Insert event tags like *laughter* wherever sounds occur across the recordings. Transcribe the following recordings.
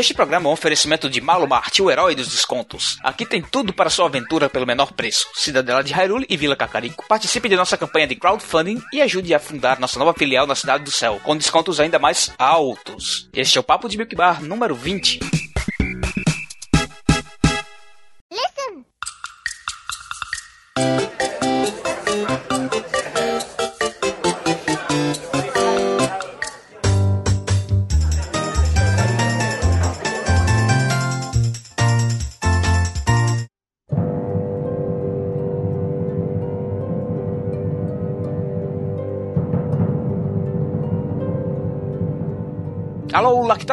Este programa é um oferecimento de Malumart, o herói dos descontos. Aqui tem tudo para sua aventura pelo menor preço. Cidadela de Hyrule e Vila Cacarico. Participe de nossa campanha de crowdfunding e ajude a fundar nossa nova filial na Cidade do Céu, com descontos ainda mais altos. Este é o Papo de Milk Bar número 20. Alô,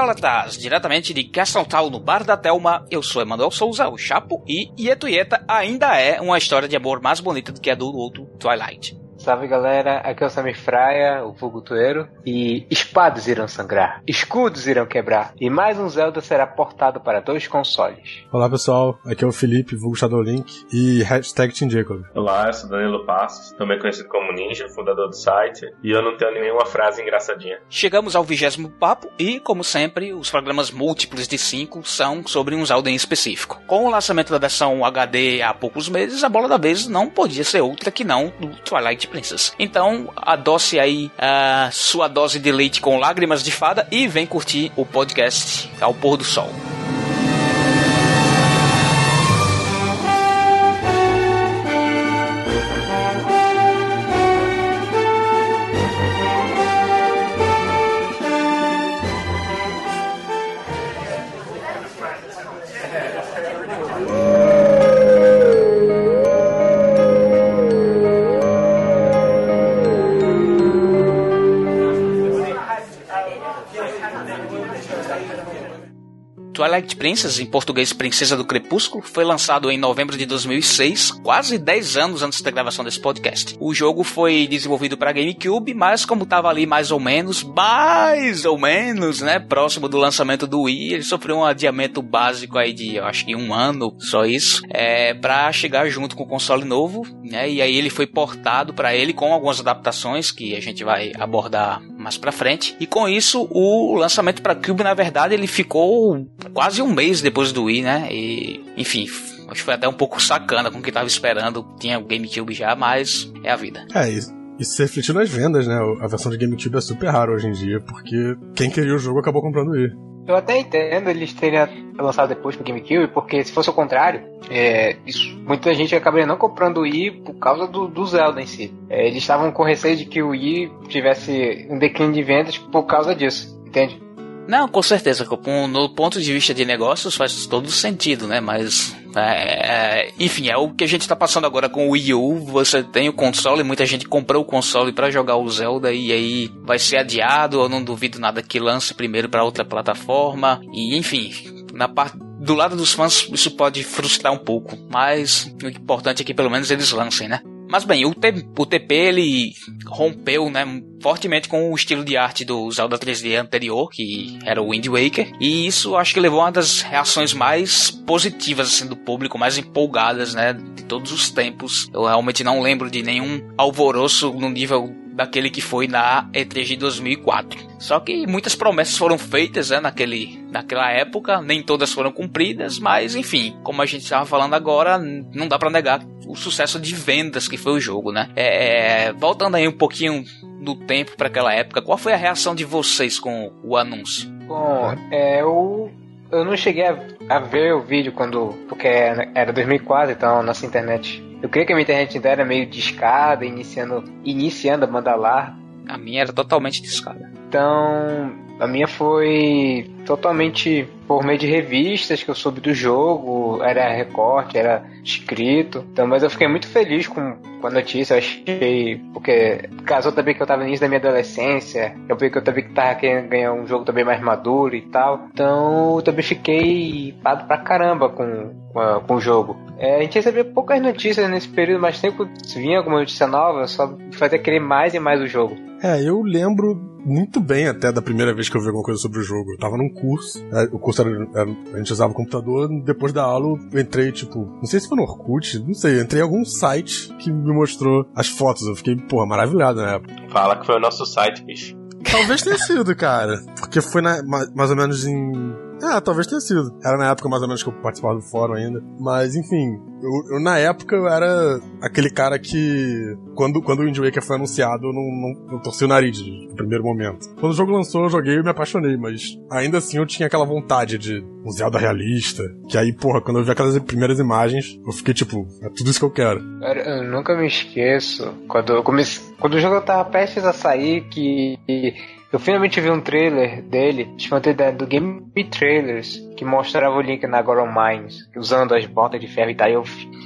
Lactólatas! Diretamente de Castletown, no Bar da Telma, eu sou Emanuel Souza, o Chapo, e Ieto Ieta ainda é uma história de amor mais bonita do que a do outro Twilight. Salve galera, aqui é o Samir Fraia, o Vulgutueiro, e espadas irão sangrar, escudos irão quebrar, e mais um Zelda será portado para dois consoles. Olá pessoal, aqui é o Felipe, vulgo Shadow Link, e hashtag Team Jacob. Olá, eu sou Danilo Passos, também conhecido como Ninja, fundador do site, e eu não tenho nenhuma frase engraçadinha. Chegamos ao vigésimo papo, e como sempre, os programas múltiplos de cinco são sobre um Zelda em específico. Com o lançamento da versão HD há poucos meses, a bola da vez não podia ser outra que não do Twilight Então, adoce aí a sua dose de leite com lágrimas de fada e vem curtir o podcast ao pôr do sol. Twilight Princess, em português Princesa do Crepúsculo, foi lançado em novembro de 2006, quase 10 anos antes da gravação desse podcast. O jogo foi desenvolvido para GameCube, mas como estava ali mais ou menos, mais ou menos, né, próximo do lançamento do Wii, ele sofreu um adiamento básico aí de, eu acho que um ano, só isso, é, para chegar junto com o console novo, né, e aí ele foi portado para ele com algumas adaptações que a gente vai abordar mais para frente. E com isso, o lançamento para Cube, na verdade, ele ficou quase um mês depois do Wii, né? E, enfim, acho que foi até um pouco sacana com o que tava esperando. Tinha o GameCube já, mas é a vida. É, isso. Isso se refletiu nas vendas, né? A versão de GameCube é super rara hoje em dia, porque quem queria o jogo acabou comprando o Wii. Eu até entendo eles terem lançado depois pro GameCube, porque se fosse o contrário, é, isso, muita gente acabaria não comprando o Wii por causa do, do Zelda em si. É, eles estavam com receio de que o Wii tivesse um declínio de vendas por causa disso, entende? Não, com certeza. No ponto de vista de negócios faz todo sentido, né? Mas, é, é, enfim, é o que a gente está passando agora com o Wii U. Você tem o console, muita gente comprou o console para jogar o Zelda e aí vai ser adiado. Eu não duvido nada que lance primeiro para outra plataforma. E, enfim, na parte do lado dos fãs isso pode frustrar um pouco, mas o importante é que pelo menos eles lancem, né? Mas bem, o, o TP ele rompeu, né, fortemente com o estilo de arte do Zelda 3D anterior, que era o Wind Waker, e isso acho que levou a uma das reações mais positivas assim do público, mais empolgadas, né, de todos os tempos. Eu realmente não lembro de nenhum alvoroço no nível daquele que foi na E3 de 2004. Só que muitas promessas foram feitas né, naquele, naquela época, nem todas foram cumpridas, mas enfim, como a gente estava falando agora, não dá para negar o sucesso de vendas que foi o jogo, né? É, voltando aí um pouquinho do tempo para aquela época, qual foi a reação de vocês com o anúncio? Bom, é, eu, eu não cheguei a, a ver o vídeo quando. porque era 2004, então nossa internet eu creio que a minha internet ainda era meio discada, iniciando, iniciando a banda larga. A minha era totalmente discada. Então, a minha foi totalmente por meio de revistas que eu soube do jogo, era recorte, era escrito. Então, mas eu fiquei muito feliz com, com a notícia, eu achei, porque casou também que eu tava no início da minha adolescência, eu vi que eu também tava querendo ganhar um jogo também mais maduro e tal. Então, eu também fiquei pado pra caramba com, com, a, com o jogo. É, a gente recebeu poucas notícias nesse período, mas sempre que vinha alguma notícia nova, só fazia querer mais e mais o jogo. É, eu lembro muito bem até da primeira vez que eu vi alguma coisa sobre o jogo. Eu tava num curso, é, o curso era, a gente usava o computador, depois da aula eu entrei, tipo, não sei se foi no Orkut, não sei, entrei em algum site que me mostrou as fotos. Eu fiquei, porra, maravilhado na época. Fala que foi o nosso site, bicho. Talvez tenha sido, cara. Porque foi na, mais ou menos em Ah, talvez tenha sido. Era na época mais ou menos que eu participava do fórum ainda. Mas, enfim, eu, eu, na época eu era aquele cara que, quando, quando o Wind Waker foi anunciado, eu não, não, não torci o nariz no primeiro momento. Quando o jogo lançou, eu joguei e me apaixonei, mas ainda assim eu tinha aquela vontade de um Zelda realista. Que aí, porra, quando eu vi aquelas primeiras imagens, eu fiquei tipo, é tudo isso que eu quero. Eu nunca me esqueço, quando eu comecei. Quando o jogo tava prestes a sair, que eu finalmente vi um trailer dele, chamado do Game Trailers, que mostrava o Link na Goron Mines, usando as botas de ferro e tal. Eu,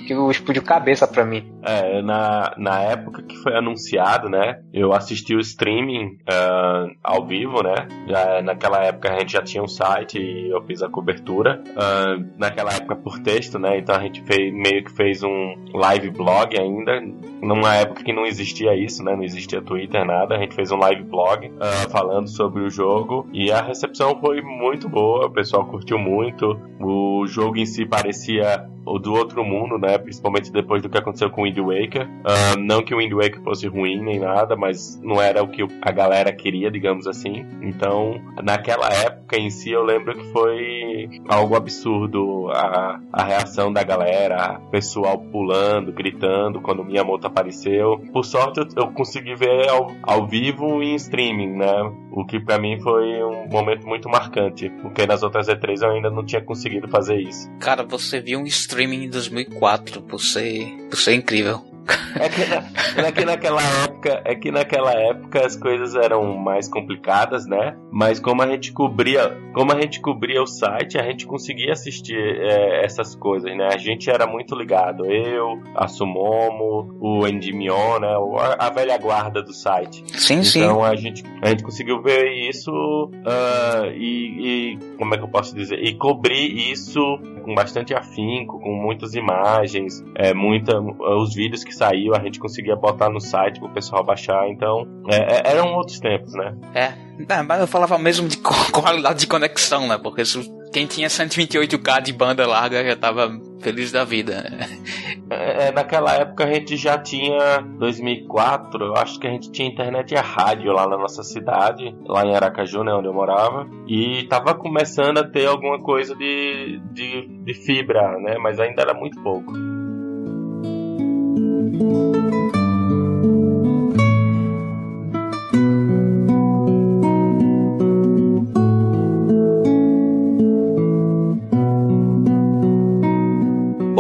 eu explodiu cabeça pra mim. É, na, na época que foi anunciado, né? Eu assisti o streaming uh, ao vivo, né? Já, naquela época a gente já tinha um site e eu fiz a cobertura. Uh, naquela época por texto, né? Então a gente fez, meio que fez um live blog ainda. Numa época que não existia isso, né? Não existia Twitter, nada. A gente fez um live blog uh, falando sobre o jogo e a recepção foi muito boa. O pessoal curtiu muito. O jogo em si parecia o do outro mundo, né? Principalmente depois do que aconteceu com o Wind Waker. Uh, não que o Wind Waker fosse ruim nem nada, mas não era o que a galera queria, digamos assim. Então, naquela época em si, eu lembro que foi algo absurdo a, a reação da galera, pessoal pulando, gritando quando o Miyamoto apareceu. Por sorte, eu, eu consegui ver ao, ao vivo e em streaming, né? O que para mim foi um momento muito marcante, porque nas outras E3 eu ainda não tinha conseguido fazer isso. Cara, você viu um streaming em 2004 por ser, por ser incrível. É que, é que naquela época, é que naquela época as coisas eram mais complicadas, né? Mas como a gente cobria, como a gente cobria o site, a gente conseguia assistir é, essas coisas, né? A gente era muito ligado, eu, a Sumomo, o Endimion, né? A, a velha guarda do site. Sim, então, sim. Então a gente, a gente conseguiu ver isso uh, e, e como é que eu posso dizer? E cobrir isso com bastante afinco, com muitas imagens, é, muita, os vídeos que saiu a gente conseguia botar no site pro pessoal baixar, então é, é, eram outros tempos, né? É, mas eu falava mesmo de *laughs* qualidade de conexão, né? Porque quem tinha 128k de banda larga já tava feliz da vida. Né? É, é, naquela época a gente já tinha 2004, eu acho que a gente tinha internet e a rádio lá na nossa cidade, lá em Aracaju, né, onde eu morava, e tava começando a ter alguma coisa de, de, de fibra, né, mas ainda era muito pouco. Bom,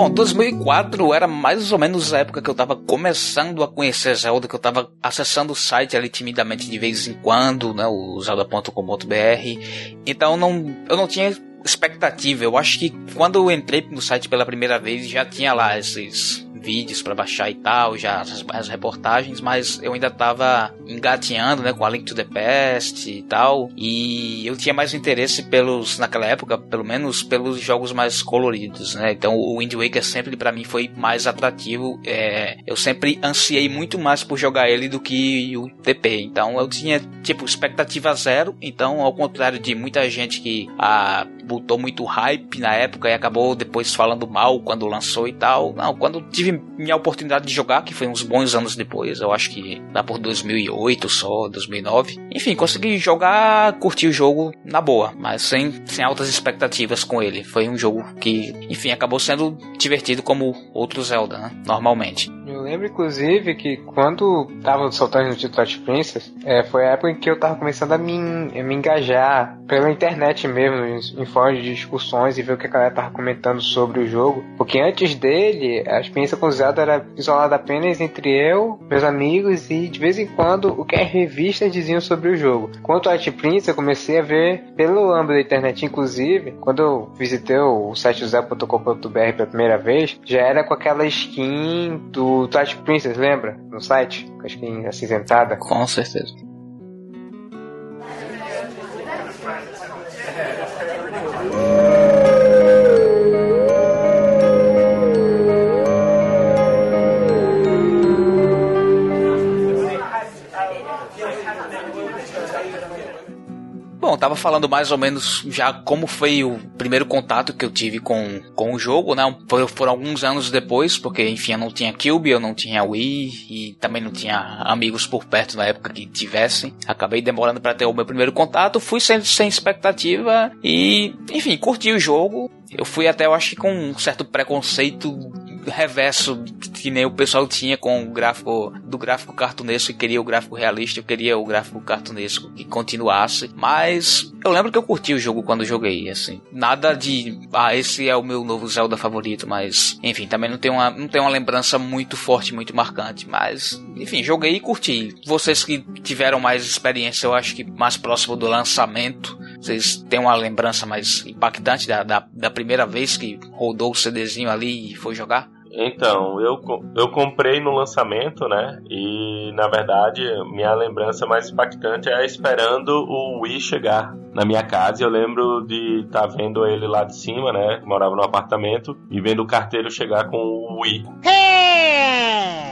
2004 era mais ou menos a época que eu tava começando a conhecer Zelda, que eu tava acessando o site ali timidamente de vez em quando, né, o zelda.com.br. Então não, eu não tinha expectativa. Eu acho que quando eu entrei no site pela primeira vez já tinha lá esses vídeos para baixar e tal, já as, as, reportagens, mas eu ainda tava engatinhando, né, com a Link to the Past e tal, e eu tinha mais interesse pelos, naquela época, pelo menos pelos jogos mais coloridos, né, então o Wind Waker sempre para mim foi mais atrativo, é, eu sempre ansiei muito mais por jogar ele do que o TP, então eu tinha, tipo, expectativa zero, então ao contrário de muita gente que ah, botou muito hype na época e acabou depois falando mal quando lançou e tal, não, quando tive minha oportunidade de jogar, que foi uns bons anos depois, eu acho que lá por 2008 só, 2009. Enfim, consegui jogar, curtir o jogo na boa, mas sem, sem altas expectativas com ele. Foi um jogo que, enfim, acabou sendo divertido como outro Zelda, né? normalmente. Eu lembro, inclusive, que quando tava soltando no título Twilight Princess, é, foi a época em que eu tava começando a me, a me engajar pela internet mesmo, em fóruns de discussões e ver o que a galera tava comentando sobre o jogo. Porque antes dele, a experiência com o Zelda era isolada apenas entre eu, meus amigos e de vez em quando o que as revistas diziam sobre o jogo. Quanto a Twilight Princess, eu comecei a ver pelo âmbito da internet, inclusive, quando eu visitei o site zelda.com.br pela primeira vez, já era com aquela skin do Twilight Princess, lembra? No site? Com a skin acinzentada. Com certeza. Tava falando mais ou menos já como foi o primeiro contato que eu tive com, com o jogo, né? Foi, foram alguns anos depois, porque enfim, eu não tinha Cube, eu não tinha Wii e também não tinha amigos por perto na época que tivessem. Acabei demorando para ter o meu primeiro contato, fui sem, sem expectativa e, enfim, curti o jogo. Eu fui até, eu acho que com um certo preconceito reverso que nem o pessoal tinha com o gráfico do gráfico cartunesco e queria o gráfico realista, eu queria o gráfico cartunesco que continuasse, mas eu lembro que eu curti o jogo quando joguei, assim. Nada de, ah, esse é o meu novo Zelda favorito, mas enfim, também não tem uma não tem uma lembrança muito forte, muito marcante, mas enfim, joguei e curti. Vocês que tiveram mais experiência, eu acho que mais próximo do lançamento, vocês têm uma lembrança mais impactante da, da, da primeira vez que rodou o CDzinho ali e foi jogar? Então, eu, eu comprei no lançamento, né? E na verdade, minha lembrança mais impactante é esperando o Wii chegar na minha casa. Eu lembro de estar tá vendo ele lá de cima, né? Morava no apartamento e vendo o carteiro chegar com o Wii.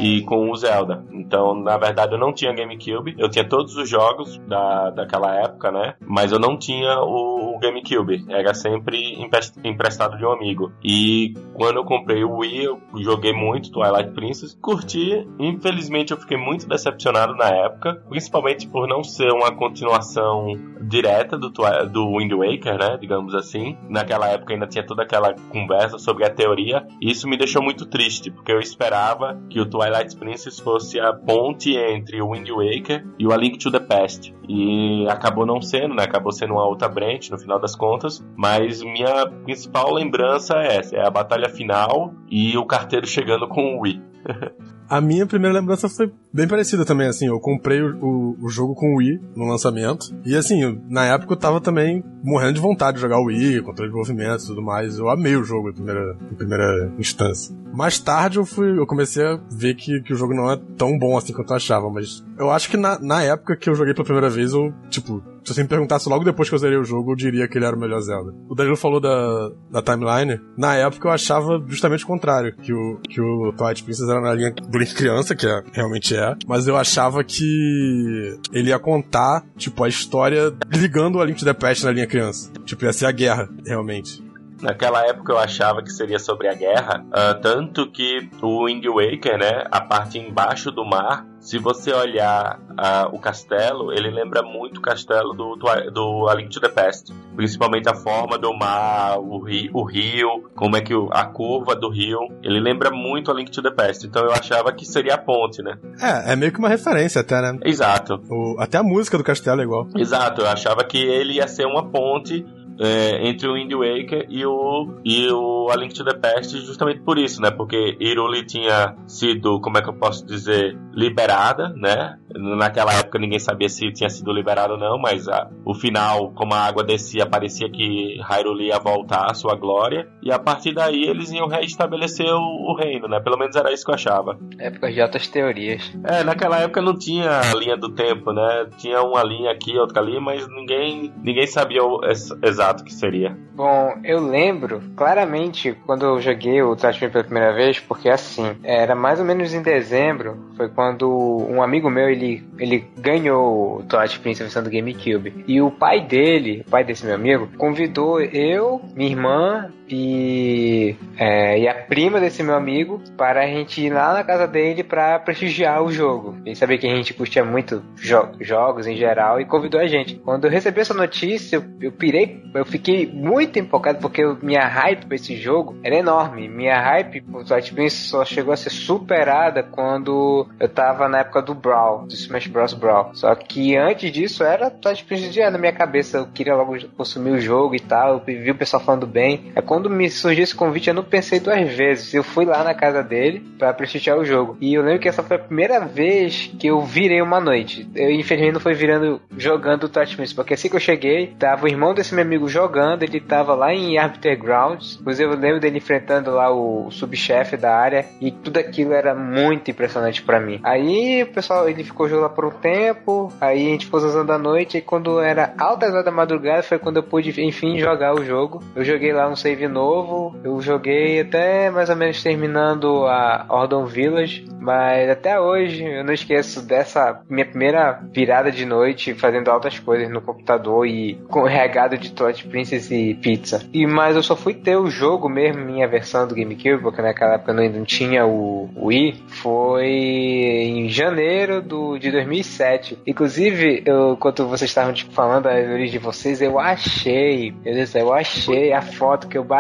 E com o Zelda. Então, na verdade, eu não tinha GameCube. Eu tinha todos os jogos da, daquela época, né? Mas eu não tinha o, o GameCube. Era sempre emprestado de um amigo. E quando eu comprei o Wii, eu joguei muito Twilight Princess, curti. Infelizmente eu fiquei muito decepcionado na época, principalmente por não ser uma continuação direta do, do Wind Waker, né, digamos assim. Naquela época ainda tinha toda aquela conversa sobre a teoria, e isso me deixou muito triste, porque eu esperava que o Twilight Princess fosse a ponte entre o Wind Waker e o A Link to the Past. E acabou não sendo, né, acabou sendo uma outra branch no final das contas, mas minha principal lembrança é essa, é a batalha final e o carteiro chegando com o Wii. *laughs* A minha primeira lembrança foi bem parecida também, assim, eu comprei o, o, o, jogo com o Wii no lançamento, e assim, na época eu tava também morrendo de vontade de jogar o Wii, controle de movimento e tudo mais, eu amei o jogo em primeira, em primeira instância. Mais tarde eu fui, eu comecei a ver que, que o jogo não é tão bom assim quanto eu achava, mas eu acho que na, na época que eu joguei pela primeira vez, eu, tipo, se você me perguntasse logo depois que eu zerei o jogo, eu diria que ele era o melhor Zelda. O Danilo falou da, da timeline. Na época eu achava justamente o contrário, que o, que o Twilight Princess era na linha do Link criança, que é, realmente é, mas eu achava que ele ia contar, tipo, a história ligando a Link to the Past na linha criança. Tipo, ia ser a guerra, realmente. Naquela época eu achava que seria sobre a guerra, uh, tanto que o Wind Waker, né, a parte embaixo do mar, se você olhar uh, o castelo, ele lembra muito o castelo do, do, do A Link to the Past. Principalmente a forma do mar, o rio, o rio como é que o, a curva do rio. Ele lembra muito A Link to the Past. Então eu achava que seria a ponte, né? É, é meio que uma referência até, né? Exato. O, até a música do castelo é igual. Exato, eu achava que ele ia ser uma ponte é, entre o Wind Waker e o, e o A Link to the Past justamente por isso, né? Porque Iruli tinha sido, como é que eu posso dizer, liberada, né? Naquela época ninguém sabia se tinha sido liberada ou não, mas a, o final, como a água descia, parecia que Hyrule ia voltar à sua glória, e a partir daí eles iam reestabelecer o, o reino, né? Pelo menos era isso que eu achava. Época de altas teorias. É, naquela época não tinha a linha do tempo, né? Tinha uma linha aqui, outra ali, mas ninguém, ninguém sabia o exato que seria? Bom, eu lembro claramente quando eu joguei o Tatooine pela primeira vez, porque assim, era mais ou menos em dezembro, foi quando um amigo meu, ele, ele ganhou o Twilight Princess versão do GameCube. E o pai dele, o pai desse meu amigo, convidou eu, minha irmã e, é, e a prima desse meu amigo para a gente ir lá na casa dele para prestigiar o jogo. Ele sabia que a gente curtia muito jo jogos em geral e convidou a gente. Quando eu recebi essa notícia, eu, eu pirei, eu fiquei muito empolgado porque eu, minha hype para esse jogo era enorme. Minha hype por Twilight Princess só chegou a ser superada quando eu tava na época do Brawl, do Smash Bros. Brawl. Só que antes disso era Twilight Princess já na minha cabeça. Eu queria logo consumir o jogo e tal. Eu vi o pessoal falando bem. É me surgiu esse convite, eu não pensei duas vezes. Eu fui lá na casa dele para prestigiar o jogo. E eu lembro que essa foi a primeira vez que eu virei uma noite. Eu, infelizmente, não foi virando jogando o Twilight Princess, porque assim que eu cheguei, tava o irmão desse meu amigo jogando, ele tava lá em Arbiter Grounds. Inclusive, eu lembro dele enfrentando lá o subchefe da área e tudo aquilo era muito impressionante para mim. Aí o pessoal, ele ficou jogando lá por um tempo, aí a gente ficou usando a noite e quando era altas horas da madrugada foi quando eu pude, enfim, jogar o jogo. Eu joguei lá um save novo, eu joguei até mais ou menos terminando a Ordon Village, Mas até hoje eu não esqueço dessa minha primeira virada de noite fazendo altas coisas no computador e com regado de Twilight Princess e pizza. E mas eu só fui ter o jogo mesmo, minha versão do GameCube, porque naquela época eu ainda não tinha o Wii, foi em janeiro do, de 2007. Inclusive, eu, enquanto vocês estavam tipo, falando da origem de vocês, eu achei, eu achei a foto que eu bati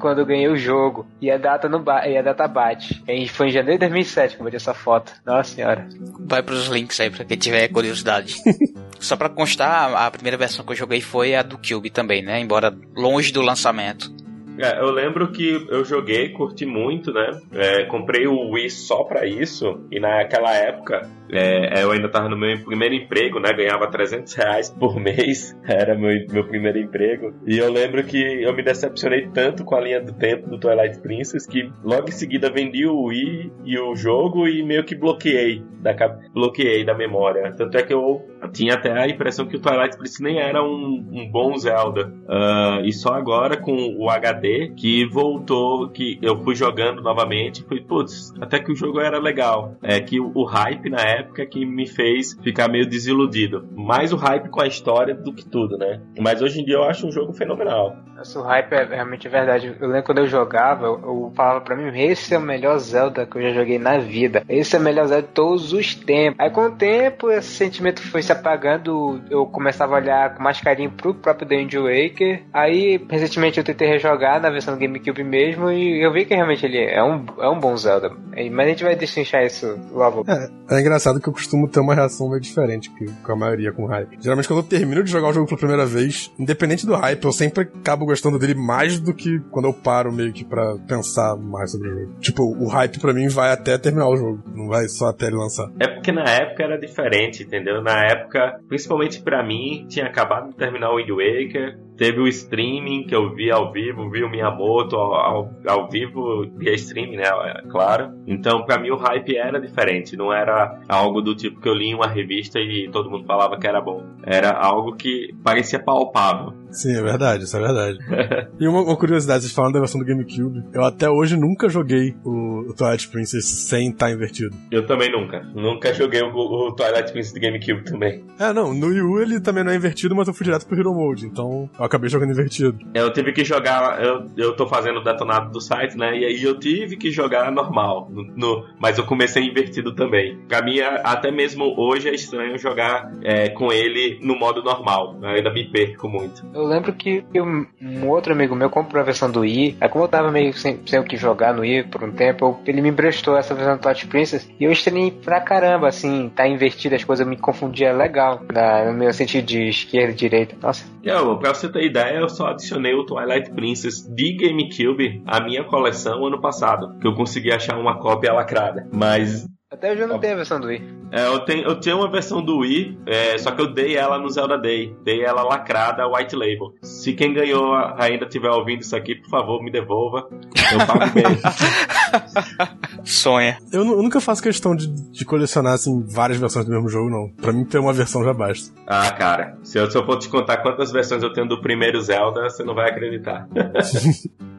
quando eu ganhei o jogo. E a data não e a data bate. E foi em janeiro de 2007 que eu bati essa foto. Nossa senhora. Vai pros links aí pra quem tiver curiosidade. *laughs* Só pra constar, a primeira versão que eu joguei foi a do Cube também, né? Embora longe do lançamento. É, eu lembro que eu joguei, curti muito, né? É, comprei o Wii só pra isso, e naquela época é, eu ainda tava no meu primeiro emprego, né? Ganhava 300 reais por mês, *laughs* era meu, meu primeiro emprego. E eu lembro que eu me decepcionei tanto com a linha do tempo do Twilight Princess que logo em seguida vendi o Wii e o jogo e meio que bloqueei da, bloqueei da memória. Tanto é que eu tinha até a impressão que o Twilight Princess nem era um, um bom Zelda. Uh, e só agora com o HD que voltou, que eu fui jogando novamente, fui, putz, até que o jogo era legal. É que o, o hype na época época que me fez ficar meio desiludido. Mais o hype com a história do que tudo, né? Mas hoje em dia eu acho um jogo fenomenal. Esse hype é realmente verdade. Eu lembro quando eu jogava, eu, eu falava pra mim, esse é o melhor Zelda que eu já joguei na vida. Esse é o melhor Zelda de todos os tempos. Aí com o tempo, esse sentimento foi se apagando, eu começava a olhar com mais carinho pro próprio The Wind Waker. Aí, recentemente eu tentei rejogar na versão do GameCube mesmo e eu vi que realmente ele é um, é um bom Zelda. Mas a gente vai destrinchar isso logo. É, é engraçado engraçado que eu costumo ter uma reação meio diferente que, com a maioria com hype. Geralmente, quando eu termino de jogar o jogo pela primeira vez, independente do hype, eu sempre acabo gostando dele mais do que quando eu paro meio que pra pensar mais sobre o jogo. Tipo, o hype pra mim vai até terminar o jogo, não vai só até ele lançar. É porque na época era diferente, entendeu? Na época, principalmente pra mim, tinha acabado de terminar o Wind Waker, Teve o streaming que eu vi ao vivo, vi o Miyamoto ao, ao, ao vivo via streaming, né? É claro. Então, para mim, o hype era diferente. Não era algo do tipo que eu li em uma revista e todo mundo falava que era bom. Era algo que parecia palpável. Sim, é verdade, isso é verdade. *laughs* e uma, uma, curiosidade, vocês falando da versão do GameCube, eu até hoje nunca joguei o, o Twilight Princess sem estar tá invertido. Eu também nunca. Nunca joguei o, o, Twilight Princess do GameCube também. É, não, no Wii U ele também não é invertido, mas eu fui direto pro Hero Mode, então eu acabei jogando invertido. Eu tive que jogar, eu, eu tô fazendo o detonado do site, né, e aí eu tive que jogar normal, no, no mas eu comecei invertido também. Pra mim, até mesmo hoje é estranho jogar é, com ele no modo normal, eu ainda me perco muito. Eu eu lembro que um outro amigo meu comprou a versão do Wii. Aí como eu tava meio sem, sem o que jogar no Wii por um tempo, ele me emprestou essa versão do Touch Princess e eu estranhei pra caramba, assim, tá invertido as coisas, me confundia legal na, no meu sentido de esquerda e direita. Nossa. Eu, pra você ter ideia, eu só adicionei o Twilight Princess de GameCube à minha coleção ano passado, que eu consegui achar uma cópia lacrada. Mas até hoje eu não tenho a versão do Wii. É, eu, tenho, eu tinha uma versão do Wii, é, só que eu dei ela no Zelda Day. Dei ela lacrada, white label. Se quem ganhou ainda estiver ouvindo isso aqui, por favor, me devolva. Eu pago bem. *laughs* Sonha. Eu, eu, nunca faço questão de, de, colecionar, assim, várias versões do mesmo jogo, não. Pra mim, ter uma versão já basta. Ah, cara. Se eu, se eu for te contar quantas versões eu tenho do primeiro Zelda, você não vai acreditar. *laughs*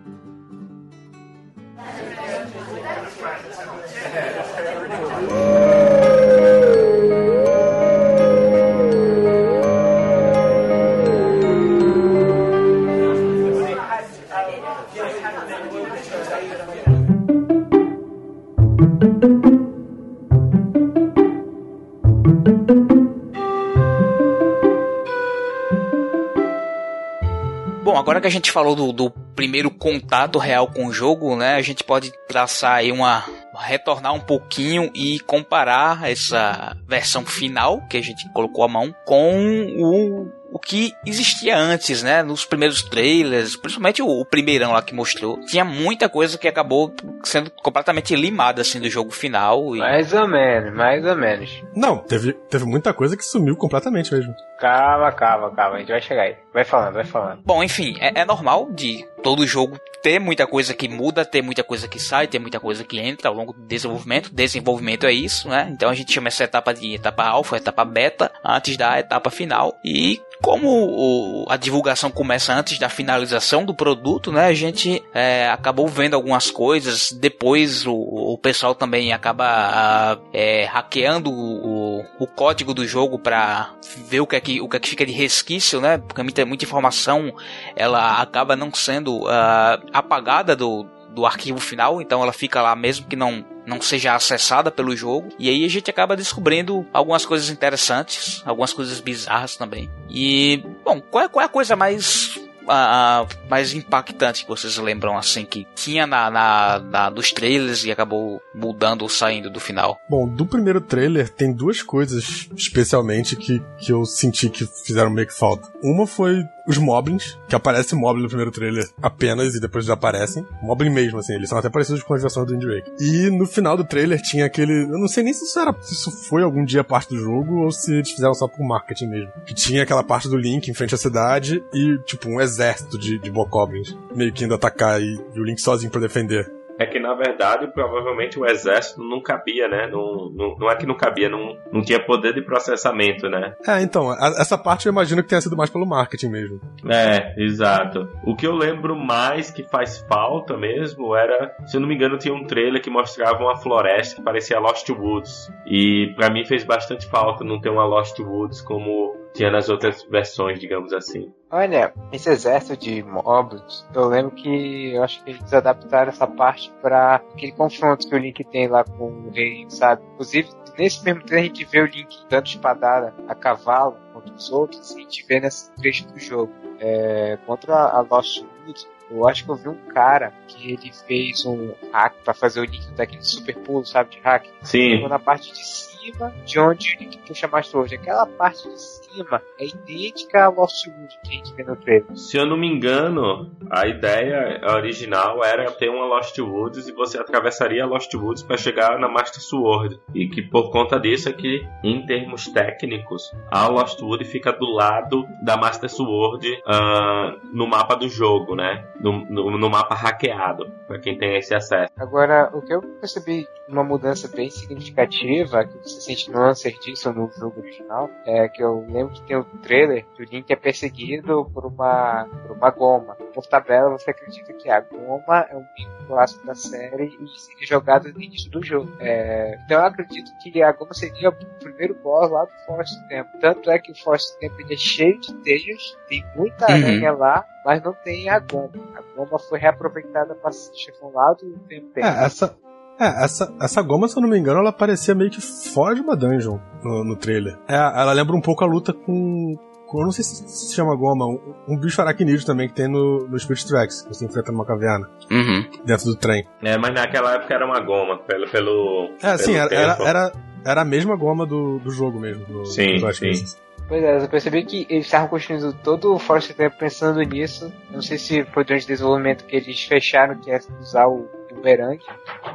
Bom, agora que a gente falou do, do, primeiro contato real com o jogo, né, a gente pode traçar aí uma retornar um pouquinho e comparar essa versão final que a gente colocou a mão com o o que existia antes, né? Nos primeiros trailers, principalmente o, o primeirão lá que mostrou, tinha muita coisa que acabou sendo completamente limada assim do jogo final. E... Mais ou menos, mais ou menos. Não, teve, teve muita coisa que sumiu completamente mesmo. Calma, calma, calma, a gente vai chegar aí. Vai falando, vai falando. Bom, enfim, é, é normal de todo jogo ter muita coisa que muda, ter muita coisa que sai, ter muita coisa que entra ao longo do desenvolvimento. Desenvolvimento é isso, né? Então a gente chama essa etapa de etapa alfa, etapa beta, antes da etapa final. E como o, a divulgação começa antes da finalização do produto, né? A gente é, acabou vendo algumas coisas. Depois o, o pessoal também acaba é, hackeando o, o, código do jogo para ver o que, é que, que é que fica de resquício, né? Porque muita, muita informação ela acaba não sendo uh, apagada do, do arquivo final, então ela fica lá mesmo que não não seja acessada pelo jogo. E aí a gente acaba descobrindo algumas coisas interessantes, algumas coisas bizarras também. E, bom, qual é, qual é a coisa mais a, mais impactante que vocês lembram assim que tinha na, na, na, dos trailers e acabou mudando ou saindo do final? Bom, do primeiro trailer tem duas coisas especialmente que, que eu senti que fizeram meio que falta. Uma foi os Moblins, que aparece Moblin no primeiro trailer apenas e depois desaparecem. Moblin mesmo, assim, eles são até parecidos com as versões do Wind. E no final do trailer tinha aquele. Eu não sei nem se isso era. Se isso foi algum dia parte do jogo ou se eles fizeram só por marketing mesmo. Que tinha aquela parte do Link em frente à cidade e, tipo, um exército de, de Bokoblins meio que indo atacar e, e o Link sozinho pra defender. É que, na verdade, provavelmente o exército não cabia, né? Não, não, não é que não cabia, não, não tinha poder de processamento, né? É, então, a, essa parte eu imagino que tenha sido mais pelo marketing mesmo. É, exato. O que eu lembro mais que faz falta mesmo era, se eu não me engano, tinha um trailer que mostrava uma floresta que parecia Lost Woods. E para mim fez bastante falta não ter uma Lost Woods como tinha nas outras versões, digamos assim. Olha, esse exército de mobs, eu lembro que eu acho que eles adaptaram essa parte para aquele confronto que o Link tem lá com o rei, sabe? Inclusive, nesse mesmo trecho a gente vê o Link dando espadada a cavalo contra os outros, e a gente vê nesse trecho do jogo. É, contra a Lost Woods, eu acho que eu vi um cara que ele fez um hack para fazer o Link daquele super pulo, sabe, de hack. Sim. na parte de cima de onde puxa mais forte. Aquela parte de cima cima é idêntica ao Lost Wood que a gente vê no trailer. Se eu não me engano, a ideia original era ter uma Lost Woods e você atravessaria a Lost Woods para chegar na Master Sword. E que por conta disso é que, em termos técnicos, a Lost Wood fica do lado da Master Sword uh, no mapa do jogo, né? No, no, no mapa hackeado, para quem tem esse acesso. Agora, o que eu percebi uma mudança bem significativa que você sente no Lancer disso no jogo original é que eu lembro que tem o um trailer que o Link é perseguido por uma, por uma goma. Por tabela, você acredita que a goma é um bico clássico da série e seria jogado no início do jogo. É, então eu acredito que a goma seria o primeiro boss lá do Force Tempo. Tanto é que o Force Tempo é cheio de teias, tem muita uhum. aranha lá, mas não tem a goma. A goma foi reaproveitada para chefão lá do tempo. É, essa, é, essa, essa goma, se eu não me engano, ela parecia meio que fora de uma dungeon no, no trailer. É, ela lembra um pouco a luta com. com eu não sei se se chama goma, um, um bicho aracnídeo também que tem no, no Spirit Tracks, que você enfrenta numa caverna. Uhum. Dentro do trem. É, mas naquela época era uma goma, pelo. pelo é, sim, era, era, era, era, a mesma goma do, do jogo mesmo. Do, sim, do sim. Pois é, eu percebi que eles estavam construindo todo o Force Tempo pensando nisso. Não sei se foi durante o desenvolvimento que eles fecharam que ia usar o bumerangue.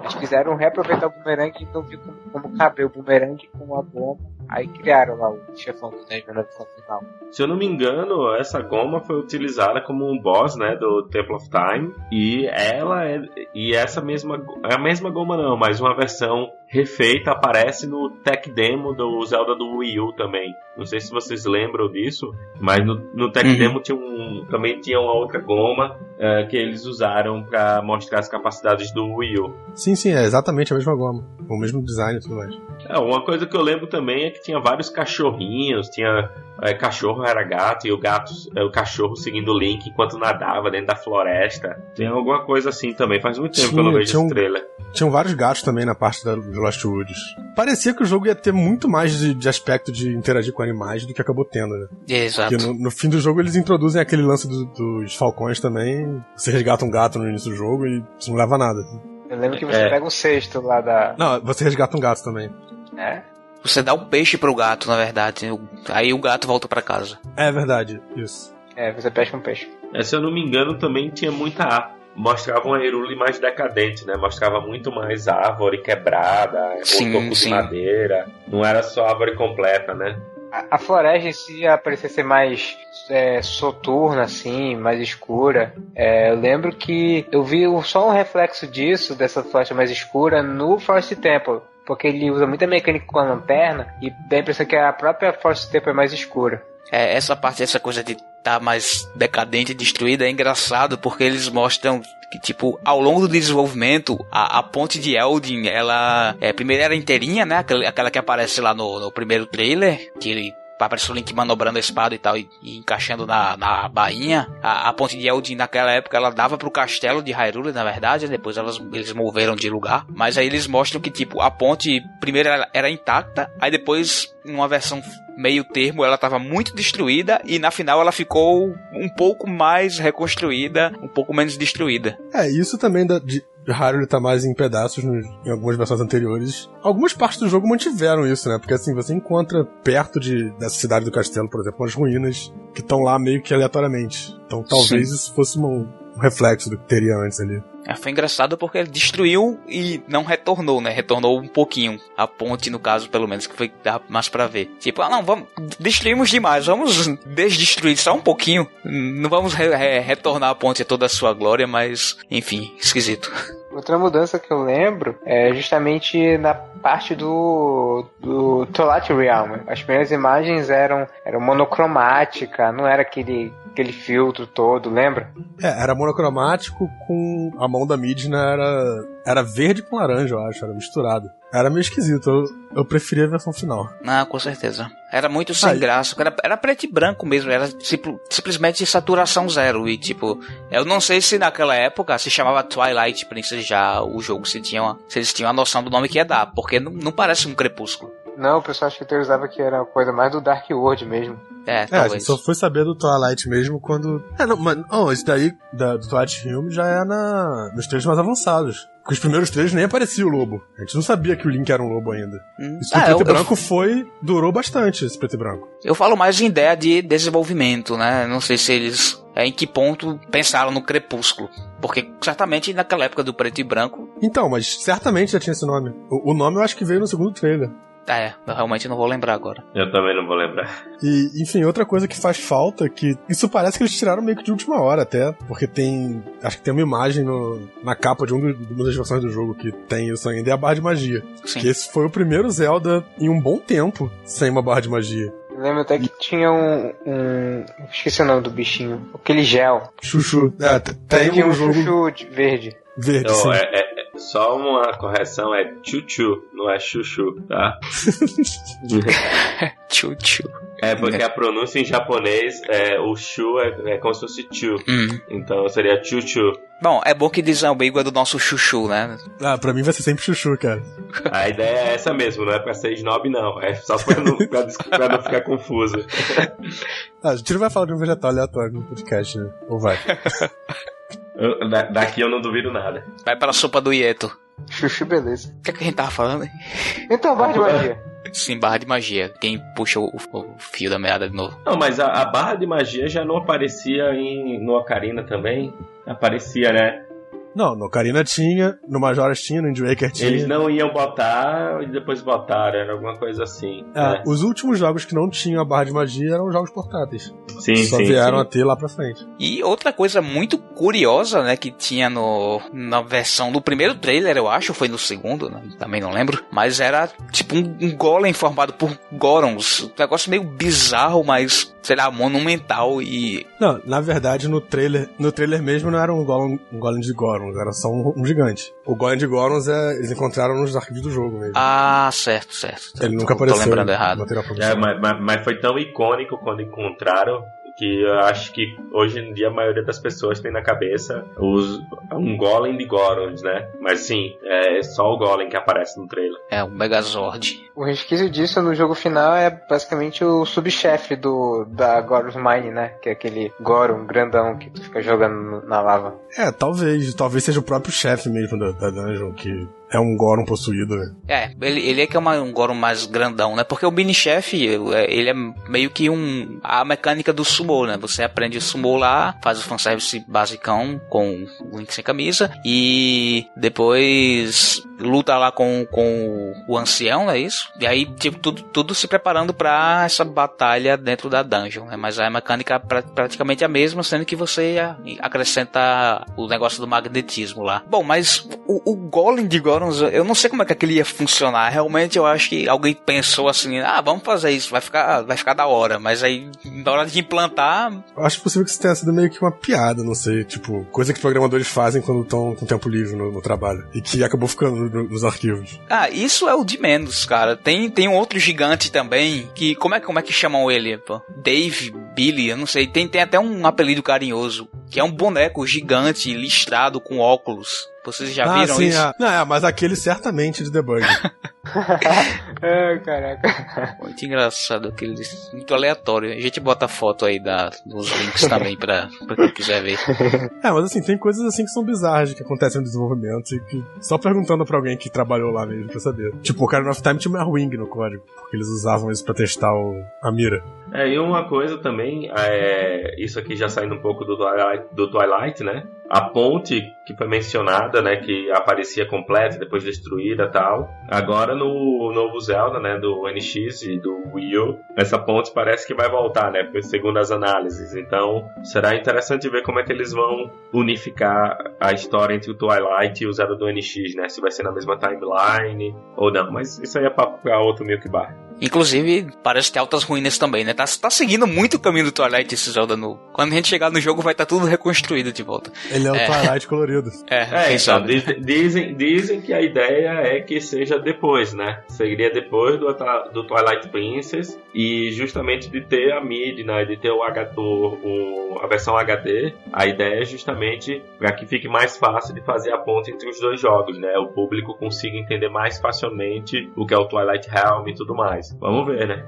Eles quiseram reaproveitar o bumerangue e não viu como, como caber o bumerangue com a bomba. Aí criaram lá o chefão do Dungeon na final. Se eu não me engano, essa goma foi utilizada como um boss, né, do Temple of Time. E ela é. E essa mesma. É a mesma goma não, mas uma versão refeita aparece no tech demo do Zelda do Wii U também. Não sei se vocês lembram disso, mas no, no tech uhum. demo tinha um, também tinha uma outra goma uh, que eles usaram para mostrar as capacidades do Wii U. Sim, sim, é exatamente a mesma goma, o mesmo design e tudo mais. É, uma coisa que eu lembro também é que tinha vários cachorrinhos, tinha é, cachorro era gato e o gato, é, o cachorro seguindo o Link enquanto nadava dentro da floresta. Tem alguma coisa assim também. Faz muito tempo tinha, que eu não vejo um, esse trailer. Tinham vários gatos também na parte da, do Lost Woods. Parecia que o jogo ia ter muito mais de, de aspecto de interagir com animais do que acabou tendo, né? Exato. Porque no, no fim do jogo eles introduzem aquele lance do, dos falcões também. Você resgata um gato no início do jogo e isso não leva a nada. Eu lembro que você é. pega o cesto lá da. Não, você resgata um gato também. É? Você dá um peixe pro gato, na verdade. Aí o gato volta para casa. É verdade, isso. É, você pesca um peixe. É, se eu não me engano, também tinha muita mostrava uma Hyrule mais decadente, né? Mostrava muito mais árvore quebrada, sim, toco sim. de madeira. Não era só árvore completa, né? A, a floresta em si parecia ser mais é, soturna, assim, mais escura. É, eu lembro que eu vi só um reflexo disso, dessa floresta mais escura, no Forest Temple porque ele usa muita mecânica com a lanterna e dá a impressão que a própria Force Tempo é mais escura. É, essa parte, essa coisa de tá mais decadente, destruída, é engraçado porque eles mostram que, tipo, ao longo do desenvolvimento, a, a ponte de Eldin, ela, é, primeiro era inteirinha, né? Aquela, aquela que aparece lá no, no primeiro trailer, que ele aparece o Link manobrando a espada e tal, e, e encaixando na, na bainha. A, a, ponte de Eldin naquela época ela dava pro castelo de Hyrule, na verdade, depois elas, eles moveram de lugar. Mas aí eles mostram que, tipo, a ponte primeiro era, era intacta, aí depois, numa versão meio termo, ela estava muito destruída e na final ela ficou um pouco mais reconstruída, um pouco menos destruída. É, isso também da, de, Hyrule tá mais em pedaços no, em algumas versões anteriores. Algumas partes do jogo mantiveram isso, né? Porque assim, você encontra perto de, dessa cidade do castelo, por exemplo, umas ruínas que estão lá meio que aleatoriamente. Então talvez Sim. isso fosse um, um reflexo do que teria antes ali. É, foi engraçado porque ele destruiu e não retornou, né? Retornou um pouquinho. A ponte, no caso, pelo menos, que foi dá mais pra ver. Tipo, ah não, vamos. Destruímos demais, vamos desdestruir só um pouquinho. Não vamos re re retornar a ponte a toda a sua glória, mas, enfim, esquisito. *laughs* Outra mudança que eu lembro é justamente na parte do, do Tolat Realm. As primeiras imagens eram, eram monocromática, não era aquele, aquele filtro todo, lembra? É, era monocromático com a mão da Midna era, era verde com laranja, eu acho, era misturado. Era meio esquisito, eu, eu preferia a versão final. Ah, com certeza. Era muito sem graça, era, era preto e branco mesmo, era simplesmente saturação zero. E tipo, eu não sei se naquela época se chamava Twilight Princess já o jogo, se, tinha se eles tinham a noção do nome que ia dar, porque não, não parece um crepúsculo. Não, o pessoal acho que teorizava que era coisa mais do Dark World mesmo. É, é a gente só foi saber do Twilight mesmo quando. É, não, mas oh, esse daí da, do Twilight Film já é na, nos trechos mais avançados. Porque os primeiros três nem aparecia o lobo. A gente não sabia que o Link era um lobo ainda. Hum. Isso ah, preto eu, e branco eu... foi. durou bastante esse preto e branco. Eu falo mais em ideia de desenvolvimento, né? Não sei se eles. É, em que ponto pensaram no Crepúsculo. Porque certamente naquela época do preto e branco. Então, mas certamente já tinha esse nome. O, o nome eu acho que veio no segundo trailer. É, eu realmente não vou lembrar agora. Eu também não vou lembrar. E, enfim, outra coisa que faz falta, que isso parece que eles tiraram meio que de última hora até, porque tem, acho que tem uma imagem no, na capa de, um do, uma das versões do jogo que tem isso ainda, é a barra de magia. Sim. Que esse foi o primeiro Zelda em um bom tempo sem uma barra de magia. Eu lembro até que tinha um, um, Esqueci o nome do bichinho. Aquele gel. Chuchu. É, tem, tem um, um jogo... chuchu verde. Verde, não, sim. É, é, só uma correção, é chuchu, não é chuchu, tá? *laughs* chuchu. É porque a pronúncia em japonês, é, o chu é, é como se fosse chu. Hum. Então seria chuchu. Bom, é bom que desambígua é do nosso chuchu, né? Ah, pra mim vai ser sempre chuchu, cara. A ideia é essa mesmo, não é pra ser snob, não. É só pra não, *laughs* pra, pra não ficar confuso. Ah, a gente não vai falar de um vegetal aleatório no podcast, né? Ou vai? *laughs* Eu, daqui eu não duvido nada. Vai para a sopa do Ieto. Xuxu, beleza. O que, é que a gente tava falando? Então, barra de magia. Sim, barra de magia. Quem puxa o, o fio da meada de novo. Não, mas a, a, barra de magia já não aparecia em, no Ocarina também? Aparecia, né? Não, no Ocarina tinha, no Majora's tinha, no Wind Waker tinha. Eles não iam botar e depois botaram, era alguma coisa assim. É, né? Os últimos jogos que não tinham a barra de magia eram jogos portáteis. Sim, Só sim, vieram sim. a ter lá pra frente. E outra coisa muito curiosa, né, que tinha no, na versão do primeiro trailer, eu acho, foi no segundo, né, também não lembro, mas era tipo um, um golem formado por Gorons. Um negócio meio bizarro, mas, sei lá, monumental e... Não, na verdade, no trailer, no trailer mesmo não era um golem, um golem de Gorons era só um, um gigante. O Golem de Gorons é, eles encontraram nos arquivos do jogo mesmo. Ah, certo, certo. Ele nunca apareceu. Tô lembrando errado. É, mas, mas, mas foi tão icônico quando encontraram que eu acho que hoje em dia a maioria das pessoas tem na cabeça os, um golem de Gorons, né? Mas sim, é só o golem que aparece no trailer. É, o Megazord. O resquício disso no jogo final é basicamente o subchefe do da Gorons Mine, né? Que é aquele Goron grandão que tu fica jogando na lava. É, talvez. Talvez seja o próprio chefe mesmo da, da dungeon que é um Goron possuído, né? É, ele, ele é que é uma, um Goron mais grandão, né? Porque o mini chefe, é, ele é meio que um a mecânica do sumo, né? Você aprende o sumo lá, faz o fanservice basicão com o Link sem camisa e depois luta lá com, com o ancião, não é isso? E aí, tipo, tudo, tudo se preparando para essa batalha dentro da dungeon, né? Mas a mecânica é pra, praticamente a mesma, sendo que você acrescenta o negócio do magnetismo lá. Bom, mas o, o Golem de Gorons, eu não sei como é que aquele ia funcionar. Realmente eu acho que alguém pensou assim, ah, vamos fazer isso, vai ficar, vai ficar da hora. Mas aí, na hora de implantar... Eu acho possível que isso tenha sido meio que uma piada, não sei, tipo, coisa que programadores fazem quando estão com tempo livre no, no, trabalho. E que acabou ficando nos arquivos. Ah, isso é o de menos, cara. Tem, tem um outro gigante também, que, como é, como é que chamam ele, pô? Dave, Billy, eu não sei. Tem, tem até um apelido carinhoso, que é um boneco gigante listrado com óculos. Vocês já ah, viram sim, isso? É. Não, é, mas aquele certamente de debug. *laughs* *laughs* é, caraca. Muito engraçado aquele. Muito aleatório. A gente bota a foto aí da, dos links também pra, pra quem quiser ver. É, mas assim, tem coisas assim que são bizarras que acontecem no desenvolvimento e que só perguntando pra alguém que trabalhou lá mesmo pra saber. Tipo, o Karen of Time tinha uma wing no código, porque eles usavam isso pra testar o, a mira. É, e uma coisa também, é, isso aqui já saindo um pouco do Twilight, do Twilight, né? A ponte que foi mencionada, né, que aparecia completa, depois destruída tal. Agora no novo Zelda, né, do NX e do Wii U, essa ponte parece que vai voltar, né, segundo as análises. Então, será interessante ver como é que eles vão unificar a história entre o Twilight e o Zelda do NX, né, se vai ser na mesma timeline ou não. Mas isso aí é para outro Milk Bar. Inclusive, parece ter altas ruínas também, né? Tá, tá seguindo muito o caminho do Twilight esse Zelda novo. Quando a gente chegar no jogo, vai estar tá tudo reconstruído de volta. Ele é o é. Twilight colorido. É, é então, dizem, dizem que a ideia é que seja depois, né? Seria depois do, do Twilight Princess e justamente de ter a MIDI, né? De ter o, o, o a versão HD. A ideia é justamente para que fique mais fácil de fazer a ponte entre os dois jogos, né? O público consiga entender mais facilmente o que é o Twilight Realm e tudo mais. Vamos ver, né?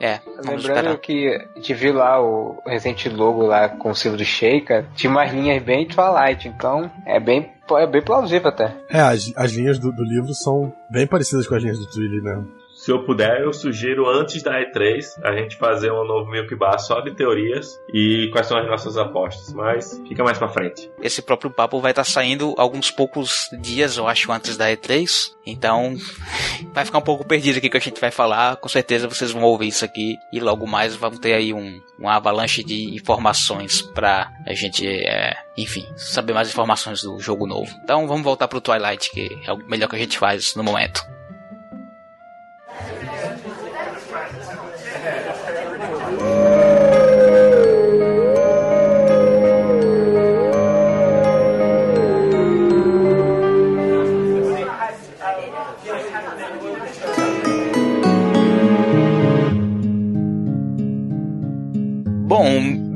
É, Lembrando esperar. que a gente viu lá o recente logo lá com o símbolo do Sheikah, tinha umas linhas bem Twilight, então é bem, é bem plausível até. É, as, as linhas do, do livro são bem parecidas com as linhas do Twilly, né? Se eu puder, eu sugiro antes da E3 a gente fazer um novo Milk Bar só de teorias e quais são as nossas apostas. Mas fica mais pra frente. Esse próprio papo vai estar tá saindo alguns poucos dias, eu acho, antes da E3. Então *laughs* vai ficar um pouco perdido aqui que a gente vai falar. Com certeza vocês vão ouvir isso aqui e logo mais vamos ter aí um, uma avalanche de informações pra a gente, é, enfim, saber mais informações do jogo novo. Então vamos voltar pro Twilight, que é o melhor que a gente faz no momento.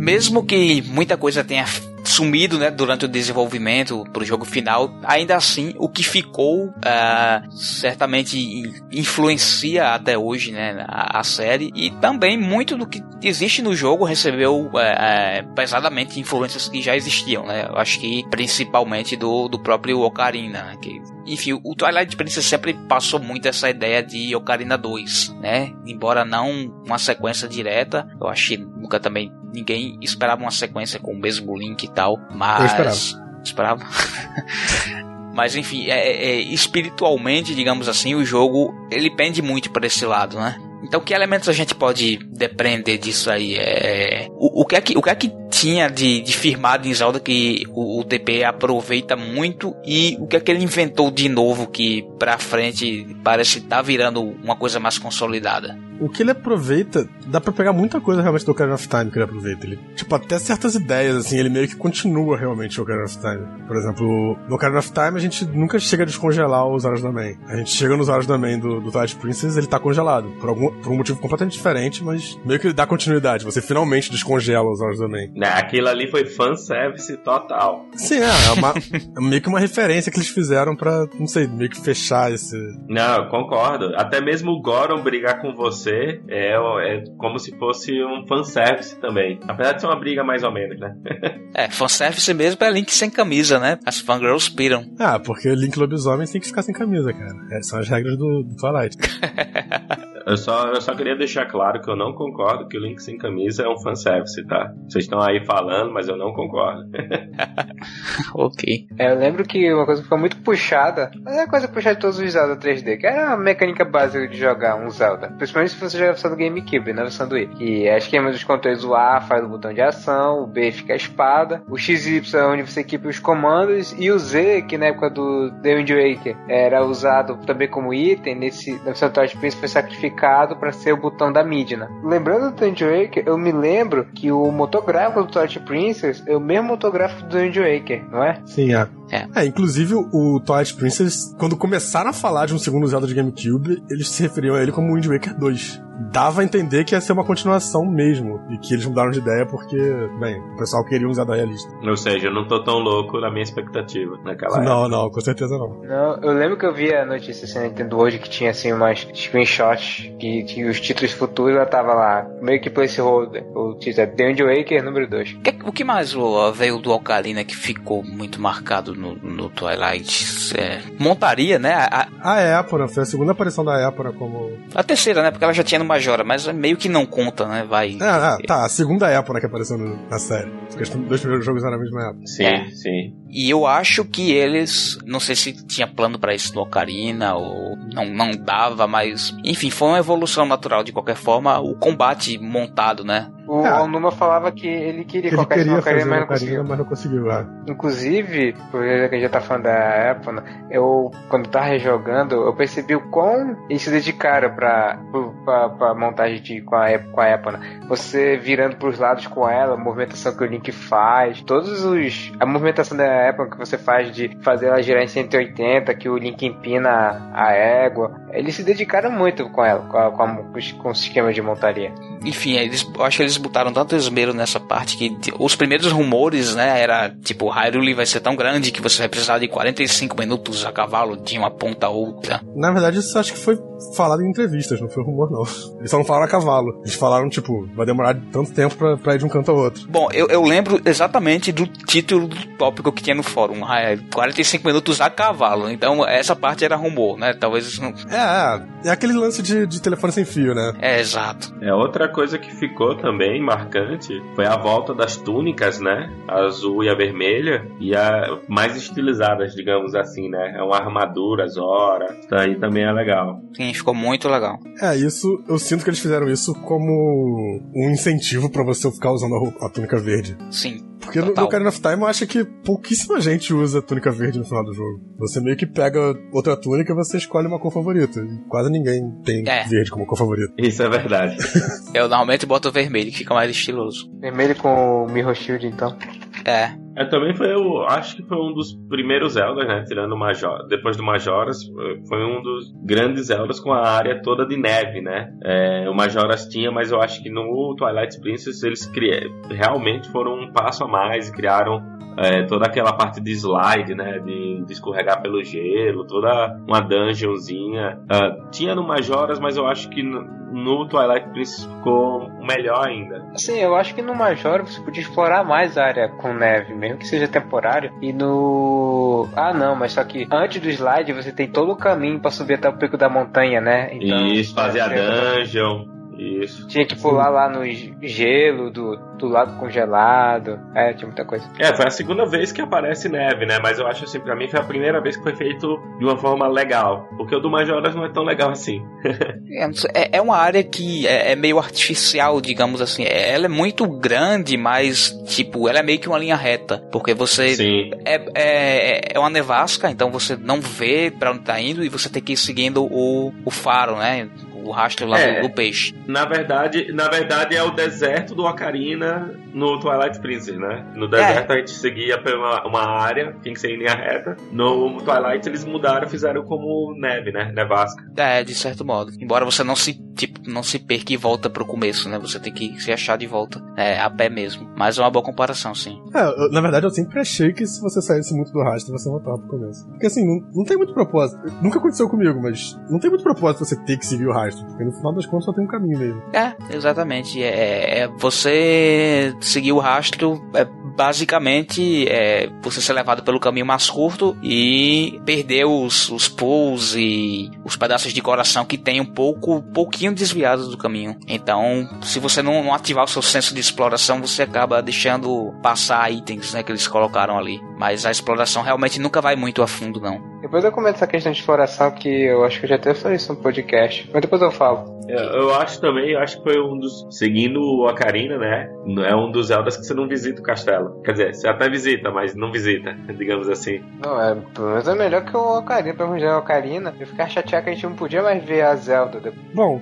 Mesmo que muita coisa tenha sumido né, durante o desenvolvimento para o jogo final, ainda assim o que ficou uh, certamente influencia até hoje né, a, a, série e também muito do que existe no jogo recebeu uh, pesadamente influências que já existiam. Né? Eu acho que principalmente do, do próprio Ocarina, né, que enfim, o Twilight Princess sempre passou muito essa ideia de Ocarina 2, né? Embora não uma sequência direta, eu acho que nunca também ninguém esperava uma sequência com o mesmo link e tal, mas. Eu esperava. Esperava. *laughs* mas enfim, é, é, é, espiritualmente, digamos assim, o jogo ele pende muito para esse lado, né? Então, que elementos a gente pode depreender disso aí? É, o, o, que é que, o que é que tinha de, de firmado em Zelda que o, o TP aproveita muito e o que é que ele inventou de novo que pra frente parece tá virando uma coisa mais consolidada? o que ele aproveita, dá pra pegar muita coisa realmente do Ocarina of Time que ele aproveita. Ele, tipo, até certas ideias, assim, ele meio que continua realmente o Ocarina of Time. Por exemplo, no Ocarina of Time a gente nunca chega a descongelar os Horas da Man. A gente chega nos Horas da Man do, do Twilight Princess, ele tá congelado. Por, algum, por um motivo completamente diferente, mas meio que ele dá continuidade. Você finalmente descongela os Horas da Man. Né, aquilo ali foi fanservice total. Sim, é, é, uma, é meio que uma referência que eles fizeram pra, não sei, meio que fechar esse... Não, concordo. Até mesmo o Goron brigar com você você é, é como se fosse um fanservice também. Apesar de ser uma briga mais ou menos, né? *laughs* é, fanservice mesmo é Link sem camisa, né? As fangirls piram. Ah, porque Link lobisomem tem que ficar sem camisa, cara. É, são as regras do, do Twilight. *laughs* Eu só, eu só queria deixar claro que eu não concordo que o Link sem camisa é um fanservice, tá? Vocês estão aí falando, mas eu não concordo. *laughs* ok. É, eu lembro que uma coisa que ficou muito puxada, mas é a coisa puxada de todos os Zelda 3D, que era a mecânica básica de jogar um Zelda. Principalmente se você jogar a versão do GameCube, na versão do Wii. Que é esquema dos controles, o A faz o botão de ação, o B fica a espada, o XY é onde você equipa os comandos, e o Z, que na época do The Wind Waker era usado também como item, nesse, na versão do Twilight Princess foi sacrificado para ser o botão da Midna. Lembrando do The Wind Waker, eu me lembro que o motográfico do Twilight Princess é o mesmo motográfico do Wind Waker, não é? Sim, é. É. É, inclusive o Twilight Princess, quando começaram a falar de um segundo Zelda de GameCube, eles se referiam a ele como Wind Waker 2. Dava a entender que ia ser uma continuação mesmo, e que eles mudaram de ideia porque, bem, o pessoal queria um Zelda realista. Ou seja, eu não tô tão louco na minha expectativa naquela Não, época. não, com certeza não. Não, eu lembro que eu vi a notícia assim, Nintendo hoje que tinha assim umas screenshots que tinha os títulos futuros, ela tava lá, meio que placeholder. O título é The Wind Waker número 2. O que, o que mais ó, veio do Ocarina que ficou muito marcado no, no Twilight? É, montaria, né? A, A Épora, foi a segunda aparição da Épora como. a terceira, né? Porque ela já tinha no Majora, mas meio que não conta, né? Vai. Ah, ah, tá, a segunda Épora que apareceu na série. Porque os dois primeiros jogos eram a mesma época. Sim, É. sim. E eu acho que eles, não sei se tinha plano pra isso no Ocarina ou não, não dava, mas enfim, foi uma evolução natural de qualquer forma. O combate montado, né? O Ah. Onuma falava que ele queria Ele colocar isso no queria Ocarina, mas o não conseguiu. Mas não conseguiu. ah. Inclusive, por que a gente já tá falando da Epona, eu, quando tava rejogando, eu percebi o quão eles se dedicaram pra, pra, pra montagem de, com, a, com a Epona. Você virando pros lados com ela, a movimentação que o Link faz, todos os. A movimentação da Epona que você faz de fazer ela girar em 180, que o Link empina a égua. Eles se dedicaram muito com ela, com, a, com, a, com o sistema de montaria. Enfim, eles, eu acho que eles botaram tanto esmero nessa parte que os primeiros rumores, né, era tipo, Hyrule vai ser tão grande que você vai precisar de 45 minutos a cavalo de uma ponta a outra. Na verdade, isso acho que foi falado em entrevistas, não foi rumor, não. Eles só não falaram a cavalo. Eles falaram, tipo, vai demorar tanto tempo pra, pra ir de um canto ao outro. Bom, eu, eu lembro exatamente do título do tópico que tinha no fórum, ah, é 45 minutos a cavalo. Então essa parte era rumor, né? Talvez não. É, é, é aquele lance de, de telefone sem fio, né? É exato. É outra coisa que ficou também marcante foi a volta das túnicas, né? A azul e a vermelha e a mais estilizadas, digamos assim, né? É uma armadura, Zora. Isso aí também é legal. Sim, ficou muito legal. É, isso, eu sinto que eles fizeram isso como um incentivo pra você ficar usando a, a túnica verde. Sim. Porque no, Total. no Ocarina of Time eu acho que pouquíssima gente usa a túnica verde no final do jogo. Você meio que pega outra túnica e você escolhe uma cor favorita. E quase ninguém tem É. verde como cor favorita. Isso é verdade. *laughs* Eu normalmente boto o vermelho, que fica mais estiloso. Vermelho com o Mirror Shield, então. É. É, também foi, eu acho que foi um dos primeiros Zeldas, né? Tirando o Major, depois do Majoras, foi um dos grandes Zeldas com a área toda de neve, né? É, o Majoras tinha, mas eu acho que no Twilight Princess eles cria- realmente foram um passo a mais criaram é, toda aquela parte de slide, né? De, de escorregar pelo gelo, toda uma dungeonzinha. Ah, tinha no Majoras, mas eu acho que no, no Twilight Princess ficou melhor ainda. Assim, eu acho que no Major você podia explorar mais a área com neve, mesmo que seja temporário. E no. Ah, não, mas só que antes do slide você tem todo o caminho pra subir até o pico da montanha, né? Isso, fazer a dungeon. Isso. Tinha que pular lá no gelo do, do lago congelado. É, tinha muita coisa. É, foi a segunda vez que aparece neve, né? Mas eu acho assim, pra mim foi a primeira vez que foi feito de uma forma legal. Porque o do Majoras não é tão legal assim. *laughs* É, é uma área que é, é meio artificial, digamos assim. É- Ela é muito grande, mas, tipo, ela é meio que uma linha reta. Porque você. Sim. É, é, é uma nevasca, então você não vê pra onde tá indo e você tem que ir seguindo o, o faro, né? O rastro lá É. do, do peixe. Na verdade, na verdade é o deserto do Ocarina no Twilight Princess, né? No É. deserto a gente seguia por uma, uma área, tinha que ser em linha reta. No Twilight eles mudaram, fizeram como neve, né? Nevasca. É, de certo modo. Embora você não se, tipo, não se perca e volta pro começo, né? Você tem que se achar de volta. É, a pé mesmo. Mas é uma boa comparação, sim. É, eu- na verdade eu sempre achei que se você saísse muito do rastro, você voltava pro começo. Porque assim, não, não tem muito propósito. Nunca aconteceu comigo, mas não tem muito propósito você ter que seguir o rastro. Porque no final das contas só tem um caminho mesmo. É, exatamente. É, é você seguir o rastro é basicamente é você ser levado pelo caminho mais curto e perder os, os pulls e os pedaços de coração que tem um pouco, pouquinho desviados do caminho. Então, se você não, não ativar o seu senso de exploração, você acaba deixando passar itens, né, que eles colocaram ali. Mas a exploração realmente nunca vai muito a fundo, não. Depois eu comento essa questão de exploração que eu acho que eu já até falei isso no podcast, mas depois eu falo. É, eu acho também, eu acho que foi um dos. Seguindo o Ocarina, né? É um dos Zeldas que você não visita o castelo. Quer dizer, você até visita, mas não visita, *laughs* digamos assim. Não, é, pelo menos é melhor que o Ocarina, pra mim já o Ocarina. Eu ficar chateado que a gente não podia mais ver a Zelda. Bom,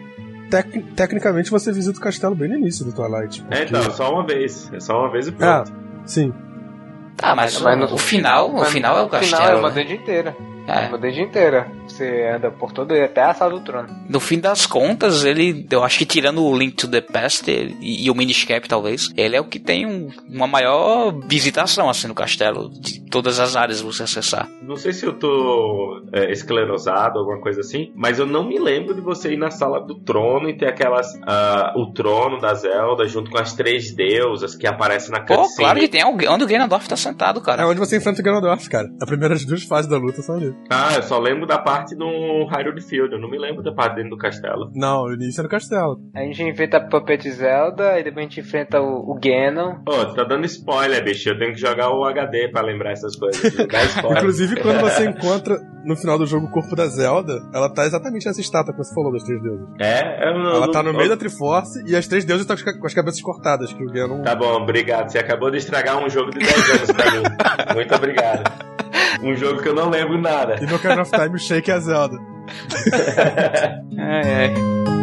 tec tecnicamente você visita o castelo bem no início do Twilight. Porque... É, então, só uma vez. É só uma vez e pronto. Ah, sim. Tá, mas, mas no, o final, o final é o castelo. O final é uma né? inteira. É. Uma desde inteira. Você anda por todo até a sala do trono. No fim das contas, ele, eu acho que tirando o Link to the Past e, e o Miniscap, talvez, ele é o que tem um, uma maior visitação assim no castelo, de todas as áreas você acessar. Não sei se eu tô é, esclerosado, alguma coisa assim, mas eu não me lembro de você ir na sala do trono e ter aquelas. Uh, o trono da Zelda junto com as três deusas que aparecem na cutscene. Pô, claro que tem onde o Ganondorf tá sentado, cara. É onde você enfrenta o Ganondorf, cara. A primeira duas fases da luta são ali. Ah, eu só lembro da parte do Hyrule Field, eu não me lembro da parte dentro do castelo. Não, o início é no castelo. A gente enfrenta a Puppet Zelda e depois a gente enfrenta o, o Ganon. Pô, oh, tá dando spoiler, bicho. Eu tenho que jogar o HD pra lembrar essas coisas. *laughs* Inclusive, quando você encontra no final do jogo o corpo da Zelda, ela tá exatamente nessa estátua que você falou das três deusas. É? Eu não, ela tá no meio da Triforce e as três deusas estão com as cabeças cortadas, que o Ganon... Tá bom, obrigado. Você acabou de estragar um jogo de 10 anos pra mim. *laughs* Muito obrigado. Um jogo que eu não lembro nada. E no Ocarina of Time o Shake é a Zelda. ai, *laughs* ai.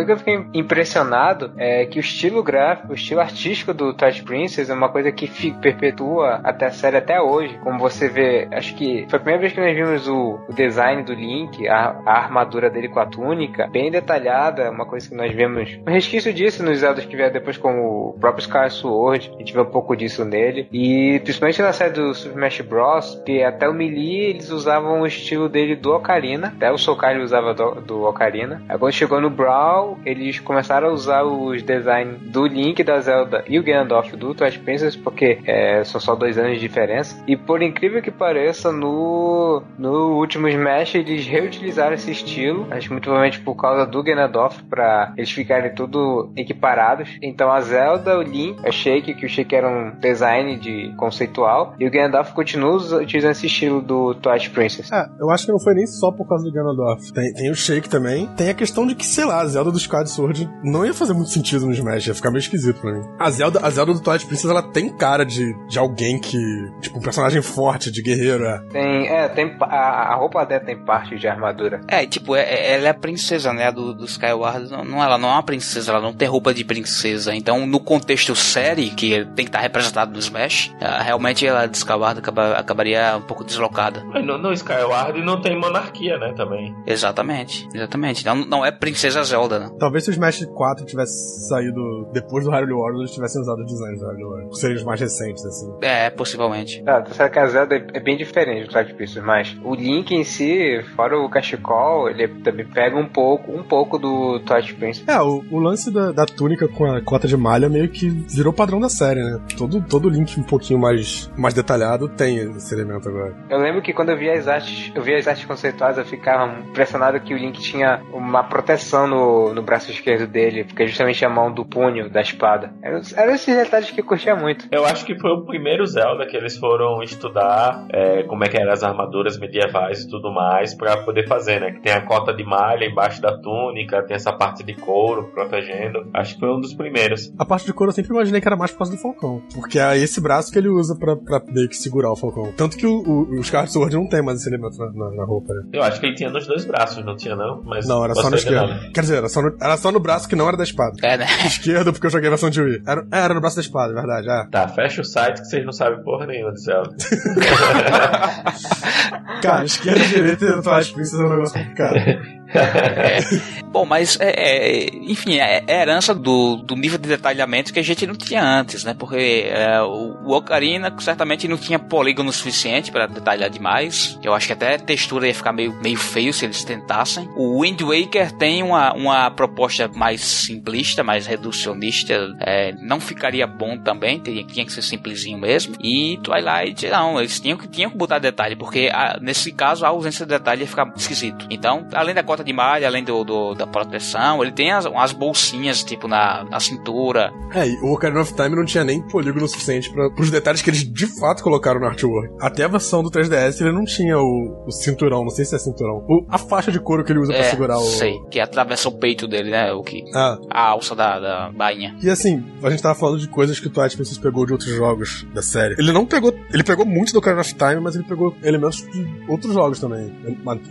Coisa que eu fiquei impressionado é que o estilo gráfico, o estilo artístico do Twilight Princess é uma coisa que perpetua até a série até hoje. Como você vê, acho que foi a primeira vez que nós vimos o, o design do Link, a, a, armadura dele com a túnica, bem detalhada, uma coisa que nós vemos um resquício disso nos Zeldas que vieram depois com o próprio Sky Sword, a gente vê um pouco disso nele. E principalmente na série do Super Smash Bros, que até o Melee eles usavam o estilo dele do Ocarina, até o ele usava do, do Ocarina. Quando chegou no Brawl, eles começaram a usar os designs do Link, da Zelda e o Gandalf do Twilight Princess, porque é, são só dois anos de diferença. E por incrível que pareça, no, no último Smash eles reutilizaram esse estilo, acho muito provavelmente por causa do Ganondorf, para eles ficarem tudo equiparados. Então a Zelda, o Link, a Shake, que o Shake era um design de conceitual, e o Ganondorf continua utilizando esse estilo do Twilight Princess. É, eu acho que não foi nem só por causa do Ganondorf. Tem, tem o Shake também. Tem a questão de que, sei lá, a Zelda Zelda do Skyward Sword não ia fazer muito sentido no Smash, ia ficar meio esquisito pra mim. A Zelda, a Zelda do Twilight Princess, ela tem cara de, de alguém que. Tipo, um personagem forte, de guerreiro, é. Tem, é, tem. A, a roupa dela tem parte de armadura. É, tipo, é, é ela é a princesa, né? Do, do Skyward. Não, não, ela não é uma princesa, ela não tem roupa de princesa. Então, no contexto série, que tem que estar representado no Smash, realmente ela de Skyward acaba, acabaria um pouco deslocada. Mas no, no Skyward não tem monarquia, né? Também. Exatamente, exatamente. Não, não é Princesa Zelda, né? Talvez se o Smash 4 tivesse saído depois do Hyrule Warriors, eles tivessem usado os designs do Hyrule Warriors. Seriam os mais recentes, assim. É, possivelmente. Ah, tá certo que a Zelda é bem diferente do Twilight Princess, mas o Link em si, fora o cachecol, ele também pega um pouco, um pouco do Twilight Princess. É, o, o lance da, da, túnica com a cota de malha meio que virou padrão da série, né? Todo, todo Link um pouquinho mais, mais detalhado tem esse elemento agora. Eu lembro que quando eu via as artes, eu via as artes conceituais, eu ficava impressionado que o Link tinha uma proteção no, no braço esquerdo dele, porque é justamente a mão do punho da espada. Eram, eram esses detalhes que eu curtia muito. Eu acho que foi o primeiro Zelda que eles foram estudar é, como é que eram as armaduras medievais e tudo mais para poder fazer, né? Que tem a cota de malha embaixo da túnica, tem essa parte de couro protegendo. Acho que foi um dos primeiros. A parte de couro eu sempre imaginei que era mais por causa do Falcão, porque é esse braço que ele usa pra, pra meio que segurar o Falcão. Tanto que o, o, o Sword não tem mais esse elemento na, na, na roupa, né? Eu acho que ele tinha nos dois braços, não tinha não? Mas não, era só no esquerdo. Quer dizer, era só no, era só no braço que não era da espada. É, né? *laughs* Esquerdo, porque eu joguei a versão de Wii. Era, era no braço da espada, é verdade. É. Tá, fecha o site que vocês não sabem porra nenhuma de Zelda. *laughs* Cara, esquerda e direita no Twilight Princess é um negócio complicado. é. Bom, mas, é, é, enfim, é, é herança do, do nível de detalhamento que a gente não tinha antes, né? Porque é, o, o Ocarina certamente não tinha polígono suficiente para detalhar demais. Eu acho que até a textura ia ficar meio, meio feio se eles tentassem. O Wind Waker tem uma, uma proposta mais simplista, mais reducionista. É, não ficaria bom também, teria, tinha que ser simplesinho mesmo. E Twilight, não, eles tinham que, tinham que botar detalhe, porque a, nesse caso a ausência de detalhe ia ficar esquisito. Então, além da cota de malha, além do, do da proteção, ele tem as, umas bolsinhas, tipo, na, na cintura. É, e o Ocarina of Time não tinha nem polígono suficiente para os detalhes que eles de fato colocaram no artwork. Até a versão do 3DS ele não tinha o, o cinturão, não sei se é cinturão. O, a faixa de couro que ele usa é, pra segurar o. Sei, que atravessa o peito dele, né? O que. Ah. A alça da, da bainha. E assim, a gente tava falando de coisas que o Twilight Princess pegou de outros jogos da série. Ele não pegou. Ele pegou muito do Ocarina of Time, mas ele pegou elementos de outros jogos também,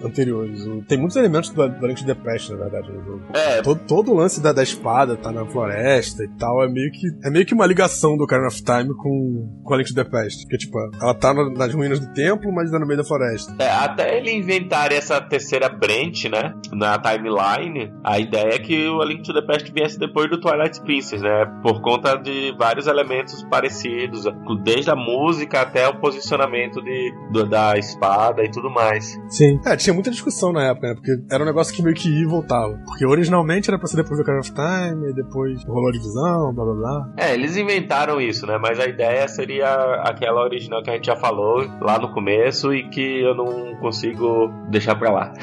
anteriores. Tem muitos elementos do, do Link to the Past, na verdade, no jogo. É. Todo, todo o lance da, da espada tá na floresta e tal, é meio que. É meio que uma ligação do Ocarina of Time com, com a Link to the Past. Que tipo, ela tá no, nas ruínas do templo, mas é no meio da floresta. É, até ele inventar essa terceira branch, né? Na timeline, a ideia é que o A Link to the Past viesse depois do Twilight Princess, né? Por conta de vários elementos parecidos, desde a música até o posicionamento de, do, da espada e tudo mais. Sim. É, tinha muita discussão na época, né? Porque era um negócio que meio que ia e voltava. Porque originalmente era pra ser depois do Ocarina of Time, e depois rolou a divisão, blá blá blá. É, eles inventaram isso, né? Mas a ideia seria aquela original que a gente já falou lá no começo e que eu não consigo deixar pra lá.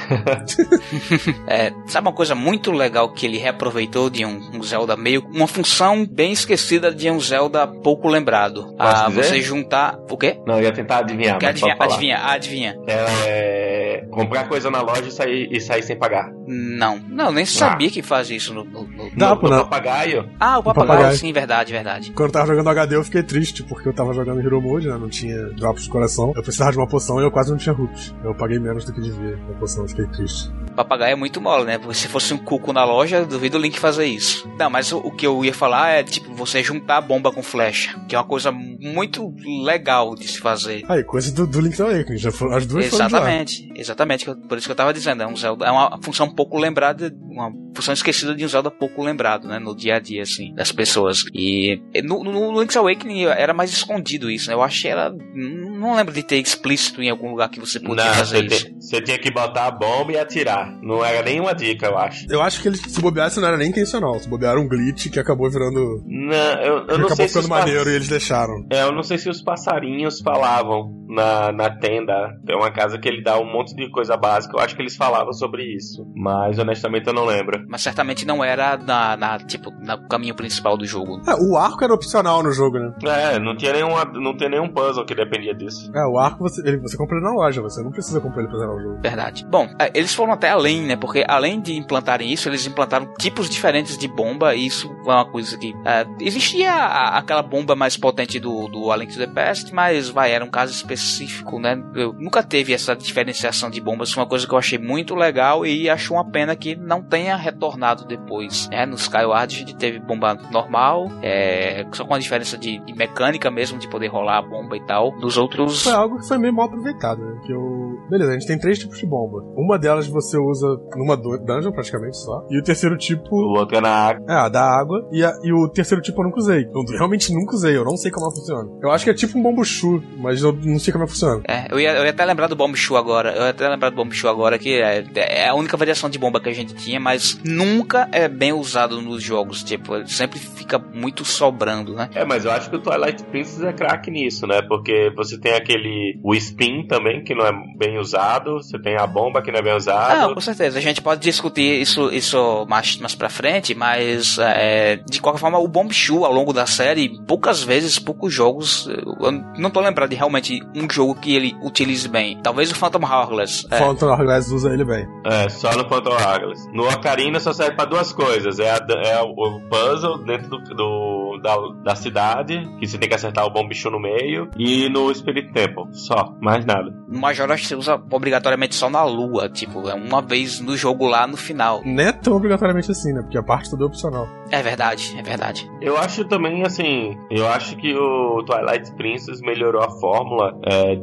*laughs* é, sabe uma coisa muito legal que ele reaproveitou de um, um, Zelda meio. Uma função bem esquecida de um Zelda pouco lembrado. ah, você juntar. O quê? Não, eu ia tentar adivinhar. Quer adivinhar, adivinha, adivinha. É, comprar coisa na loja e sair, e sair sem pagar. Não, não, nem sabia ah. que faz isso no, no, no, no, no papagaio. Ah, o papagaio, papagaio, sim, verdade, verdade. Quando eu tava jogando HD eu fiquei triste, porque eu tava jogando Hero Mode, né? Não tinha drops de coração. Eu precisava de uma poção e eu quase não tinha hooks. Eu paguei menos do que devia na poção, eu fiquei triste. Papagaio é muito mole, né? Porque se fosse um cuco na loja, duvido o Link fazer isso. Não, mas o, o, que eu ia falar é, tipo, você juntar a bomba com flecha, que é uma coisa muito legal de se fazer. Aí, coisa do, do Link Awakening, já foram, as duas Exatamente, exatamente, por isso que eu tava dizendo, é um Zelda, é uma função pouco lembrada, uma função esquecida de um Zelda pouco lembrado, né, no dia a dia, assim, das pessoas. E no, no Link's Awakening era mais escondido isso, né, eu achei ela, não lembro de ter explícito em algum lugar que você podia não, fazer você isso. Você tinha que botar a bomba e atirar, não era nenhuma dica, eu acho. Eu acho que eles, se bobeasse, não era nem intencional, se bobearam um glitch que acabou virando... Não, eu, eu não acabou sei ficando se maneiro pass... e eles deixaram. É, eu não sei se os passarinhos falavam na, na tenda, tem uma casa que ele dá um monte de coisa básica, eu acho que eles falavam sobre isso, mas honestamente eu não lembro. Mas certamente não era na, na tipo, no caminho principal do jogo. É, o arco era opcional no jogo, né? É, não tinha nenhum, não tinha nenhum puzzle que dependia disso. É, o arco você, ele, você compra ele na loja, você não precisa comprar ele pra zerar o jogo. Verdade. Bom, é, eles foram até além, né? Porque além de implantarem isso, eles implantaram tipos diferentes de bomba, e isso é uma coisa que. É, existia a, aquela bomba mais potente do, do A Link to the Past, mas vai, era um caso específico, né? Eu nunca teve essa diferenciação de bombas, uma coisa que eu achei muito legal e acho uma pena que não tenha retornado depois. Né? No Skyward a gente teve bomba normal, é, só com a diferença de, de, mecânica mesmo, de poder rolar a bomba e tal. Nos outros. Foi algo que foi meio mal aproveitado, né? Que eu... Beleza, a gente tem três tipos de bomba. Uma delas você usa numa dungeon praticamente só. E o terceiro tipo. O outro é na água. É, a da água. E, a, e o terceiro tipo eu nunca usei. Eu realmente nunca usei, eu não sei como ela funciona. Eu acho que é tipo um bombuchu, mas eu não sei como ela funciona. É, eu ia, eu ia até lembrar do bombuchu agora. Eu ia até lembrar do bombuchu agora, que é, é a única variação de bomba que a gente tinha, mas nunca é bem usado nos jogos. Tipo, sempre fica muito sobrando, né? É, mas eu acho que o Twilight Princess é craque nisso, né? Porque você tem aquele. O spin também, que não é bem usado. Você tem a bomba que não é bem usada. Não, com certeza. A gente pode discutir isso, isso mais, mais pra frente, mas é, de qualquer forma, o Bombshoe ao longo da série, poucas vezes, poucos jogos. Eu não tô lembrando de realmente um jogo que ele utilize bem. Talvez o Phantom Hourglass. É. Phantom Hourglass usa ele bem. É, só no Phantom Hourglass. No Ocarina só serve pra duas coisas. É, a, é o puzzle dentro do, do da, da, cidade, que você tem que acertar o Bombshoe no meio. E no Spirit Temple. Só, mais nada. No Majora você usa obrigatoriamente só na lua, tipo, é uma vez no jogo lá no final. Não é tão obrigatoriamente assim, né? Porque a parte toda é opcional. É verdade, é verdade. Eu acho também, assim, eu acho que o Twilight Princess melhorou a fórmula. É,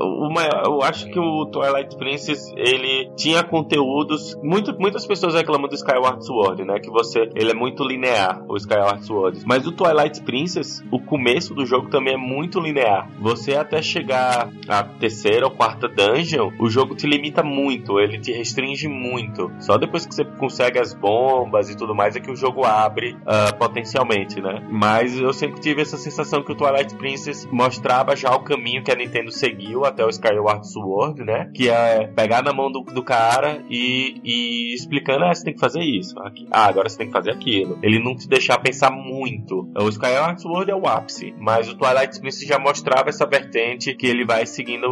uma, eu acho que o Twilight Princess, ele tinha conteúdos... Muito, muitas pessoas reclamam do Skyward Sword, né? Que você... Ele é muito linear, o Skyward Sword. Mas o Twilight Princess, o começo do jogo também é muito linear. Você até chegar à terceira ou quarta dungeon, o jogo te limita muito, ele te restringe muito. Só depois que você consegue as bombas e tudo mais é que o jogo abre uh, potencialmente, né? Mas eu sempre tive essa sensação que o Twilight Princess mostrava já o caminho que a Nintendo seguiu até o Skyward Sword, né? Que é pegar na mão do, do cara e, e explicando, ah, você tem que fazer isso. Aqui. Ah, agora você tem que fazer aquilo. Ele não te deixar pensar muito. O Skyward Sword é o ápice, mas o Twilight Princess já mostrava essa vertente que ele vai seguindo,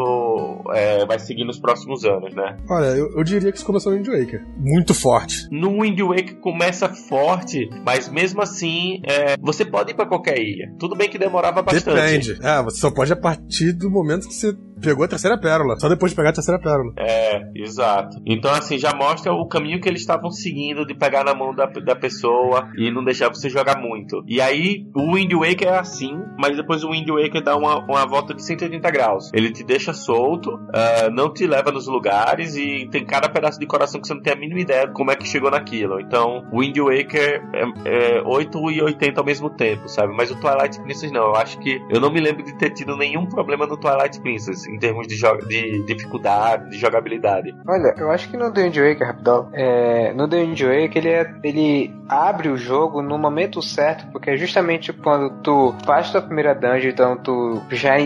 é, vai seguir nos próximos anos, né? Olha, eu, eu diria que isso começou no Wind Waker. Muito forte. No Wind Waker começa forte, mas mesmo assim, é, você pode ir para qualquer ilha. Tudo bem que demorava bastante. Depende. É, você só pode a partir do momento que você pegou a terceira pérola. Só depois de pegar a terceira pérola. É, exato. Então, assim, já mostra o caminho que eles estavam seguindo de pegar na mão da, da pessoa e não deixar você jogar muito. E aí, o Wind Waker é assim, mas depois o Wind Waker dá uma, uma volta de 180 graus. Ele te deixa solto, uh, não te leva nos lugares e tem cada pedaço de coração que você não tem a mínima ideia de como é que chegou naquilo. Então, o Wind Waker é, é 8 e 80 ao mesmo tempo, sabe? Mas o Twilight Princess não. Eu acho que eu não me lembro de ter tido nenhum problema no Twilight Princess em termos de, de dificuldade, de jogabilidade. Olha, eu acho que no The Wind Waker, rapidão, é, no The Wind Waker ele, é, ele abre o jogo no momento certo, porque é justamente quando tu faz tua primeira dungeon, então tu já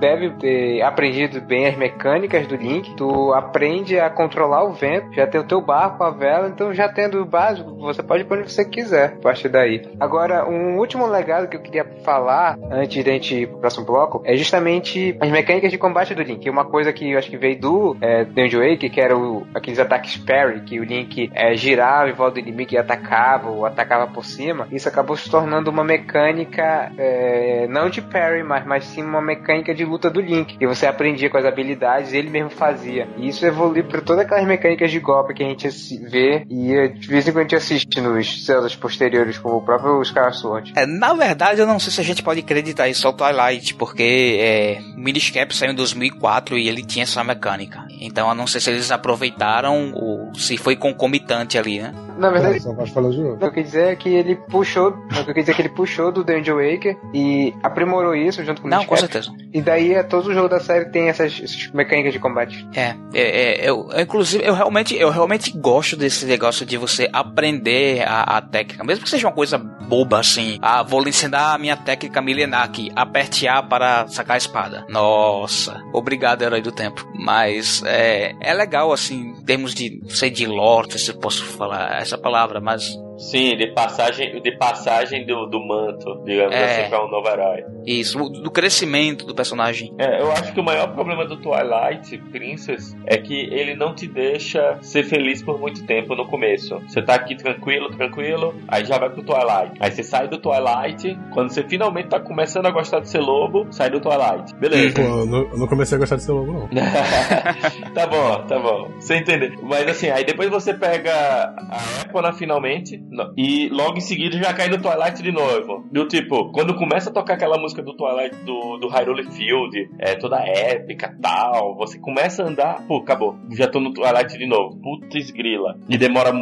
deve ter aprendido bem as mecânicas do Link, tu aprende a controlar o vento, já tem o teu barco, a vela, então já tendo o básico, você pode pôr onde você quiser a partir daí. Agora, um último legado que eu queria falar antes de a gente ir pro próximo bloco é justamente as mecânicas de combate do Link. Uma coisa que eu acho que veio do é, Dungeon Wake, que era o, aqueles ataques parry, que o Link é, girava em volta do inimigo e atacava, ou atacava por cima. Isso acabou se tornando uma mecânica é, não de parry, mas, mas sim uma mecânica de luta do Link. E você aprendia com as habilidades, ele mesmo fazia. E isso evoluiu para todas aquelas mecânicas de golpe que a gente vê e de vez em quando a gente assiste nos celas posteriores, como o próprio Skyward Sword. É, na verdade, eu não sei se a gente pode acreditar isso ao Twilight, porque é, Miniscap saiu em 2004 e ele tinha essa mecânica. Então eu não sei se eles aproveitaram ou se foi concomitante ali, né? Na verdade, só pode falar de novo. o que eu quis dizer é que ele puxou, o que eu quis dizer é que ele puxou do Dungeon Waker e aprimorou isso junto com o Não, com certeza. E daí é, todo o jogo da série tem essas, essas mecânicas de combate. É, é, é eu, inclusive eu realmente, eu realmente gosto desse negócio de você aprender a, a, técnica, mesmo que seja uma coisa boba assim. Ah, vou lhe ensinar a minha técnica milenar aqui, aperte A para sacar a espada. Nossa, obrigado herói do tempo. Mas é, é legal assim, em termos de, sei de lore, se eu posso falar essa palavra, mas Sim, de passagem, de passagem do, do manto, digamos é, assim, pra um novo herói. Isso, do crescimento do personagem. É, eu acho que o maior problema do Twilight Princess é que ele não te deixa ser feliz por muito tempo no começo. Você tá aqui tranquilo, tranquilo, aí já vai pro Twilight. Aí você sai do Twilight, quando você finalmente tá começando a gostar de ser lobo, sai do Twilight. Beleza. Pô, eu não, eu não comecei a gostar de ser lobo, não. *laughs* tá bom, tá bom. Você entender. Mas assim, aí depois você pega a Epona finalmente, e logo em seguida já cai no Twilight de novo. Do tipo, quando começa a tocar aquela música do Twilight do, do Hyrule Field, é toda épica tal, você começa a andar, pô, acabou. Já tô no Twilight de novo. Putz grila. E demora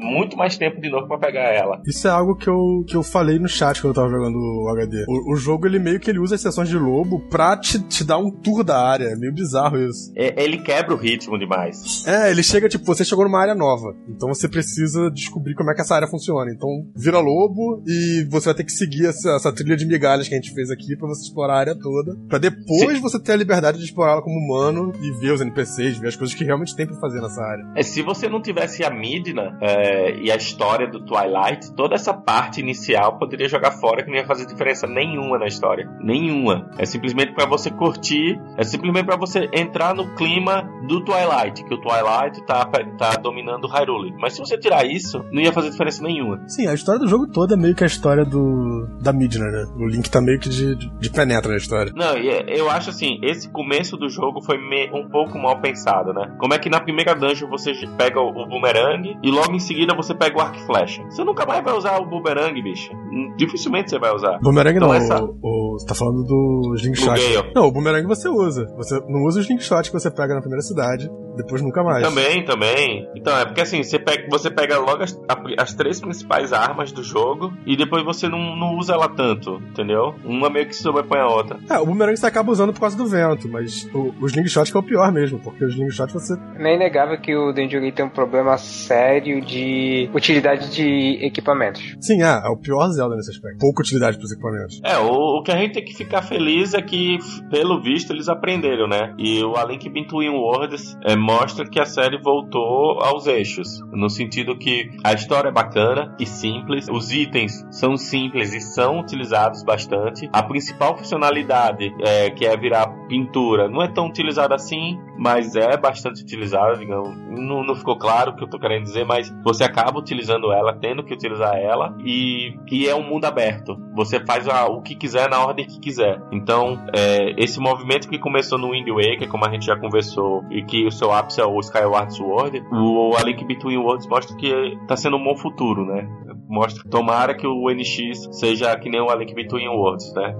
muito mais tempo de novo para pegar ela. Isso é algo que eu, que eu falei no chat quando eu tava jogando o HD. O, o jogo, ele meio que ele usa as sessões de lobo pra te, te dar um tour da área. É meio bizarro isso. É, ele quebra o ritmo demais. É, ele chega, tipo, você chegou numa área nova. Então você precisa descobrir como é que essa área funciona. Então vira lobo e você vai ter que seguir essa, essa trilha de migalhas que a gente fez aqui para você explorar a área toda. para depois Sim. você ter a liberdade de explorar ela como humano e ver os NPCs, ver as coisas que realmente tem pra fazer nessa área. É, se você não tivesse a Midna é, e a história do Twilight, toda essa parte inicial poderia jogar fora que não ia fazer diferença nenhuma na história. Nenhuma. É simplesmente para você curtir, é simplesmente para você entrar no clima do Twilight, que o Twilight tá, tá dominando Hyrule. Mas se você tirar isso, não ia fazer diferença diferença nenhuma. Sim, a história do jogo todo é meio que a história do da Midna, né? O Link tá meio que de, de, penetra na história. Não, é, eu acho assim, esse começo do jogo foi um pouco mal pensado, né? Como é que na primeira dungeon você pega o, o boomerang e logo em seguida você pega o arco e flecha? Você nunca mais vai usar o boomerang, bicho. Dificilmente você vai usar. Boomerang então, não, essa... o, o, você tá falando do slingshot. Não, o boomerang você usa. Você não usa o slingshot que você pega na primeira cidade, depois nunca mais. Também, também. Então, é porque assim, você pega, você pega logo as, as três principais armas do jogo e depois você não, não usa ela tanto, entendeu? Uma meio que sobrepõe a outra. É, o boomerang você acaba usando por causa do vento, mas o, o slingshot que é o pior mesmo, porque o slingshot você. É inegável que o Denjuri tem um problema sério de utilidade de equipamentos. Sim, é, é o pior Zelda nesse aspecto. Pouca utilidade para os equipamentos. É, o, o, que a gente tem que ficar feliz é que, pelo visto, eles aprenderam, né? E o A Link Between Worlds é, mostra que a série voltou aos eixos. No sentido que a história é bacana e simples, os itens são simples e são utilizados bastante. A principal funcionalidade, é, que é virar pintura, não é tão utilizada assim, mas é bastante utilizada, digamos. Não, não ficou claro o que eu tô querendo dizer, mas você acaba utilizando ela, tendo que utilizar ela, e, e é um mundo aberto. Você faz a, o que quiser na ordem que quiser. Então, é, esse movimento que começou no Wind Waker, como a gente já conversou, e que o seu ápice é o Skyward Sword, o A Link Between Worlds mostra que tá sendo um bom futuro, né? Mostra, tomara que o NX seja que nem o A Link Between Worlds, né?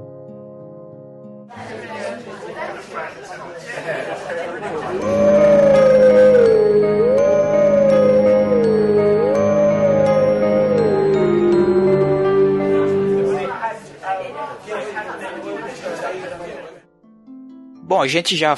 Bom, a gente já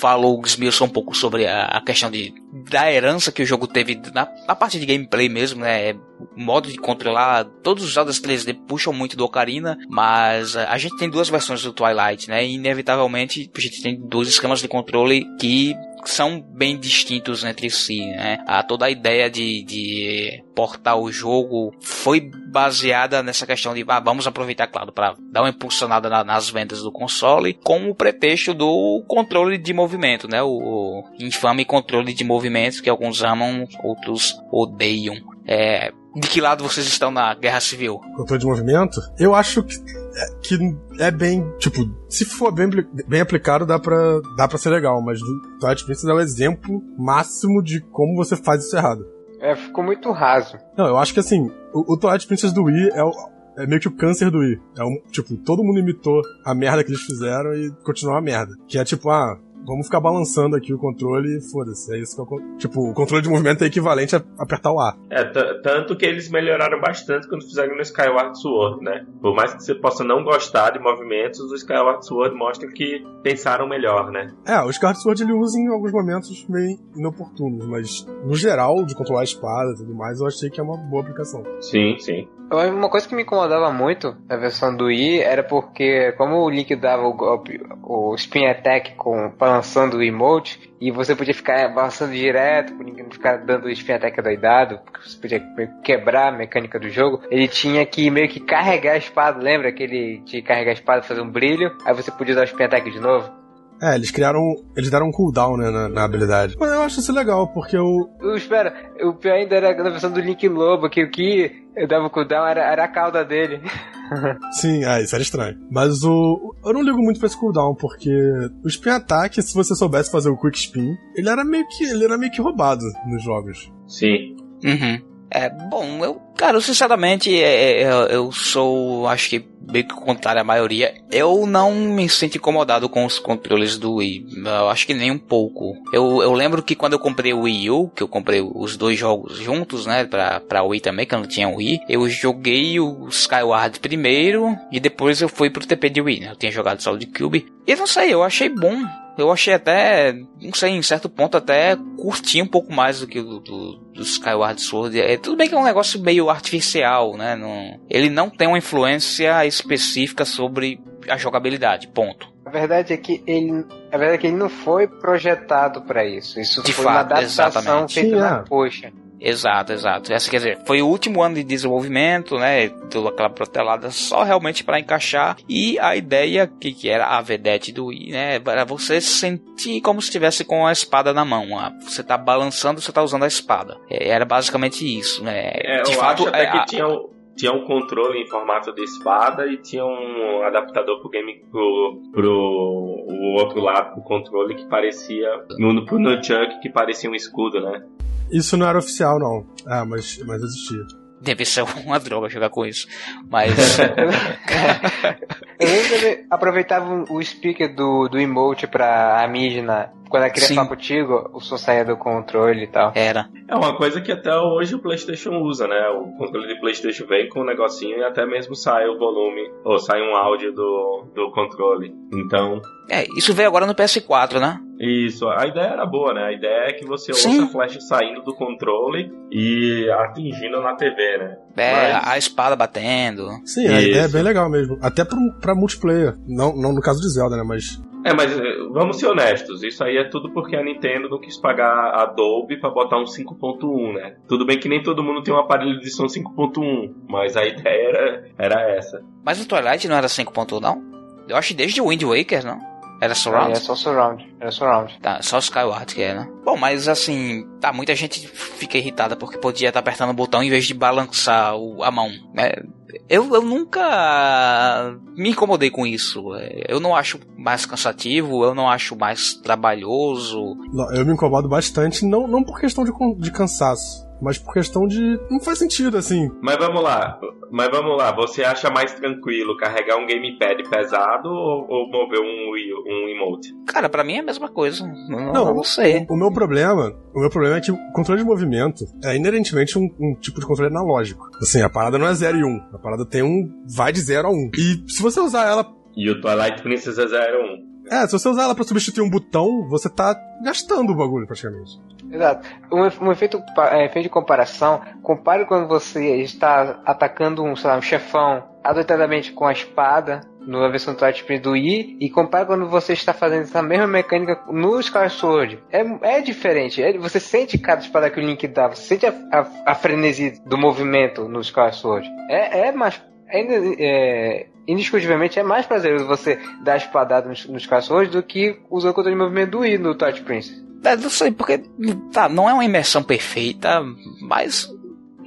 falou, esmiuçou um pouco sobre a, a, questão de, da herança que o jogo teve na, na parte de gameplay mesmo, né? Modo de controlar, todos os jogos 3D puxam muito do Ocarina, mas a gente tem duas versões do Twilight, né? E inevitavelmente a gente tem dois esquemas de controle que são bem distintos entre si, né? A toda a ideia de, de portar o jogo foi baseada nessa questão de ah, vamos aproveitar, claro, para dar uma impulsionada na, nas vendas do console, com o pretexto do controle de movimento, né? O, o infame controle de movimento que alguns amam, outros odeiam. É, de que lado vocês estão na guerra civil? Controle de movimento? Eu acho que é, que é bem, tipo, se for bem, bem aplicado, dá pra, dá pra ser legal, mas o Twilight Princess é o exemplo máximo de como você faz isso errado. É, ficou muito raso. Não, eu acho que assim, o, o Twilight Princess do Wii é, o, é meio que o câncer do Wii. É um, tipo, todo mundo imitou a merda que eles fizeram e continuou a merda. Que é tipo, ah, vamos ficar balançando aqui o controle e foda-se. É isso que eu, Tipo, o controle de movimento é equivalente a apertar o A. É, tanto que eles melhoraram bastante quando fizeram no Skyward Sword, né? Por mais que você possa não gostar de movimentos, o Skyward Sword mostra que pensaram melhor, né? É, o Skyward Sword ele usa em alguns momentos meio inoportunos, mas no geral, de controlar a espada e tudo mais, eu achei que é uma boa aplicação. Sim, sim. Uma coisa que me incomodava muito na versão do Wii era porque, como o Link dava o golpe, o Spin Attack com, balançando o emote, e você podia ficar balançando direto, por ninguém ficar dando o Spin Attack doidado, porque você podia quebrar a mecânica do jogo, ele tinha que meio que carregar a espada, lembra que ele tinha que carregar a espada fazer um brilho, aí você podia usar o Attack de novo? É, eles criaram. Eles deram um cooldown, né, na, na, habilidade. Mas eu acho isso legal, porque o. Eu, espera, o pior ainda era na versão do Link Lobo, que o que dava cooldown era, era a cauda dele. *laughs* *laughs* Sim, ah, isso era estranho. Mas o. Eu não ligo muito pra esse cooldown, porque o spin attack, se você soubesse fazer o quick spin, ele era meio que. ele era meio que roubado nos jogos. Sim. Uhum. É, bom, eu, cara, eu, sinceramente, é, é, eu sou, acho que bem que contrário à maioria, eu não me sinto incomodado com os controles do Wii. Eu acho que nem um pouco. Eu, eu lembro que quando eu comprei o Wii U, que eu comprei os dois jogos juntos, né, pra, pra Wii também, que eu não tinha Wii, eu joguei o Skyward primeiro e depois eu fui pro TP de Wii, né? Eu tinha jogado só o de Cube. E não sei, eu achei bom eu achei até, não sei, em certo ponto até curti um pouco mais do que o do, do Skyward Sword. É, tudo bem que é um negócio meio artificial, né? Não, ele não tem uma influência específica sobre a jogabilidade, ponto. A verdade é que ele, a verdade é que ele não foi projetado para isso. Isso De foi fato, uma adaptação exatamente. feita na coxa. Exato, exato. Essa quer dizer, foi o último ano de desenvolvimento, né? Toda aquela protelada só realmente para encaixar. E a ideia que, que era a vedete do Wii, né? Era você sentir como se estivesse com a espada na mão. Você tá balançando, você tá usando a espada. É, era basicamente isso, né? É, de eu fato, acho até é, que a... tinha tinha um controle em formato de espada e tinha um adaptador pro game pro, pro o outro lado do controle que parecia no pro nunchuck que parecia um escudo, né? Isso não era oficial não. Ah, mas mas existia. Deve ser *laughs* uma droga jogar com isso. Mas. *laughs* Eu aproveitava o speaker do, do emote pra a Mijna quando ela queria Sim. falar contigo, o som saía do controle e tal. Era. É uma coisa que até hoje o PlayStation usa, né? O controle de PlayStation vem com um negocinho e até mesmo sai o volume, ou sai um áudio do, do controle. Então. É, isso veio agora no PS4, né? Isso, a ideia era boa, né? A ideia é que você Sim. ouça a flecha saindo do controle e atingindo na TV, né? É, Mas... a espada batendo. Sim, a Isso. ideia é bem legal mesmo. Até pra, pra multiplayer. Não, não no caso de Zelda, né? Mas é, mas eh, vamos ser honestos, isso aí é tudo porque a Nintendo não quis pagar a Dolby para botar um 5.1, né? Tudo bem que nem todo mundo tem um aparelho de som 5.1, mas a ideia era, era essa. Mas o Twilight não era 5.1, não? Eu acho desde o Wind Waker, não? Era surround? É, é só surround. Surround. Tá, só Skyward que é, né? Bom, mas assim, tá, muita gente fica irritada porque podia estar tá apertando o botão em vez de balançar o, a mão, né? Eu, eu nunca me incomodei com isso. É, eu não acho mais cansativo, eu não acho mais trabalhoso. Não, eu me incomodo bastante, não, não por questão de, de cansaço mas por questão de. Não faz sentido, assim. Mas vamos lá, mas vamos lá, você acha mais tranquilo carregar um gamepad pesado ou, ou mover um, um emote? Cara, para mim é mesma coisa. Não, não, não sei. O, o, meu problema, o meu problema é que o controle de movimento é inerentemente um, um, tipo de controle analógico. Assim, a parada não é 0 e 1. Um, a parada tem um. vai de 0 a 1. Um. E se você usar ela. E o Twilight Princess é 0 a 1. É, se você usar ela pra substituir um botão, você tá gastando o bagulho praticamente. Exato. Um, um efeito, é, efeito de comparação, compare quando você está atacando um, sei lá, um chefão adoitadamente com a espada na versão touch do Wii e compare quando você está fazendo essa mesma mecânica no Skyward Sword. É, é diferente. É, você sente cada espada que o Link dá, você sente a, a, a frenesi do movimento no Skyward Sword. É, é mais é, indiscutivelmente é mais prazeroso você dar espadada nos, nos caçadores do que usar o controle de movimento do Wii no Touch Prince. É, não sei, porque tá, não é uma imersão perfeita, mas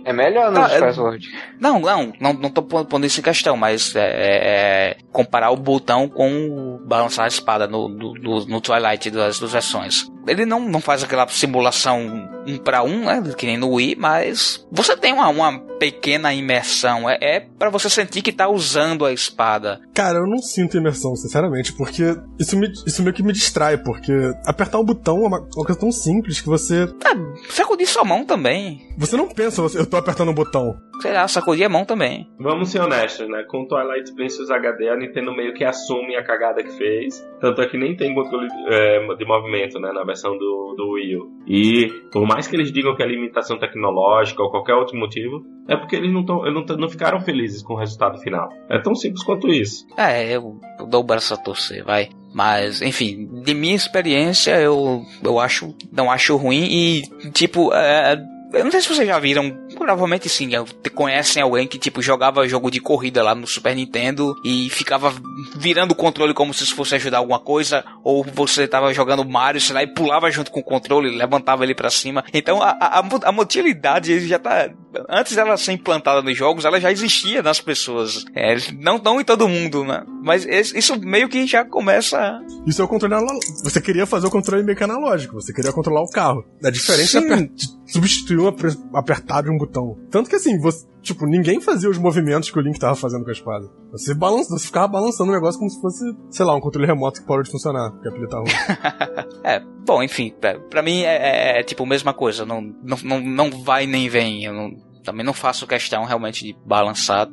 é melhor no tá, Skyward. Não, não, não, não tô pondo isso em questão, mas é, é, é comparar o botão com balançar a espada no, no, no Twilight das duas versões. Ele não, não faz aquela simulação um para um, né? Que nem no Wii, mas você tem uma, uma pequena imersão. É, é para você sentir que tá usando a espada. Cara, eu não sinto imersão, sinceramente, porque isso, me, isso meio que me distrai, porque apertar um botão é uma, uma coisa tão simples que você. É, sacudir sua mão também. Você não pensa, você, eu tô apertando um botão. Sei lá, sacudir a mão também. Vamos ser honestos, né? Com Twilight Princess HD, a Nintendo meio que assume a cagada que fez. Tanto é que nem tem controle é, de movimento, né? Na versão do, do Wii U. E por mais que eles digam que é limitação tecnológica ou qualquer outro motivo, é porque eles não, tão, não, não ficaram felizes com o resultado final. É tão simples quanto isso. É, eu, eu dou o braço a torcer, vai. Mas, enfim, de minha experiência, eu, eu acho, não acho ruim e, tipo, é, eu não sei se vocês já viram, provavelmente sim, conhecem alguém que tipo jogava jogo de corrida lá no Super Nintendo e ficava virando o controle como se fosse ajudar alguma coisa, ou você tava jogando Mario, sei lá, e pulava junto com o controle, levantava ele para cima. Então a, a, a motilidade já tá. Antes dela ser implantada nos jogos, ela já existia nas pessoas. É, não, não em todo mundo, né? Mas isso meio que já começa. Isso é o controle analógico. Você queria fazer o controle meio que analógico, você queria controlar o carro. É diferente de substituir um apertar de um botão. Tanto que assim, você, tipo, ninguém fazia os movimentos que o Link tava fazendo com a espada. Você balança, você ficava balançando o negócio como se fosse, sei lá, um controle remoto que parou de funcionar, porque a pilha tá ruim. *laughs* é, bom, enfim, pra, pra mim é, é, é, tipo a mesma coisa, não, não, não, não vai nem vem, eu não, também não faço questão realmente de balançar,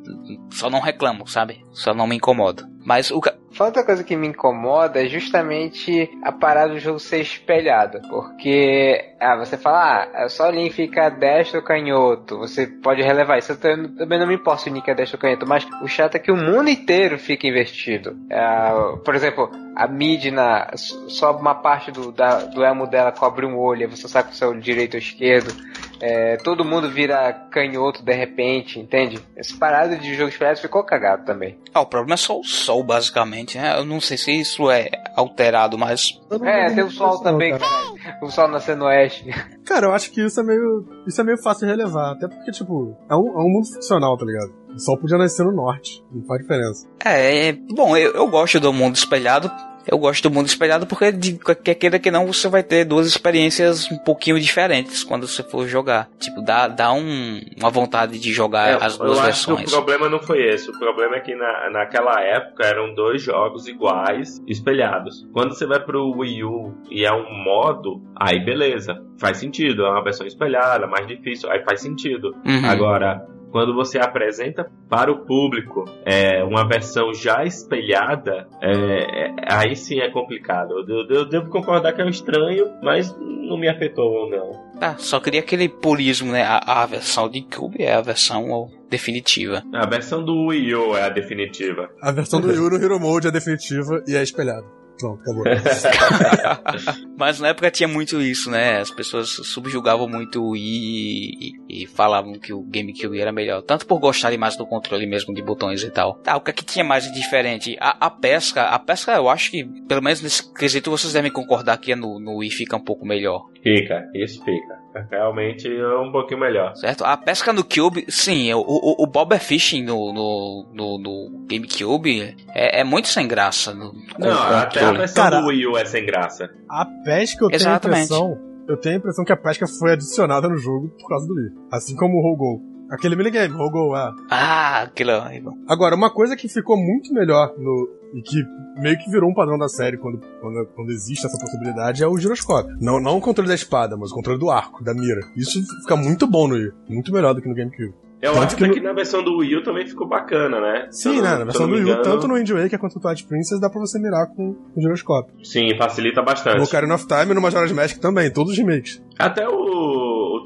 só não reclamo, sabe? Só não me incomoda. Mas o, Outra coisa que me incomoda é justamente a parada do jogo ser espelhado. Porque, ah, você fala, ah, é só o Link fica destro canhoto. Você pode relevar isso. Eu também não me importo se o Link é destro canhoto. Mas o chato é que o mundo inteiro fica invertido. Ah, por exemplo, a mid na. Só uma parte do, da, do elmo dela cobre um olho, aí você sabe com o seu direito ou esquerdo. É, todo mundo vira canhoto de repente, entende? Essa parada de jogos espelhados ficou cagado também. Ah, o problema é só o sol, basicamente, né? Eu não sei se isso é alterado, mas. É, tem o sol também, cara. *laughs* O sol nascendo no oeste. Cara, eu acho que isso é meio. Isso é meio fácil de relevar. Até porque, tipo, é um, é um mundo funcional, tá ligado? O sol podia nascer no norte. Não faz diferença. É, é bom, eu, eu gosto do mundo espelhado eu gosto do mundo espelhado porque, de quer queira que não, você vai ter duas experiências um pouquinho diferentes quando você for jogar. Tipo, dá, dá um, uma vontade de jogar é, as duas eu versões. Acho que o problema não foi esse. O problema é que na, naquela época eram dois jogos iguais, espelhados. Quando você vai pro Wii U e é um modo, aí beleza. Faz sentido. É uma versão espelhada, mais difícil, aí faz sentido. Uhum. Agora, quando você apresenta para o público é, uma versão já espelhada, é, é, aí sim é complicado. Eu, eu, devo concordar que é um estranho, mas não me afetou, não. Ah, só queria aquele purismo, né? A, a versão de Cube é a versão definitiva. A versão do Wii U é a definitiva. A versão do Wii U no Hero Mode é definitiva e é espelhada. Pronto, acabou. *laughs* Mas na época tinha muito isso, né? As pessoas subjugavam muito o Wii e, e, falavam que o GameCube era melhor. Tanto por gostarem mais do controle mesmo de botões e tal. Tá, o que, é que tinha mais de diferente? A, a, pesca, a pesca eu acho que, pelo menos nesse quesito, vocês devem concordar que no, no Wii fica um pouco melhor. Fica, isso fica. Realmente é um pouquinho melhor. Certo? A pesca no Cube, sim, o, o, o Bob Fishing no, no, no, no GameCube é, é, muito sem graça. No, Não, até a versão Cara, do Wii U é sem graça. A pesca eu Exatamente. tenho a impressão. Eu tenho a impressão que a pesca foi adicionada no jogo por causa do Wii. Assim como o Rogo. Aquele minigame, Rogo, ah. Ah, aquilo é Agora, uma coisa que ficou muito melhor no, e que meio que virou um padrão da série quando, quando, quando existe essa possibilidade é o giroscópio. Não, não o controle da espada, mas o controle do arco, da mira. Isso fica muito bom no Wii. Muito melhor do que no GameCube. Eu tanto acho que, no... na versão do Wii U também ficou bacana, né? Sim, né? Na versão do Wii U, tanto no Wind Waker quanto no Twilight Princess, dá pra você mirar com o giroscópio. Sim, facilita bastante. No Ocarina of Time e no Majora's Mask também, todos os remakes. Até o,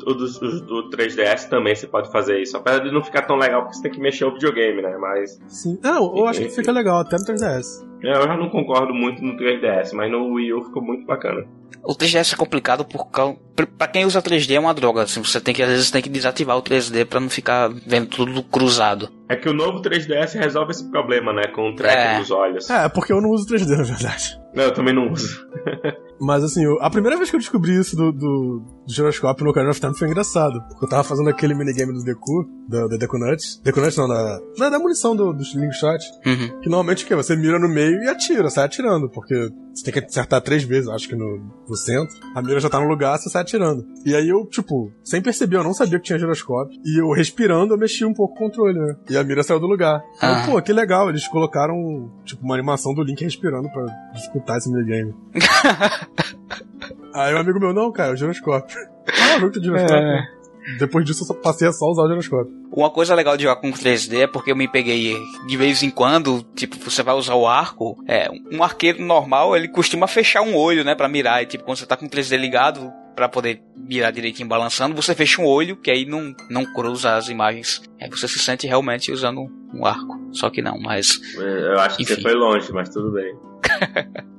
o, o do, do 3DS também você pode fazer isso. Apesar de não ficar tão legal porque você tem que mexer o videogame, né? Mas. Sim. Não, eu acho que fica legal, até no 3DS. É, eu já não concordo muito no 3DS, mas no Wii U ficou muito bacana. O 3DS é complicado por causa. Pra quem usa 3D é uma droga. Assim, você tem que, às vezes, tem que desativar o 3D pra não ficar vendo tudo cruzado. É que o novo 3DS resolve esse problema, né? Com o track é. dos olhos. É, porque eu não uso 3D, na verdade. Não, eu também não uso. *laughs* Mas assim, a primeira vez que eu descobri isso do, do, do giroscópio no Ocarina of Time foi engraçado. Porque eu tava fazendo aquele minigame do Deku, da, da Deku Nuts. Deku Nuts não, da, da, da munição do, do Slingshot. Uhum. Que normalmente o quê? Você mira no meio e atira, sai atirando. Porque você tem que acertar três vezes, acho que no, no centro. A mira já tá no lugar, você sai atirando. E aí eu, tipo, sem perceber, eu não sabia que tinha giroscópio. E eu respirando, eu mexi um pouco o controle, né? E a mira saiu do lugar. Ah. pô, que legal, eles colocaram, tipo, uma animação do Link respirando pra disputar esse minigame. *laughs* aí um amigo meu, não, cara, é o giroscópio. Ah, jogo tem giroscópio. É. Depois disso, eu passei a só usar o giroscópio. Uma coisa legal de jogar com 3D é porque eu me peguei de vez em quando, tipo, você vai usar o arco, é, um arqueiro normal, ele costuma fechar um olho, né, pra mirar, e tipo, quando você tá com o 3D ligado, para poder mirar direitinho balançando, você fecha um olho, que aí não, não cruza as imagens. Aí você se sente realmente usando um arco. Só que não, mas. Eu acho enfim. que você foi longe, mas tudo bem. *laughs*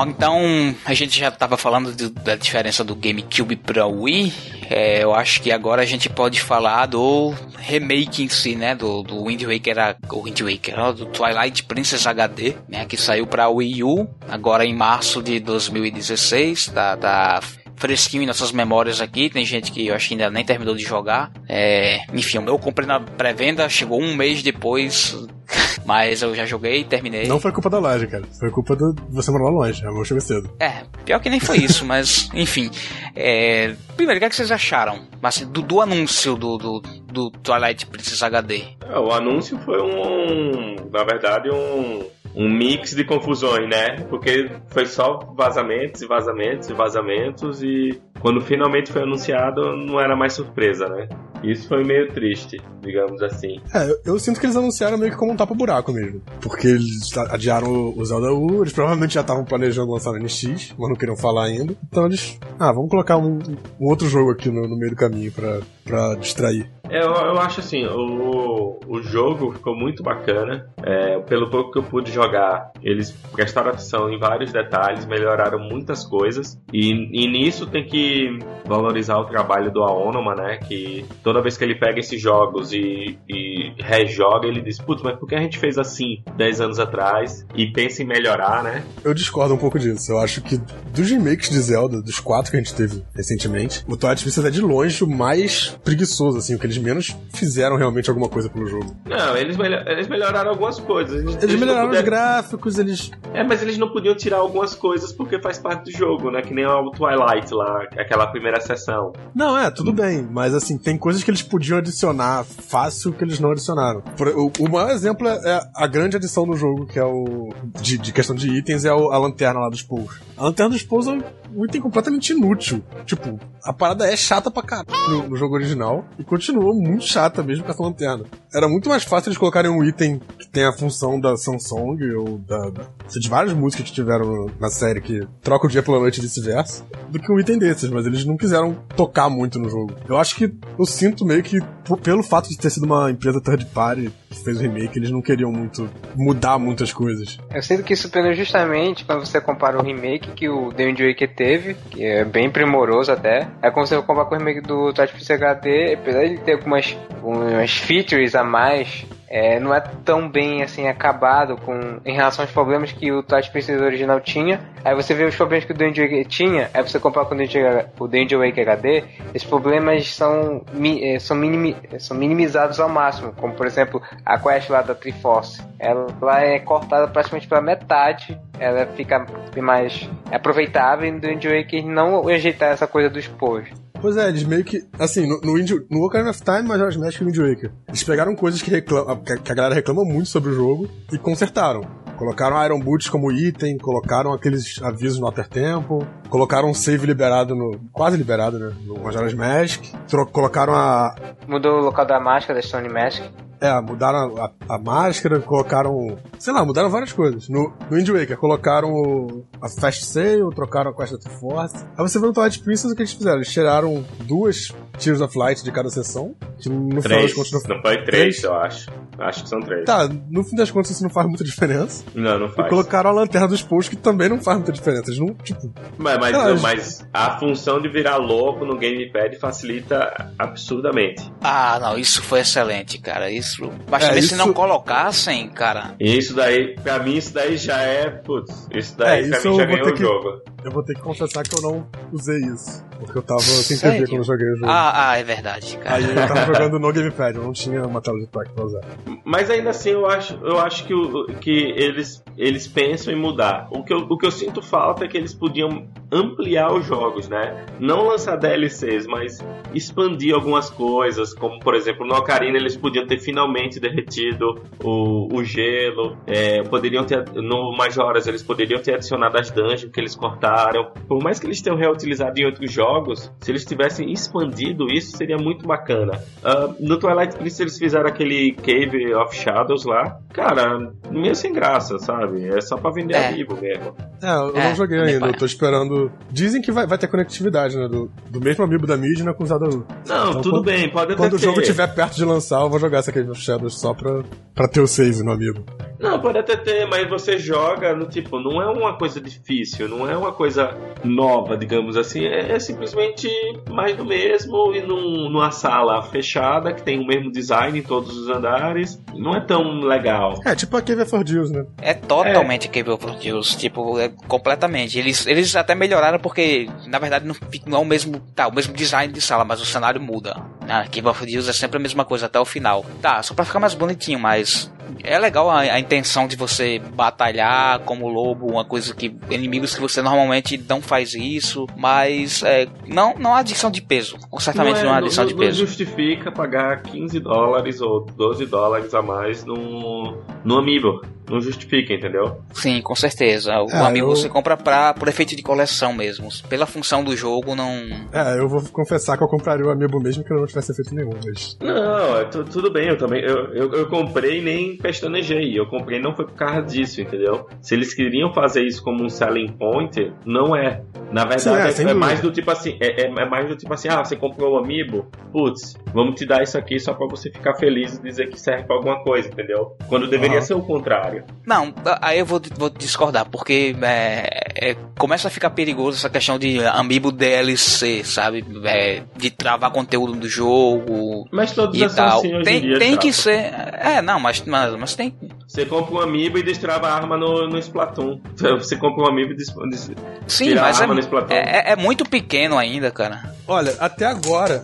Bom, então a gente já estava falando de, da diferença do GameCube para Wii. É, eu acho que agora a gente pode falar do remake em si, né? Do, do Wind Waker, o Wind Waker, do Twilight Princess HD, né? Que saiu para Wii U agora em março de 2016, da, da fresquinho em nossas memórias aqui. Tem gente que eu acho que ainda nem terminou de jogar. É, enfim, eu comprei na pré-venda, chegou um mês depois. *laughs* Mas eu já joguei e terminei. Não foi culpa da loja, cara. Foi culpa de você morar longe. Eu vou chegar cedo. É, pior que nem foi isso, mas enfim. É, primeiro, o que, é que vocês acharam? Assim, do, do anúncio do, do, do Twilight Princess HD? É, o anúncio foi um. Na verdade, um um mix de confusões, né? Porque foi só vazamentos e vazamentos e vazamentos e quando finalmente foi anunciado não era mais surpresa, né? Isso foi meio triste, digamos assim. É, eu, eu sinto que eles anunciaram meio que como um tapa-buraco mesmo. Porque eles adiaram o Zelda U, eles provavelmente já estavam planejando lançar no NX, mas não queriam falar ainda. Então eles. Ah, vamos colocar um, um outro jogo aqui no, no meio do caminho pra, pra distrair. Eu, eu acho assim, o, o jogo ficou muito bacana. É, pelo pouco que eu pude jogar, eles prestaram atenção em vários detalhes, melhoraram muitas coisas. E, e nisso tem que valorizar o trabalho do Aonoma, né? Que toda vez que ele pega esses jogos e, e rejoga, ele diz, putz, mas por que a gente fez assim 10 anos atrás? E pensa em melhorar, né? Eu discordo um pouco disso. Eu acho que dos remakes de Zelda, dos quatro que a gente teve recentemente, o Twilight Princess é de longe o mais preguiçoso, assim, o que eles menos fizeram realmente alguma coisa pelo jogo. Não, eles, melhor, eles melhoraram algumas coisas. Eles, eles melhoraram puderam... os gráficos, eles. É, mas eles não podiam tirar algumas coisas porque faz parte do jogo, né? Que nem o Twilight lá, aquela primeira sessão. Não, é, tudo hum. bem, mas assim, tem coisas que eles podiam adicionar fácil que eles não adicionaram. O, o maior exemplo é, é a grande adição do jogo, que é o. de, de questão de itens, é o, a lanterna lá dos poucos. A lanterna dos poucos é um item completamente inútil. Tipo, a parada é chata pra caralho no, no jogo original e continua muito chata mesmo com essa lanterna. Era muito mais fácil eles colocarem um item que tem a função da Samsung ou da, da de várias músicas que tiveram na série que troca o dia pela noite e vice-versa, do que um item desses, mas eles não quiseram tocar muito no jogo. Eu acho que eu sinto meio que, pelo fato de ter sido uma empresa third party fez o remake, eles não queriam muito mudar muitas coisas. Eu sinto que isso surpreendeu justamente quando você compara o remake que o Wind Waker teve, que é bem primoroso até, é como você comparar com o remake do Twilight HD, apesar de ter algumas umas features a mais é, não é tão bem assim acabado com em relação aos problemas que o Touch Princess original tinha. Aí você vê os problemas que o Danger Wake tinha, aí você compara com o Danger, o Danger HD, esses problemas são, é, são, minimi, são minimizados ao máximo, como por exemplo a quest lá da Triforce. Ela é cortada praticamente pela metade, ela fica mais aproveitável e no Danger Wake não ajeitar essa coisa dos pôs. Pois é, eles meio que. Assim, no, no, Indie, no Ocarina of Time, Majora's Mask e Wind Waker. Eles pegaram coisas que, reclama, que a galera reclama muito sobre o jogo e consertaram. Colocaram Iron Boots como item, colocaram aqueles avisos no Water Temple, colocaram um save liberado no. quase liberado, né? No Majora's Mask. Colocaram a. Mudou o local da máscara da Stone Mask. É, mudaram a, a, máscara, colocaram. Sei lá, mudaram várias coisas. No, no Wind Waker, colocaram o, a Fast Sail, trocaram a Quest of Force. Aí você vê no Twilight Princess o que eles fizeram. Eles tiraram duas Tears of Light de cada sessão. Que no três. final das contas. Não, não foi três, três, eu acho. Acho que são três. Tá, no fim das contas isso não faz muita diferença. Não, não faz. E colocaram a lanterna dos posts que também não faz muita diferença. Eles não, tipo. Mas, mas, não, eles... mas a função de virar louco no gamepad facilita absurdamente. Ah, não, isso foi excelente, cara. Isso mas também é, isso... se não colocassem, cara. Isso daí, pra mim, isso daí já é. Putz, isso daí é, pra isso mim já ganhou o que, jogo. Eu vou ter que confessar que eu não usei isso. Porque eu tava sem TV quando eu joguei o jogo. Ah, ah, é verdade, cara. Aí eu tava *laughs* jogando no Gamepad, eu não tinha uma tela de toque pra usar. Mas ainda assim, eu acho, eu acho que, o, que eles, eles pensam em mudar. O que, eu, o que eu sinto falta é que eles podiam ampliar os jogos, né? Não lançar DLCs, mas expandir algumas coisas, como por exemplo no Ocarina eles podiam ter finalmente derretido o, o gelo, é, poderiam ter no Majoras eles poderiam ter adicionado as dungeons que eles cortaram. Por mais que eles tenham reutilizado em outros jogos, se eles tivessem expandido isso seria muito bacana. Uh, no Twilight Princess eles fizeram aquele Cave of Shadows lá, cara, meio sem graça, sabe? É só pra vender é. amigo mesmo. É, eu é, não joguei ainda, eu tô esperando. Dizem que vai, vai ter conectividade, né? Do, do mesmo amigo da Midna com o Zelda U. Não, então, tudo quando, bem, pode Quando o jogo estiver perto de lançar, eu vou jogar essa Cave of Shadows só pra, pra ter o save no amigo. Não, pode até ter, mas você joga no tipo, não é uma coisa difícil, não é uma coisa nova, digamos assim, é, é simplesmente mais do mesmo e num, numa sala fechada que tem o mesmo design em todos os andares, não é tão legal. É, tipo a Cave of Ordeals, né? É totalmente é. Cave of Ordeals, tipo, é completamente. Eles, eles até melhoraram porque, na verdade, não, não é o mesmo, tá, o mesmo design de sala, mas o cenário muda. A Cave of Ordeals é sempre a mesma coisa até o final. Tá, só pra ficar mais bonitinho, mas é legal a, a, intenção de você batalhar como lobo, uma coisa que inimigos que você normalmente não faz isso, mas é, não não há adição de peso, certamente não, é, não há adição não, de peso. Não justifica pagar 15 dólares ou 12 dólares a mais no no amiibo. Não justifica, entendeu? Sim, com certeza. O É, amigo eu- você compra pra, por efeito de coleção mesmo. Pela função do jogo, não. É, eu vou confessar que eu compraria o Amiibo mesmo que eu não tivesse efeito nenhum, mas. Não, é tu- tudo bem, eu também. Eu, eu, eu comprei e nem pestanejei. Eu comprei não foi por causa disso, entendeu? Se eles queriam fazer isso como um selling point, não é. Na verdade, Sim, é, é, é mais do tipo assim, é, é- é mais do tipo assim, ah, você comprou o Amiibo? Putz, vamos te dar isso aqui só pra você ficar feliz e dizer que serve pra alguma coisa, entendeu? Quando deveria ser o contrário. Não, aí eu vou, vou discordar, porque é, é, começa a ficar perigoso essa questão de amiibo DLC, sabe? É, de travar conteúdo do jogo Mas todos e são tal. assim hoje em tem dia. tem que ser. É, não, mas, mas, mas tem. Você compra um Amiibo e destrava a arma no, no Splatoon. *laughs* Você compra um Amiibo e des, Sim, tira mas a é, arma no Splatoon. é, é muito pequeno ainda, cara. Olha, até agora.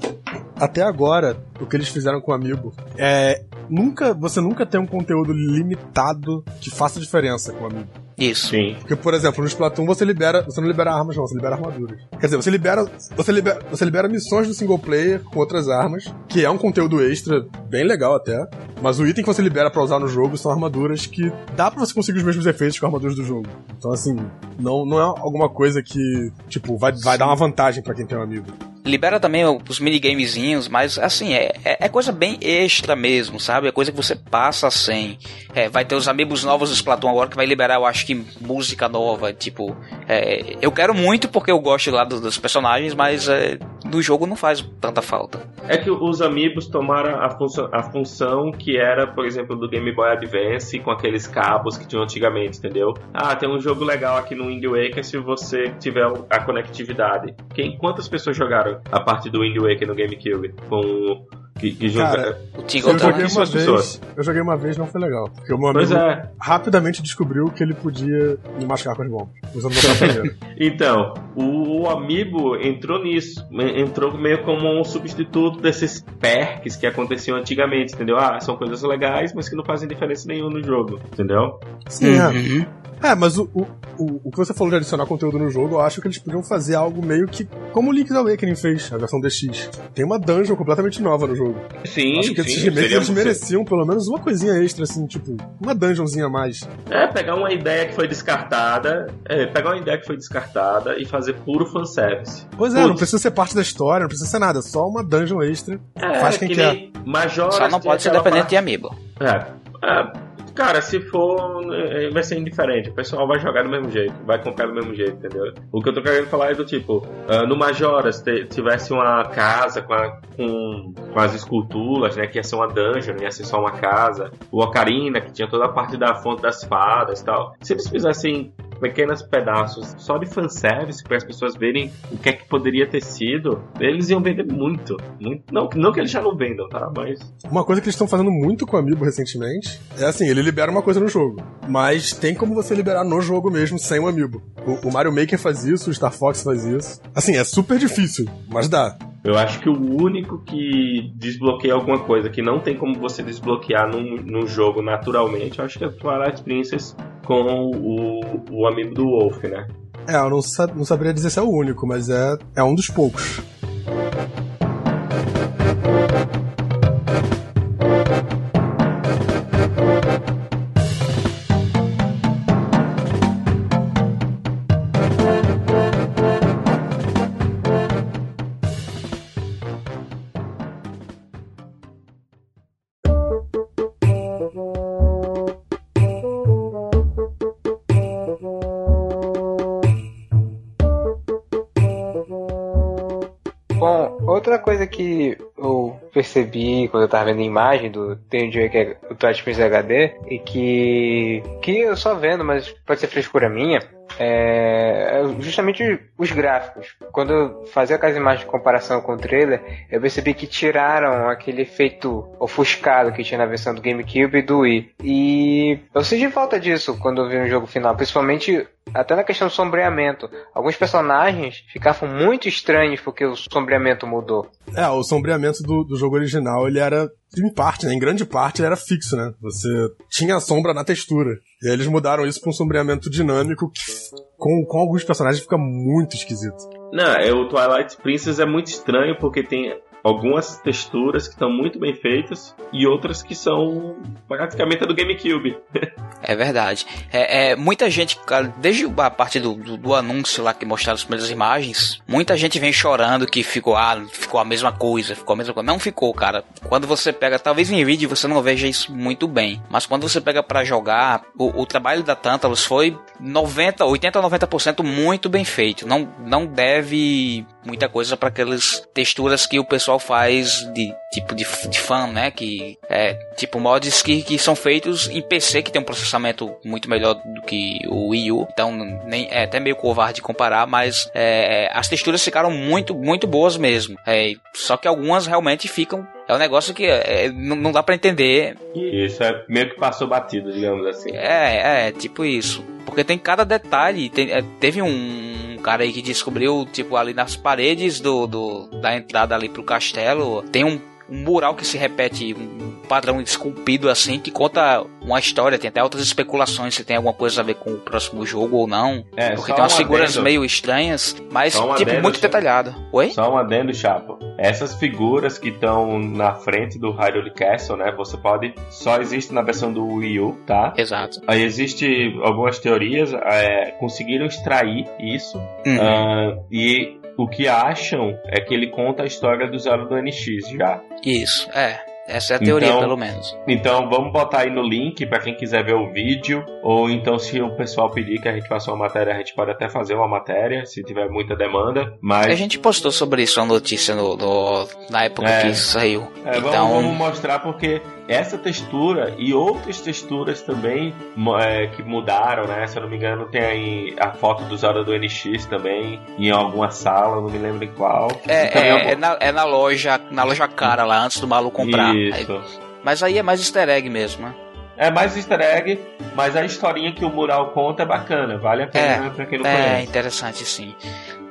Até agora, o que eles fizeram com o Amiibo é. Nunca, você nunca tem um conteúdo limitado que faça diferença com o Amiibo. Isso. Sim. Porque, por exemplo, no Splatoon você libera. Você não libera armas, não, você libera armaduras. Quer dizer, você libera. Você libera, você libera missões do single player com outras armas, que é um conteúdo extra, bem legal até. Mas o item que você libera pra usar no jogo são armaduras que dá pra você conseguir os mesmos efeitos com armaduras do jogo. Então, assim, não, não é alguma coisa que, tipo, vai, vai dar uma vantagem pra quem tem um amigo. Libera também os minigamezinhos, mas assim, é, é, é coisa bem extra mesmo, sabe? É coisa que você passa sem. É, vai ter os amigos novos do Splatoon agora que vai liberar, eu acho que música nova. Tipo, é, eu quero muito porque eu gosto lá dos, dos personagens, mas é, do jogo não faz tanta falta. É que os Amiibos tomaram a, função, a função que era, por exemplo, do Game Boy Advance com aqueles cabos que tinham antigamente, entendeu? Ah, tem um jogo legal aqui no Wind Waker se você tiver a conectividade. Quem, quantas pessoas jogaram a parte do Wind Waker no GameCube? Com. Que, que Cara, joga- O Tingle Eu tá- joguei uma vez. pessoas. Eu joguei uma vez não foi legal. Porque o meu Pois amigo é. rapidamente descobriu que ele podia me machucar com as bombas. Usando meu. *laughs* Então, o, o Amiibo entrou nisso. en- Entrou meio como um substituto desses perks que aconteciam antigamente, entendeu? Ah, são coisas legais, mas que não fazem diferença nenhuma no jogo, entendeu? Sim, é. Uhum. É, mas o, o, o, o que você falou de adicionar conteúdo no jogo, eu acho que eles podiam fazer algo meio que como o Link's Awakening fez, a versão DX. Tem uma dungeon completamente nova no jogo. Sim, acho que esses sim. remakes seria- eles mereciam pelo menos uma coisinha extra, assim, tipo, uma dungeonzinha a mais. É, pegar uma ideia que foi descartada, é, pegar uma ideia que foi descartada e fazer puro fanservice. Pois é, Putz. não precisa ser parte da história, não precisa ser nada, só uma dungeon extra. É, Faz quem que quer. nem Majoras Só não pode ser dependente de parte- amiibo. É, é, cara, se for, é, vai ser indiferente. O pessoal vai jogar do mesmo jeito, vai comprar do mesmo jeito, entendeu? O que eu tô querendo falar é do tipo, ah, no Majoras tivesse uma casa com, a- com, com as esculturas, né? Que ia ser uma dungeon, ia ser só uma casa. O Ocarina, que tinha toda a parte da fonte das fadas e tal. Se eles fizessem pequenos pedaços só de fanservice para as pessoas verem o que é que poderia ter sido, eles iam vender muito. muito não, não que eles já não vendam, tá? Mas Uma coisa que eles estão fazendo muito com o Amiibo recentemente é assim, ele libera uma coisa no jogo, mas tem como você liberar no jogo mesmo sem o Amiibo. O, o Mario Maker faz isso, o Star Fox faz isso. Assim, é super difícil, mas dá. Eu acho que o único que desbloqueia alguma coisa que não tem como você desbloquear num, num jogo naturalmente, eu acho que é Twilight Princess com o, o amigo do Wolf, né? É, eu não, sa- não saberia dizer se é o único, mas é, é um dos poucos. Percebi quando eu tava vendo a imagem do tem um que é o Twilight Princess HD e que que eu só vendo, mas pode ser frescura minha, é justamente os gráficos. Quando eu fazia aquelas imagens de comparação com o trailer, eu percebi que tiraram aquele efeito ofuscado que tinha na versão do GameCube e do Wii. E eu senti falta disso quando eu vi no jogo final, principalmente até na questão do sombreamento. Alguns personagens ficavam muito estranhos porque o sombreamento mudou. É, o sombreamento do, do jogo original, ele era, em parte, né, em grande parte, ele era fixo, né? Você tinha a sombra na textura. E aí eles mudaram isso pra um sombreamento dinâmico que, com, com alguns personagens, fica muito esquisito. Não, é, o Twilight Princess é muito estranho porque tem algumas texturas que estão muito bem feitas e outras que são praticamente a do GameCube. É verdade. É, é, muita gente, desde a parte do, do, do, anúncio lá que mostraram as primeiras imagens, muita gente vem chorando que ficou, ah, ficou a mesma coisa, ficou a mesma coisa. Não ficou, cara. Quando você pega, talvez em vídeo você não veja isso muito bem, mas quando você pega para jogar, o, o, trabalho da Tantalus foi 90, 80 a 90% muito bem feito. Não, não deve muita coisa para aquelas texturas que o pessoal faz de tipo de, de fã, né? Que é tipo mods que, que são feitos em PC que tem um processamento muito melhor do que o Wii U. Então nem é até meio covarde comparar, mas é, as texturas ficaram muito muito boas mesmo. É, só que algumas realmente ficam é um negócio que é, não, não, dá para entender. Isso é meio que passou batido, digamos assim. É, é, tipo isso. Porque tem cada detalhe. Tem, é, teve um cara aí que descobriu, tipo, ali nas paredes do, do da entrada ali pro castelo, tem um um mural que se repete, um padrão esculpido assim, que conta uma história. Tem até outras especulações se tem alguma coisa a ver com o próximo jogo ou não. É, porque tem umas um figuras adendo. meio estranhas, mas um tipo adendo, muito detalhado. Oi? Só um adendo, Chapo. Essas figuras que estão na frente do Hyrule Castle, né? Você pode. Só existe na versão do Wii U, tá? Exato. Aí existe algumas teorias, é, conseguiram extrair isso. Uhum. Uh, e o que acham é que ele conta a história do Zero do NX já. Isso, é. Essa é a teoria, então, pelo menos. Então vamos botar aí no link para quem quiser ver o vídeo. Ou então, se o pessoal pedir que a gente faça uma matéria, a gente pode até fazer uma matéria, se tiver muita demanda. Mas. A gente postou sobre isso, uma notícia no, no na época é, que isso saiu. É, então... vamos, vamos mostrar porque essa textura e outras texturas também é, que mudaram, né? Se eu não me engano, tem aí a foto do Zelda do NX também, em alguma sala, não me lembro em qual. É, é, é, na, é na loja, na loja cara lá, antes do maluco comprar. Isso. Aí, mas aí é mais easter egg mesmo, né? É mais easter egg, mas a historinha que o mural conta é bacana, vale a pena é, pra quem não é conhece. É interessante, sim.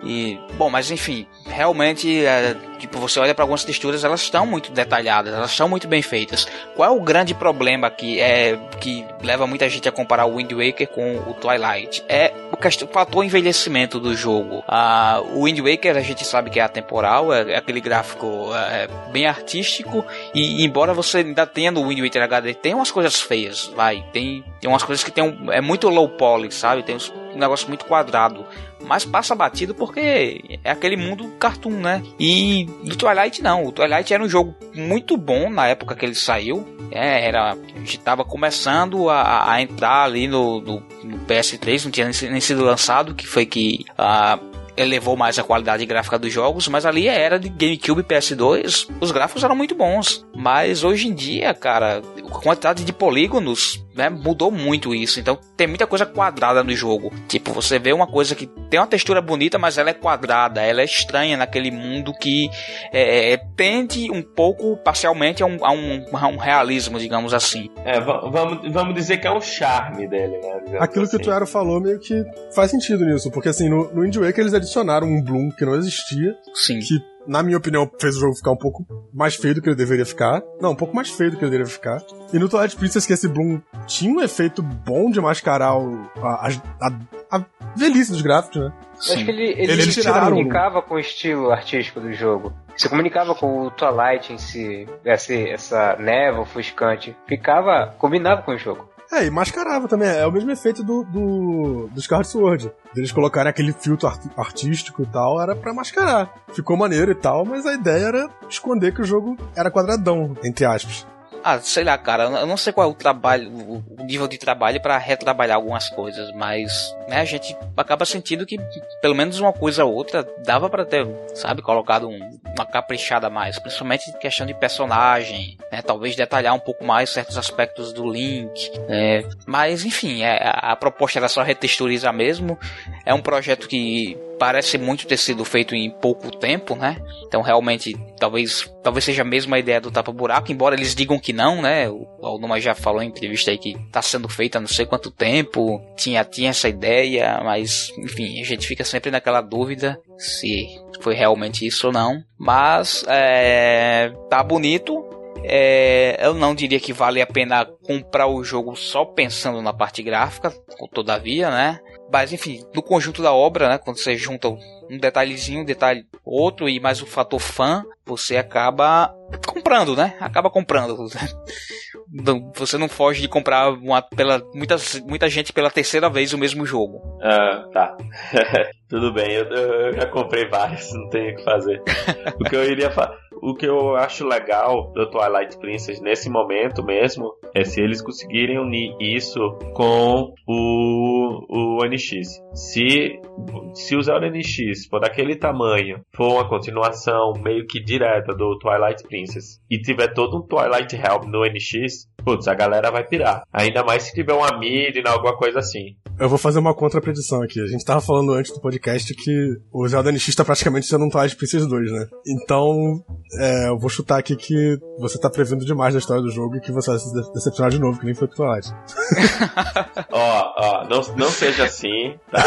E, bom, mas enfim, realmente, é, tipo, você olha para algumas texturas, elas estão muito detalhadas, elas estão muito bem feitas. Qual é o grande problema que é que leva muita gente a comparar o Wind Waker com o Twilight? É o, fator envelhecimento do jogo. Ah, o Wind Waker a gente sabe que é atemporal, é, é aquele gráfico é, bem artístico e embora você ainda tenha no Wind Waker HD, tem umas coisas feias, vai, tem, tem umas coisas que tem um, é muito low poly, sabe? Tem uns, um negócio muito quadrado mas passa batido porque é aquele mundo cartoon, né? E do Twilight não. O Twilight era um jogo muito bom na época que ele saiu. É, era, a gente tava começando a, a entrar ali no, no, no, PS3, não tinha nem sido lançado, que foi que a elevou mais a qualidade gráfica dos jogos, mas ali era de GameCube e PS2, os gráficos eram muito bons. Mas hoje em dia, cara, a quantidade de polígonos né, mudou muito isso. Então tem muita coisa quadrada no jogo. Tipo, você vê uma coisa que tem uma textura bonita, mas ela é quadrada, ela é estranha naquele mundo que é, é tende um pouco, parcialmente, a um, a um, a um realismo, digamos assim. É, vamos, vamos dizer que é um charme dele, né? Aquilo assim. que o Tuero falou meio que faz sentido nisso, porque assim, no, no Indie Waker eles adicionaram um Bloom que não existia. Sim. Que na minha opinião, fez o jogo ficar um pouco mais feio do que ele deveria ficar. Não, um pouco mais feio do que ele deveria ficar. E no Twilight Princess, que esse Bloom tinha um efeito bom de mascarar o, a, a, a velhice dos gráficos, né? Acho que ele, ele, ele se comunicava com o estilo artístico do jogo. Se comunicava com o Twilight em si, essa, essa névoa ofuscante. Ficava, combinava com o jogo. É, e mascarava também. É o mesmo efeito do, do, do Sword. Eles colocarem aquele filtro art, artístico e tal, era para mascarar. Ficou maneiro e tal, mas a ideia era esconder que o jogo era quadradão, entre aspas. Ah, sei lá, cara, eu não sei qual é o trabalho, o nível de trabalho para retrabalhar algumas coisas, mas né, a gente acaba sentindo que pelo menos uma coisa ou outra dava para ter, sabe, colocado um, uma caprichada mais, principalmente questão de personagem, né, talvez detalhar um pouco mais certos aspectos do Link, né, mas enfim, é, a proposta era só retexturizar mesmo, é um projeto que parece muito ter sido feito em pouco tempo, né? Então realmente talvez talvez seja a mesma ideia do tapa buraco, embora eles digam que não, né? O Alnuma já falou em entrevista aí que está sendo feita há não sei quanto tempo, tinha tinha essa ideia, mas enfim, a gente fica sempre naquela dúvida se foi realmente isso ou não. Mas é, tá bonito, é, eu não diria que vale a pena comprar o jogo só pensando na parte gráfica, todavia, né? Mas enfim, no conjunto da obra, né, quando você junta um detalhezinho, um detalhe outro e mais o fator fã, você acaba comprando, né? Acaba comprando. *laughs* Você não foge de comprar uma, pela, muita, muita gente pela terceira vez o mesmo jogo. Ah, tá. *laughs* Tudo bem, eu, eu, já comprei vários, não tenho o que fazer. *laughs* o que eu iria falar o que eu acho legal do Twilight Princess nesse momento mesmo é se eles conseguirem unir isso com o, o NX. Se, se o Zelda NX for daquele tamanho, for uma continuação meio que direta do Twilight Princess e tiver todo um Twilight Helm no NX, putz, a galera vai pirar. Ainda mais se tiver uma Midna, alguma coisa assim. Eu vou fazer uma contrapredição aqui. A gente tava falando antes do podcast que o Zelda NX tá praticamente sendo um Twilight Princess 2, né? Então, é, eu vou chutar aqui que você tá prevendo demais da história do jogo e que você vai se decepcionar de novo, que nem foi com Twilight. *laughs* Ó, ó, não, não seja assim, tá?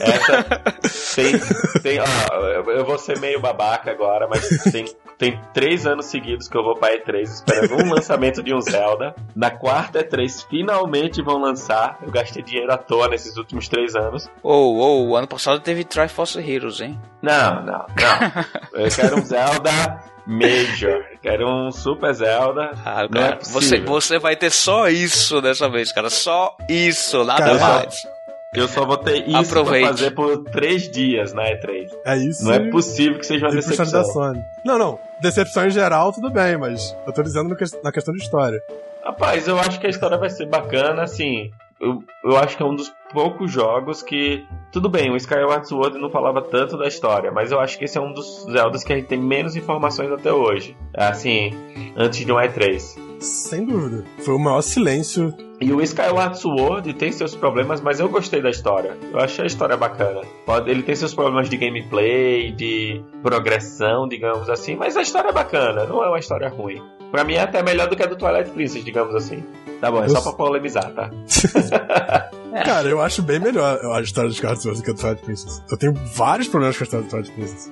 Essa. Tem. tem ó, eu vou ser meio babaca agora, mas tem, tem três anos seguidos que eu vou pra E3 esperando um lançamento de um Zelda. Na quarta E3 finalmente vão lançar. Eu gastei dinheiro à toa nesses últimos três anos. Ou, oh, ou, oh, ano passado teve Triforce Heroes, hein? Não, não, não. Eu quero um Zelda Major. Quero um Super Zelda. Ah, não é você, você vai ter só isso dessa vez, cara. Só isso, nada cara, mais. Eu só vou ter isso Aproveite. pra fazer por três dias na E3. É isso. Não é possível que seja uma decepção. Da Sony. Não, não. Decepção em geral, tudo bem, mas eu tô dizendo na questão de história. Rapaz, eu acho que a história vai ser bacana, assim eu, eu acho que é um dos poucos jogos que. Tudo bem, o Skyward Sword não falava tanto da história, mas eu acho que esse é um dos Zeldas que a gente tem menos informações até hoje. Assim, antes de um E3. Sem dúvida. Foi o maior silêncio. E o Skyward Sword tem seus problemas, mas eu gostei da história. Eu achei a história bacana. Ele tem seus problemas de gameplay, de progressão, digamos assim, mas a história é bacana, não é uma história ruim. Pra mim é até melhor do que a do Twilight Princess, digamos assim. Tá bom, é eu... só pra polemizar, tá? *laughs* Cara, eu acho bem melhor a história de Sword do que a do Twilight Princess. Eu tenho vários problemas com a história do Twilight Princess.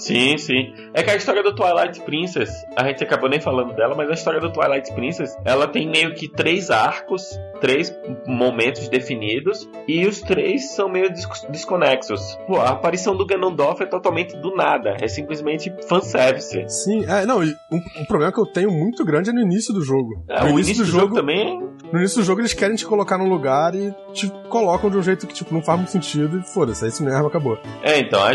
Sim, sim. É que a história do Twilight Princess, a gente acabou nem falando dela, mas a história do Twilight Princess, ela tem meio que três arcos, três momentos definidos, e os três são meio desconexos. Pô, a aparição do Ganondorf é totalmente do nada, é simplesmente fanservice. Sim, é, não, e um, um problema que eu tenho muito grande é no início do jogo. É, no o início, início do, do jogo, jogo também no início do jogo eles querem te colocar num lugar e te colocam de um jeito que tipo, não faz muito sentido e foda-se, é isso mesmo, acabou. É, então, a,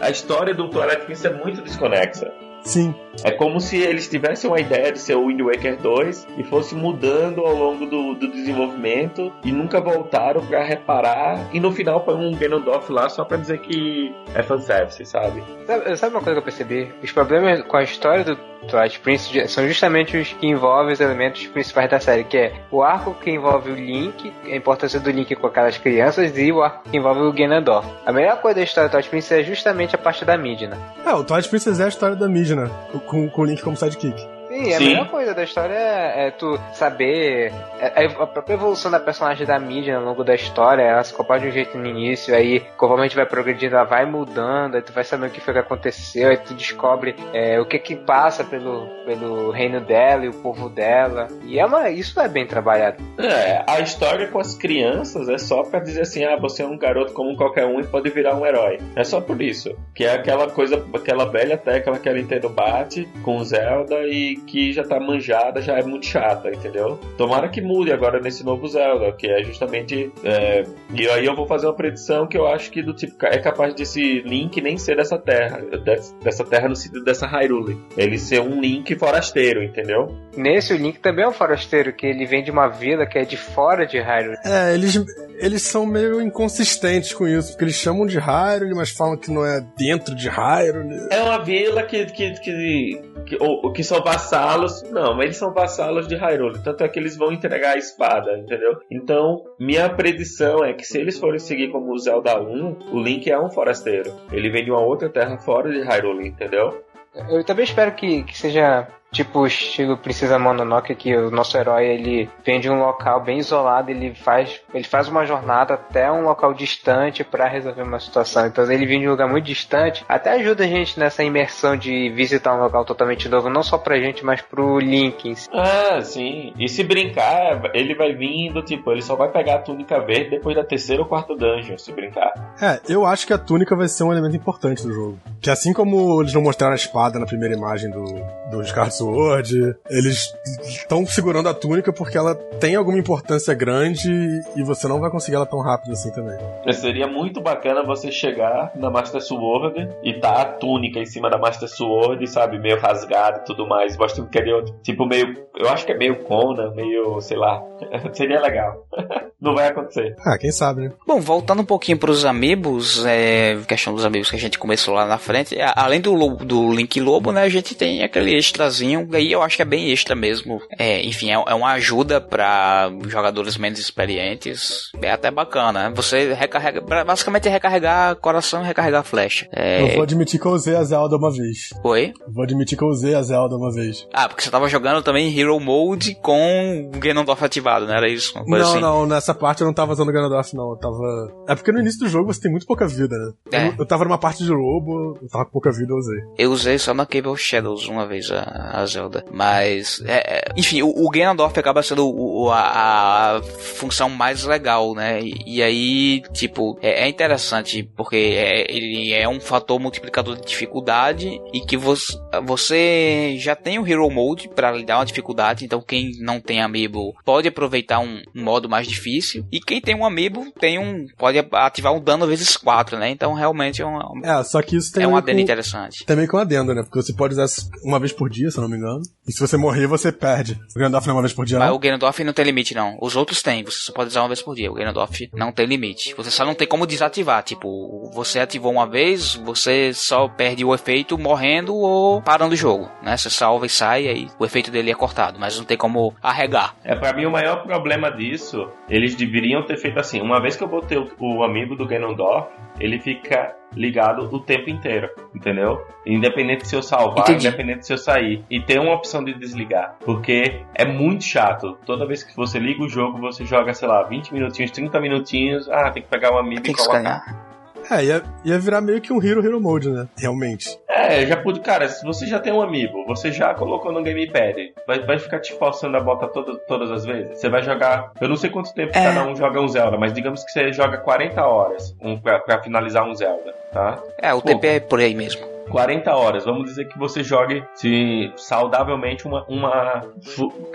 a história do Twilight Princess é muito desconexa. Sim. É como se eles tivessem uma ideia de ser o Wind Waker 2 e fosse mudando ao longo do, do desenvolvimento e nunca voltaram para reparar e no final põe um Ganondorf lá só para dizer que é fanservice, sabe? sabe? Sabe uma coisa que eu percebi? Os problemas com a história do Twilight Princess são justamente os que envolvem os elementos principais da série, que é o arco que envolve o Link, a importância do Link com aquelas crianças, e o arco que envolve o Ganondorf. A melhor coisa da história do Twilight Princess é justamente a parte da Midna. É, o Twilight Princess é a história da Midna, com, com o Link como sidekick. Sim, a melhor coisa da história é, é tu saber. É, é, a própria evolução da personagem da mídia ao longo da história, ela se comporta de um jeito no início, aí conforme vai progredindo, ela vai mudando, aí tu vai saber o que foi que aconteceu, aí tu descobre é, o que que passa pelo, pelo reino dela e o povo dela. E é uma, isso é bem trabalhado. É, a história com as crianças é só pra dizer assim, ah, você é um garoto como qualquer um e pode virar um herói. É só por isso. Que é aquela coisa, aquela velha tecla que a Nintendo bate com Zelda e que já tá manjada, já é muito chata, entendeu? Tomara que mude agora nesse novo Zelda, que é justamente. É... E aí eu vou fazer uma predição que eu acho que do tipo é capaz desse Link nem ser dessa terra, dessa terra no sentido dessa Hyrule. Ele ser um Link forasteiro, entendeu? Nesse o Link também é um forasteiro, que ele vem de uma vila que é de fora de Hyrule. É, eles, eles são meio inconsistentes com isso, porque eles chamam de Hyrule, mas falam que não é dentro de Hyrule. É uma vila que, que, que, que, ou, que são vassalos. Não, mas eles são vassalos de Hyrule. Tanto é que eles vão entregar a espada, entendeu? Então, minha predição é que se eles forem seguir como o Zelda 1, o Link é um forasteiro. Ele vem de uma outra terra fora de Hyrule, entendeu? Eu também espero que, que seja tipo estilo Princesa Mononoke, que o nosso herói ele vem de um local bem isolado, ele faz, ele faz uma jornada até um local distante para resolver uma situação. Então ele vem de um lugar muito distante, até ajuda a gente nessa imersão de visitar um local totalmente novo, não só pra gente, mas pro Linkins. Ah, sim. E se brincar, ele vai vindo, tipo, ele só vai pegar a túnica verde depois da terceira ou quarta dungeon, se brincar. É, eu acho que a túnica vai ser um elemento importante do jogo. Que assim como eles não mostraram a espada na primeira imagem do, do Scarlet Sword, eles estão segurando a túnica porque ela tem alguma importância grande e você não vai conseguir ela tão rápido assim também. Seria muito bacana você chegar na Master Sword e tá a túnica em cima da Master Sword, sabe, meio rasgada e tudo mais, mostrando que ele, tipo, meio, eu acho que é meio Conan, meio, sei lá, *laughs* seria legal. *laughs* não vai acontecer. Ah, quem sabe, né? Bom, voltando um pouquinho pros amigos, é, questão dos amigos que a gente começou lá na frente, além do, do Link Lobo, né, a gente tem aquele extrazinho, aí eu acho que é bem extra mesmo. É, enfim, é, é uma ajuda para jogadores menos experientes, é até bacana, né? Você recarrega, basicamente é recarregar coração e recarregar flecha. É... Eu vou admitir que eu usei a Zelda uma vez. Oi? Vou admitir que eu usei a Zelda uma vez. Ah, porque você tava jogando também Hero Mode com o Ganondorf ativado, não era isso? não, assim? não, nessa parte eu não tava usando o Ganondorf, não. Eu tava. É porque no início do jogo você tem muito pouca vida, né? É. Eu, eu tava numa parte de lobo, eu tava com pouca vida, eu usei. Eu usei só na Cable Shadows uma vez a, a Zelda. Mas, é, é, enfim, o, o Ganondorf acaba sendo o, a, a, função mais legal, né? E, e aí, tipo, é, é interessante porque é, ele é um fator multiplicador de dificuldade e que você, você já tem o Hero Mode para lhe dar uma dificuldade. Então, quem não tem amiibo pode aproveitar um, um modo mais difícil. E quem tem um amiibo tem um pode ativar um dano vezes 4, né? Então, realmente é um, É, só que isso tem é um adendo com- interessante. Também com adendo, né? Porque você pode usar uma vez por dia, se não me engano. E se você morrer, você perde. O Gandalf não é uma vez por dia, Mas não? o Ganondorf não tem limite, não. Os outros têm, você só pode usar uma vez por dia. O Ganondorf não tem limite. Você só não tem como desativar. Tipo, você ativou uma vez, você só perde o efeito morrendo ou parando o jogo, né? Você salva e sai, aí o efeito dele é cortado, mas não tem como arregar. É, pra mim o maior problema disso, eles deveriam ter feito assim, uma vez que eu botei o, o amigo do Ganondorf, ele fica ligado o tempo inteiro, entendeu? Independente se eu salvar, Entendi. independente se eu sair. E tem uma opção de desligar, porque é muito chato. Toda vez que você liga o jogo, você joga, sei lá, 20 minutinhos, 30 minutinhos, ah, tem que pegar o amigo e colocar. escanear. É, ia, ia virar meio que um Hero Hero Mode, né? Realmente. É, já pude, cara, se você já tem um amigo, você já colocou no gamepad, vai, vai ficar te forçando a botar toda, todas as vezes? Você vai jogar, eu não sei quanto tempo É. cada um joga um Zelda, mas digamos que você joga 40 horas um, pra, pra finalizar um Zelda, tá? É, o Pô. TP é por aí mesmo. 40 horas, vamos dizer que você jogue se saudavelmente uma, uma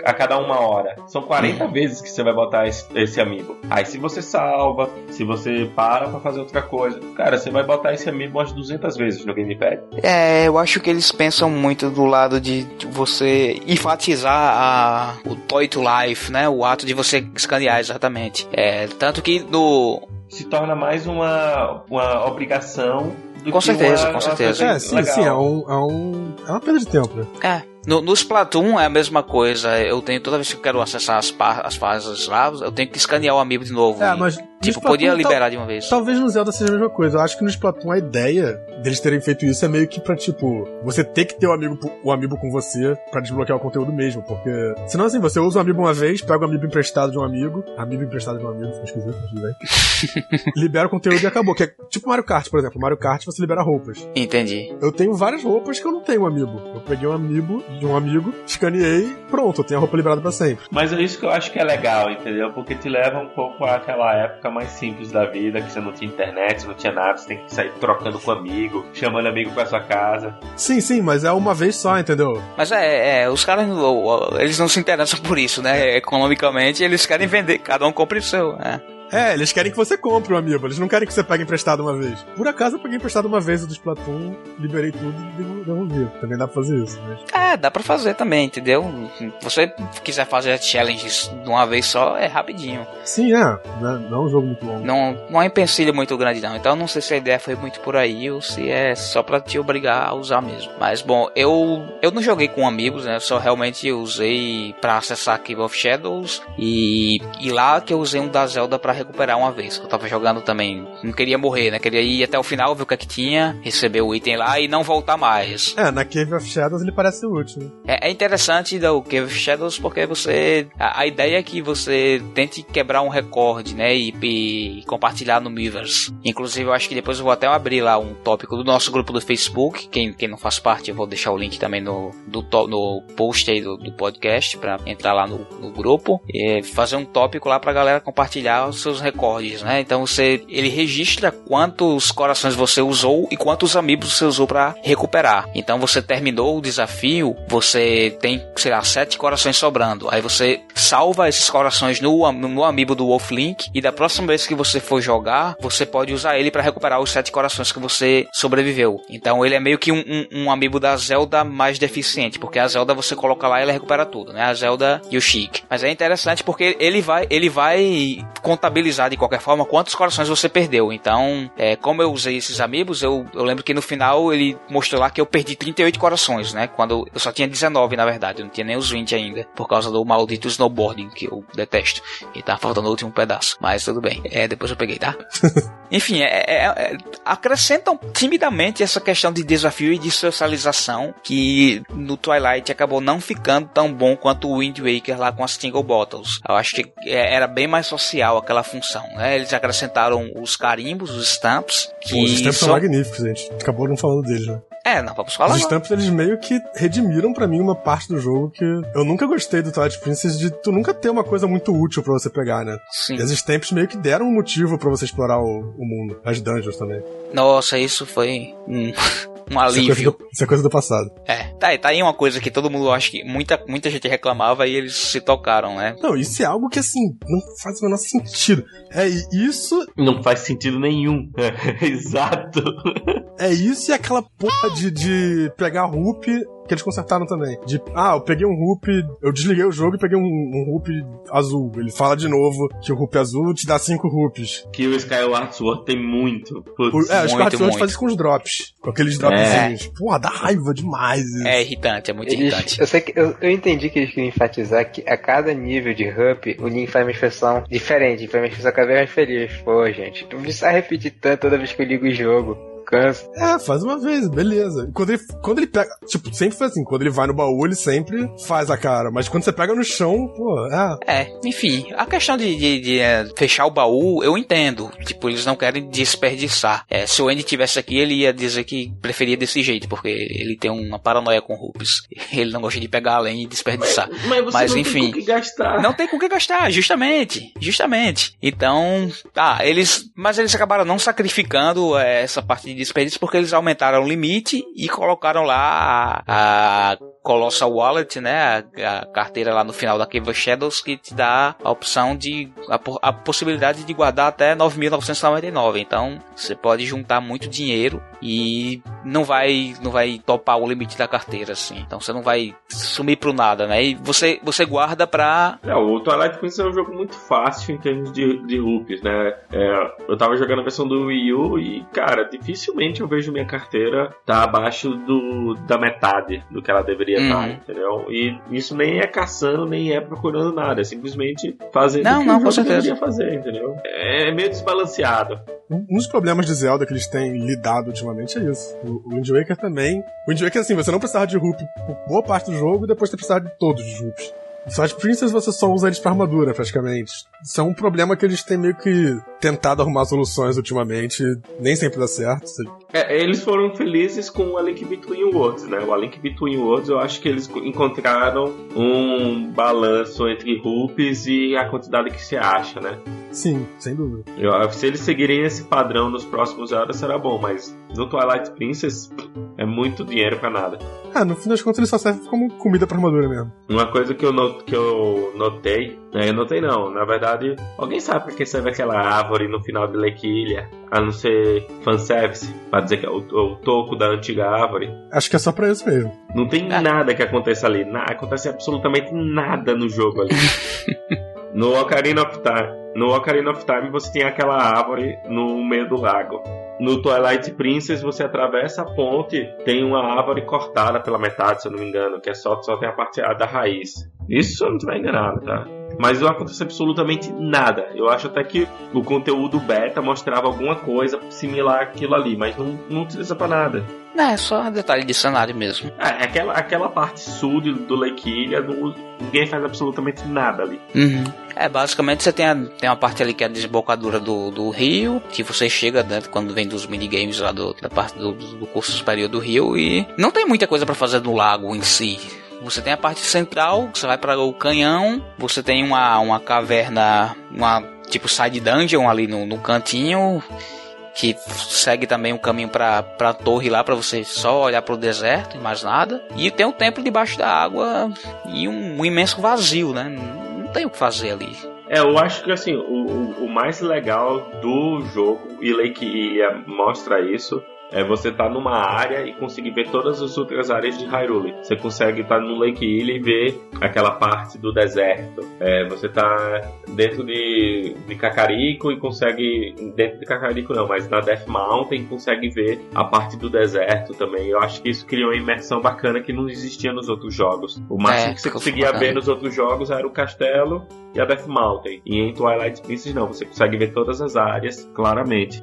a cada uma hora. São 40 vezes que você vai botar esse, esse amigo. Aí se você salva, se você para pra fazer outra coisa, cara, você vai botar esse amigo umas 200 vezes no gamepad. É, eu acho que eles pensam muito do lado de você enfatizar a, o toy to life, né? O ato de você escanear exatamente. É, tanto que no, se torna mais uma, uma obrigação do Com que certeza, uma, com uma certeza. coisa É, sim, legal. sim, é, um, é, um, é uma perda de tempo, né? É. No, no Splatoon é a mesma coisa. Eu tenho toda vez que eu quero acessar as, as fases lá, eu tenho que escanear o amiibo de novo. É, E, mas. Tipo, Splatoon, podia tal- liberar de uma vez. Talvez no Zelda seja a mesma coisa. Eu acho que no Splatoon a ideia deles terem feito isso é meio que pra, tipo, você ter que ter o amigo, o amigo com você pra desbloquear o conteúdo mesmo. Porque. Senão, assim, você usa o amigo uma vez, pega o amigo emprestado de um amigo. Amigo emprestado de um amigo, ficou esquisito, mas tudo bem. *laughs* libera o conteúdo e acabou. Que é tipo Mario Kart, por exemplo. Mario Kart você libera roupas. Entendi. Eu tenho várias roupas que eu não tenho um amigo. Eu peguei um amigo de um amigo, escaneei, pronto, eu tenho a roupa liberada pra sempre. Mas é isso que eu acho que é legal, entendeu? Porque te leva um pouco àquela época mais simples da vida, que você não tinha internet, não tinha nada, você tem que sair trocando com amigo, chamando amigo pra sua casa. Sim, sim, mas é uma vez só, entendeu? Mas é, é, os caras não- eles não se interessam por isso, né? Economicamente, eles querem vender, cada um compra o seu. É. É, eles querem que você compre o amiibo, eles não querem que você pegue emprestado uma vez. Por acaso eu peguei emprestado uma vez o do Splatoon, liberei tudo e devo- devolvi. Também dá pra fazer isso, mas... É, dá pra fazer também, entendeu? Se você quiser fazer challenges de uma vez só, é rapidinho. Sim, é, não é, não é um jogo muito longo. Não, não é um empecilho muito grande, não. Então, não sei se a ideia foi muito por aí ou se é só pra te obrigar a usar mesmo. Mas, bom, eu, eu não joguei com amigos, né? Eu só realmente usei pra acessar Cave of Shadows e, e lá que eu usei um da Zelda pra recuperar uma vez. Eu tava jogando também, não queria morrer, né? Queria ir até o final, ver o que é que tinha, receber o item lá e não voltar mais. É, na Cave of Shadows ele parece útil. É, é interessante do Cave of Shadows porque você. A, a, ideia é que você tente quebrar um recorde, né? E, e, compartilhar no Miiverse. Inclusive, eu acho que depois eu vou até abrir lá um tópico do nosso grupo do Facebook. Quem, quem não faz parte, eu vou deixar o link também no, do, no post aí do, do podcast para entrar lá no, no grupo e fazer um tópico lá pra galera compartilhar os seus recordes, né? Então você ele registra quantos corações você usou e quantos amigos você usou para recuperar. Então você terminou o desafio, você tem, sei lá, sete corações sobrando. Aí você salva esses corações no, no amiibo do Wolflink e da próxima vez que você for jogar, você pode usar ele para recuperar os sete corações que você sobreviveu. Então ele é meio que um, um, um da Zelda mais deficiente, porque a Zelda você coloca lá e ela recupera tudo, né? A Zelda e o Chic. Mas é interessante porque ele vai, ele vai contabilizar de qualquer forma quantos corações você perdeu. Então, é, como eu usei esses amigos, eu, eu lembro que no final ele mostrou lá que eu perdi 38 corações, né? Quando eu só tinha 19, na verdade, eu não tinha nem os 20 ainda, por causa do maldito snowboarding, que eu detesto. E tá faltando o último pedaço. Mas tudo bem. É, depois eu peguei, tá? *laughs* Enfim, é, é, é, acrescentam timidamente essa questão de desafio e de socialização que no Twilight acabou não ficando tão bom quanto o Wind Waker lá com as Tingle Bottles. Eu acho que é, era bem mais social aquela função, né? Eles acrescentaram os carimbos, os stamps. Que os stamps são, são magníficos, gente. Acabou não falando deles, né? É, não vamos falar. Os stamps, eles meio que redimiram para mim uma parte do jogo que eu nunca gostei do Twilight Princess de tu nunca ter uma coisa muito útil para você pegar, né? Sim. E as stamps meio que deram um motivo para você explorar o, o mundo, as dungeons também. Nossa, isso foi um, um alívio. Isso é, do, isso é, coisa do passado. É, tá, tá aí uma coisa que todo mundo acha que muita, muita gente reclamava e eles se tocaram, né? Não, isso é algo que assim, não faz o menor sentido. É isso. Não faz sentido nenhum. *laughs* Exato. É isso e aquela porra de, de pegar Rup que eles consertaram também. De, ah, eu peguei um Rup, eu desliguei o jogo e peguei um, um Rup azul. Ele fala de novo que o Rup azul te dá 5 Rups. Que o Skyward Sword tem muito. Putz, é, o Skyward Sword faz isso com os drops. Com aqueles dropzinhos. É. Porra, dá raiva demais isso. É irritante, é muito eles, irritante. Eu, sei que, eu, eu entendi que eles queriam enfatizar que a cada nível de Rup, o Link faz uma expressão diferente, faz uma expressão cada vez mais feliz. Pô, gente, não precisa repetir tanto toda vez que eu ligo o jogo É, faz uma vez, beleza. Quando ele, quando ele pega. Tipo, sempre foi assim, quando ele vai no baú, ele sempre faz a cara. Mas quando você pega no chão, pô, é. É, enfim, a questão de, de, de é, fechar o baú, eu entendo. Tipo, eles não querem desperdiçar. É, se o Andy tivesse aqui, ele ia dizer que preferia desse jeito, porque ele tem uma paranoia com Rups. *laughs* Ele não gosta de pegar além e desperdiçar. Mas, mas você mas, não enfim, tem com que gastar. Não tem com que gastar, justamente. Justamente. Então, tá, eles. Mas eles acabaram não sacrificando é, essa parte de desperdício porque eles aumentaram o limite e colocaram lá a, a Colossal Wallet, né? A, a, carteira lá no final da Cave of Shadows que te dá a opção de a, a possibilidade de guardar até 9.999. Então você pode juntar muito dinheiro e não vai não vai topar o limite da carteira assim. Então você não vai sumir pro nada, né? E você você guarda pra. É, o Twilight Princess é um jogo muito fácil em termos de, de rupees, né? É, eu tava jogando a versão do Wii U e cara, dificilmente eu vejo minha carteira tá abaixo do da metade do que ela deveria uhum. entendeu? E isso nem é caçando, nem é procurando nada, é simplesmente fazendo não, o que não, com certeza. fazer, entendeu? É meio desbalanceado. Um dos problemas de Zelda que eles têm lidado ultimamente é isso. O Wind Waker também. O Wind Waker, assim, você não precisava de Rup por boa parte do jogo e depois você precisava de todos os Rups. Só as Princess você só usa eles pra armadura, praticamente. Isso é um problema que eles têm meio que tentado arrumar soluções ultimamente. Nem sempre dá certo. É, eles foram felizes com A Link Between Worlds, né? O A Link Between Worlds, eu acho que eles encontraram um balanço entre rupees e a quantidade que se acha, né? Sim, sem dúvida. Eu, se eles seguirem esse padrão nos próximos anos, será bom, mas no Twilight Princess é muito dinheiro para nada. Ah, no fim das contas ele só serve como comida pra armadura mesmo. Uma coisa que eu, not, que eu notei, né, eu notei não, na verdade, alguém sabe pra que serve aquela árvore no final de Lequilha, a não ser fanservice, pra dizer que é o, o toco da antiga árvore? Acho que é só pra isso mesmo. Não tem é. nada que aconteça ali, na, acontece absolutamente nada no jogo ali. *laughs* no Ocarina of Time No Ocarina of Time você tem aquela árvore no meio do lago. No Twilight Princess você atravessa a ponte, tem uma árvore cortada pela metade, se eu não me engano, que é só, só tem a parte da raiz. Isso se eu não estiver enganado, tá? Mas não acontece absolutamente nada. Eu acho até que o conteúdo beta mostrava alguma coisa similar àquilo ali, mas não, não utiliza pra nada. É, só um detalhe de cenário mesmo. É, aquela, aquela parte sul do Lake Ilha, não, ninguém faz absolutamente nada ali. Uhum. É, basicamente você tem, a, tem uma parte ali que é a desembocadura do, do rio, que você chega dentro quando vem dos minigames lá do, da parte do, do curso superior do rio, e não tem muita coisa para fazer no lago em si. Você tem a parte central, você vai para o canhão, você tem uma, uma caverna, uma tipo side dungeon ali no, no cantinho, que segue também o um caminho para a torre lá para você só olhar para o deserto e mais nada. E tem um templo debaixo da água e um, um imenso vazio, né? Não tem o que fazer ali. É, eu acho que assim, o, o mais legal do jogo, e Lake mostra isso, é você estar tá numa área e conseguir ver todas as outras áreas de Hyrule. Você consegue estar tá no Lake Ilha e ver aquela parte do deserto. É, você está dentro de, de Kakariko e consegue. Dentro de Kakariko não, mas na Death Mountain consegue ver a parte do deserto também. Eu acho que isso criou uma imersão bacana que não existia nos outros jogos. O máximo é, que você conseguia ver nos outros jogos era o castelo e a Death Mountain. E em Twilight Princess não, você consegue ver todas as áreas claramente.